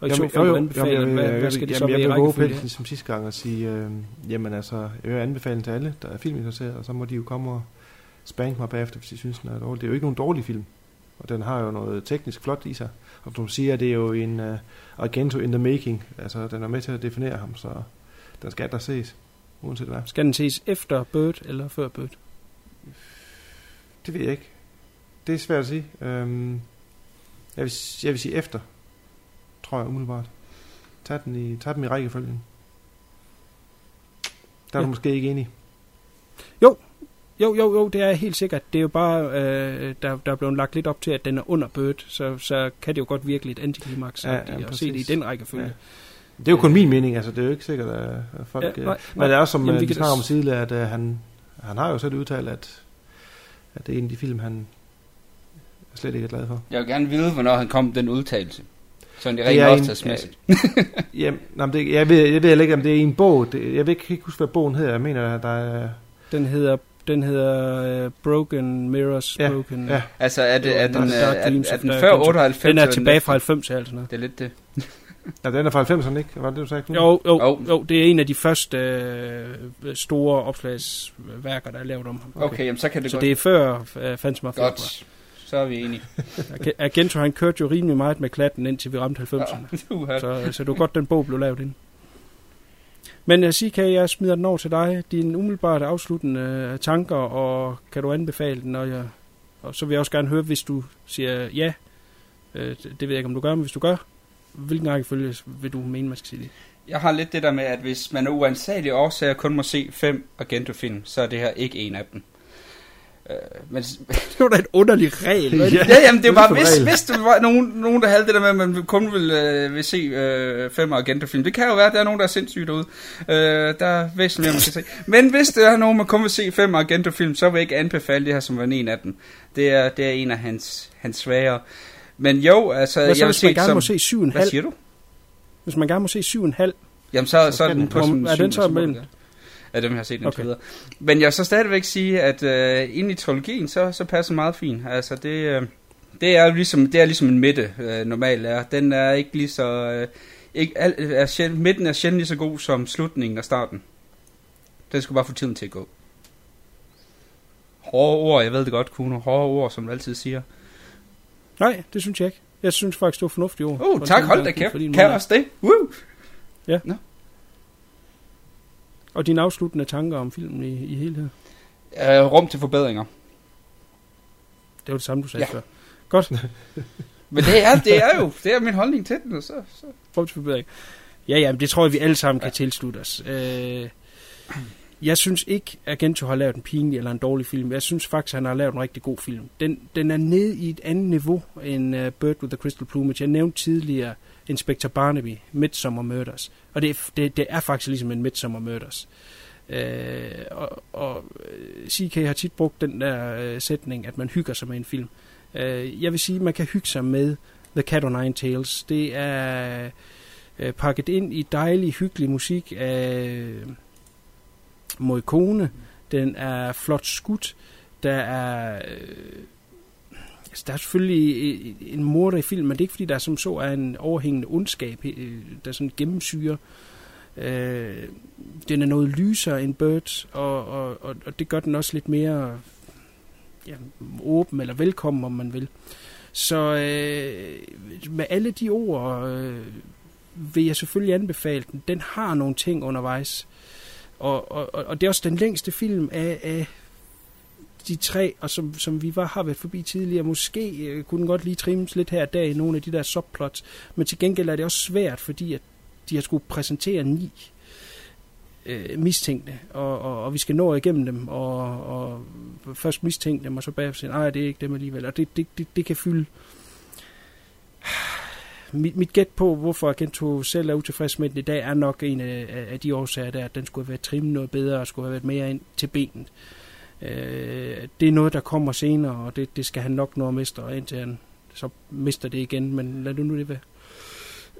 Og i så fald, jo, anbefale den, hvad, hvad skal så jamen, jeg vil gå rækkefølge? pelsen som sidste gang og sige, øh, jamen altså, jeg vil anbefale den til alle, der er filminteresseret, og så må de jo komme og spanke mig bagefter, hvis de synes, den er dårlig. Det er jo ikke nogen dårlig film, og den har jo noget teknisk flot i sig. Og du siger, det er jo en uh, Argento in the making, altså den er med til at definere ham, så den skal der ses, uanset hvad. Skal den ses efter Bird eller før Bird? Det ved jeg ikke. Det er svært at sige. Øhm, jeg, vil, jeg vil sige efter, tror jeg umiddelbart. Tag, den i, tag dem i rækkefølgen. Der er Ja. du måske ikke enig. Jo, jo, jo, det er jeg helt sikkert. Det er jo bare, øh, der, der er blevet lagt lidt op til, at den er under Bird, så, så kan det jo godt virkelig et antiklimaks Ja, ja, at se det i den rækkefølge. Ja. Det er jo kun min mening, altså det er jo ikke sikkert, at folk... Ja, Ja, nej, men det er også som Jamen, Jamen, vi kan snakker da- om tidligere, at uh, han, han har jo selv udtalt, at, at det er en af de film, han slet ikke er glad for. Jeg vil gerne vide, hvornår han kom den udtalelse. Sådan det Det rent er en- optagsmæssigt. Jamen, nej, men det, jeg, ved, jeg ved ikke, om det er i en bog. Det, jeg ved ikke, ikke huske, hvad bogen hedder. Jeg mener, at der er... Den hedder, den hedder uh, Broken Mirrors Ja, Broken. ja. Altså, er, det, er, den, er, er, er den før Dreams. 98? Den er tilbage fra 90 eller sådan noget. Det er lidt det. Ja, den er fra 90'erne, ikke? Var det, du sagde? Jo, jo, Jo. jo, det er en af de første øh, store opslagsværker, der er lavet om ham. Okay, jamen, så kan det Så godt. det er før uh, Phantom of. Godt. Så er vi enige. Ag- Agento, han kørte jo rimelig meget med klatten, indtil vi ramte 90'erne. Uha. Så, så det var godt, den bog blev lavet ind. Men øh, uh, CK, jeg smider den over til dig. Dine umiddelbart afsluttende øh, tanker, og kan du anbefale den? Og, jeg, og så vil jeg også gerne høre, hvis du siger ja. Det, det ved jeg ikke, om du gør, men hvis du gør, hvilken rækkefølge vil du mene, man skal sige det? Jeg har lidt det der med, at hvis man af uansagelige årsager kun må se fem Argento-film, så er det her ikke en af dem. Øh, men, Det var da en underlig regel. vel? ja, jamen det bare, som hvis, regel. hvis der var nogen, nogen, der havde det der med, at man kun vil, øh, vil se øh, fem Argento-film. Det kan jo være, at der er nogen, der er sindssygt derude. Øh, der er væsentligt mere, man skal se. Men hvis der er nogen, man kun vil se fem Argento-film, så vil jeg ikke anbefale det her som var en af dem. Det er, det er en af hans, hans svagere. Men jo, altså... Hvad så, jeg vil hvis man gerne som, må se syv en Hvad halv? siger du? Hvis man gerne må se syv en halv, Jamen, så, så, Så er den på sådan er den så mellem? Ja, dem jeg har set indtil Okay. videre. Men jeg vil så stadigvæk sige, at øh, inde i trilogien, så, så passer meget fint. Altså, det, øh, det, er ligesom, det er ligesom en midte øh, normalt er. Den er ikke lige så... Øh, ikke, al, er sjæld, midten er sjældent lige så god som slutningen og starten. Den skal bare få tiden til at gå. Hårde ord, jeg ved det godt, Kuno. Hårde ord, som du altid siger. Nej, det synes jeg ikke. Jeg synes faktisk, det var fornuftigt ord. Uh, tak, hold da kæft. Kan også det? Woo! Og dine afsluttende tanker om filmen i, i helhed. Uh, rum til forbedringer. Det var det samme, du sagde Ja. før. Godt, Men det er, det er jo det er min holdning til den. Så, så. rum til forbedring. Ja, ja, men det tror jeg, vi alle sammen kan tilslutte os. Øh, jeg synes ikke, at Agento har lavet en pinlig eller en dårlig film. Jeg synes faktisk, at han har lavet en rigtig god film. Den, den er nede i et andet niveau end uh, Bird with the Crystal Plumage. Jeg nævnte tidligere Inspector Barnaby, Midsummer Murders. Og det, det, det er faktisk ligesom en Midsummer Murders. Øh, og, og øh, CK har tit brugt den der øh, sætning, at man hygger sig med en film. Øh, jeg vil sige, at man kan hygge sig med The Cat on Nine Tails. Det er øh, pakket ind i dejlig, hyggelig musik af øh, Morricone. Den er flot skudt. Der er... Øh, altså, der er selvfølgelig øh, en morder i filmen, men det er ikke fordi, der som så er en overhængende ondskab, øh, der sådan gennemsyrer. Øh, den er noget lysere end Birds, og, og, og, og det gør den også lidt mere ja, åben eller velkommen, om man vil. Så øh, med alle de ord øh, vil jeg selvfølgelig anbefale den. Den har nogle ting undervejs. Og, og, og det er også den længste film af, af de tre, og som, som vi var, har været forbi tidligere. Måske øh, kunne den godt lige trimmes lidt her og der i nogle af de der subplots. Men til gengæld er det også svært, fordi at de har skulle præsentere ni øh, mistænkte, og, og, og vi skal nå igennem dem, og, og først mistænke dem, og så bagefter sige, nej, det er ikke dem alligevel. Og det, det, det, det kan fylde... Mit, mit gæt på, hvorfor Agento selv er utilfreds med den i dag, er nok en af, af de årsager, der, at den skulle have været trimmet noget bedre, og skulle have været mere ind til benet. Øh, Øh, det er noget, der kommer senere, og det, det skal han nok nå at miste, og indtil han så mister det igen, men lad du nu det være.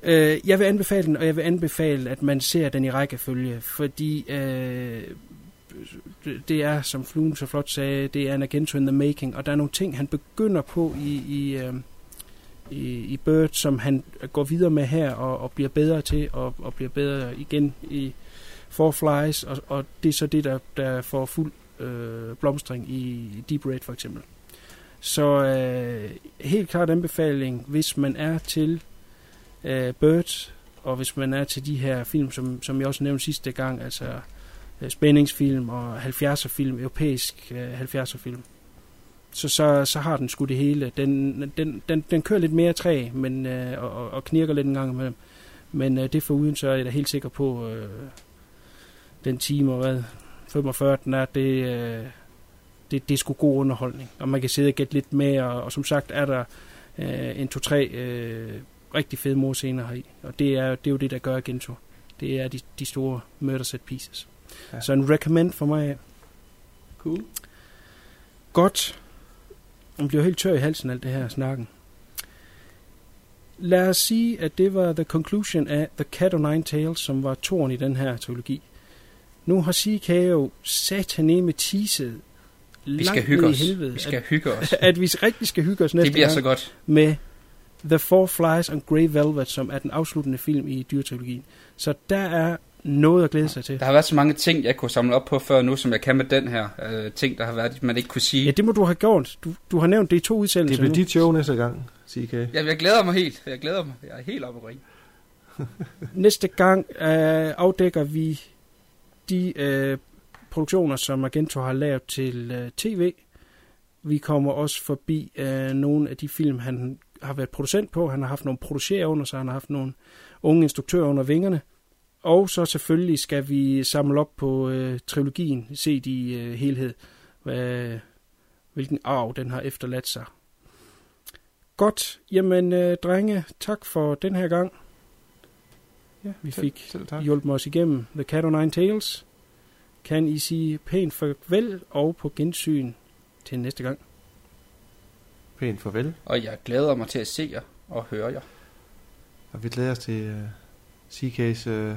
Øh, jeg vil anbefale den, og jeg vil anbefale, at man ser den i rækkefølge, fordi øh, det er, som Fluen så flot sagde, det er en Agento in the making, og der er nogle ting, han begynder på i, i, øh, i, i Bird, som han går videre med her, og, og bliver bedre til, og, og bliver bedre igen i Four Flies, og, og det er så det, der, der får fuld øh, blomstring i Deep Red for eksempel. Så øh, helt klart anbefaling, hvis man er til øh, Bird, og hvis man er til de her film, som, som jeg også nævnte sidste gang, altså øh, spændingsfilm og 70'er film, europæisk øh, 70'er film, så, så, så har den sgu det hele. Den, den, den, den kører lidt mere træ, men, øh, og, og knirker lidt en gang imellem. Men øh, det for uden, så er jeg da helt sikker på, øh, den time og hvad, 45 den er, det, øh, det, det er sgu god underholdning. Og man kan sidde og gætte lidt med, og, og som sagt er der øh, en, to, tre øh, rigtig fede morscener heri. Og det er, det er jo det, der gør Gento. Det er de, de store murder set pieces. Ja. Så en recommend for mig. Cool. Godt. Man bliver helt tør i halsen alt det her snakken. Lad os sige, at det var the conclusion af The Cat o' Nine Tails, som var toren i den her trilogi. Nu har jo sataneme teaset Vi skal langt hygge os. i helvede, Vi skal at, hygge os. at vi rigtig skal hygge os næste Det bliver gang så godt. med The Four Flies on Grey Velvet, som er den afsluttende film i dyretrilogien. Så der er noget at glæde sig til. Der har været så mange ting, jeg kunne samle op på før nu, som jeg kan med den her øh, ting, der har været, man ikke kunne sige. Ja, det må du have gjort. Du, du har nævnt det i to Det udsendelser bliver nu. dit show næste gang, CK. Ja, jeg glæder mig helt. Jeg glæder mig. Jeg er helt oppe at ringe. Næste gang øh, afdækker vi de øh, produktioner, som Argento har lavet til øh, tv. Vi kommer også forbi øh, nogle af de film, han har været producent på. Han har haft nogle producerer under sig, han har haft nogle unge instruktører under vingerne. Og så selvfølgelig skal vi samle op på øh, trilogien, set i øh, helhed, hvad, hvilken arv den har efterladt sig. Godt, jamen øh, drenge, tak for den her gang. Ja, vi Selv- fik Selv tak. hjulpet os igennem The Cat o' Nine Tails. Kan I sige pænt farvel og på gensyn til næste gang. Pænt farvel. Og jeg glæder mig til at se jer og høre jer. Og vi glæder os til uh, CK's uh,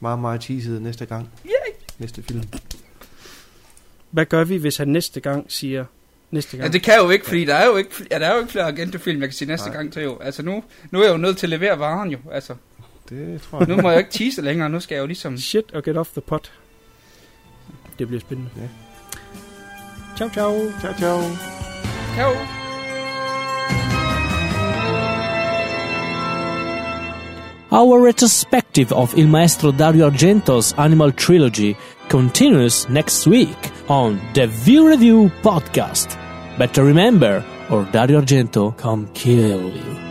meget, meget teasede næste gang. Yay! Næste film. Hvad gør vi, hvis han næste gang siger næste Ja, gang? det kan jeg jo ikke, fordi der er jo ikke, ja, der er jo ikke flere agentefilm, jeg kan sige næste Nej. gang til jo. Altså nu, nu er jeg jo nødt til at levere varen jo. Altså, Det tror jeg. nu må jeg ikke tease længere, nu skal jeg jo ligesom... Shit og get off the pot. Det bliver spændende. Ja. Ciao, ciao. Ciao, ciao. Jo. Our retrospective of Il Maestro Dario Argento's Animal Trilogy continues next week on the View Review podcast. Better remember, or Dario Argento come kill you.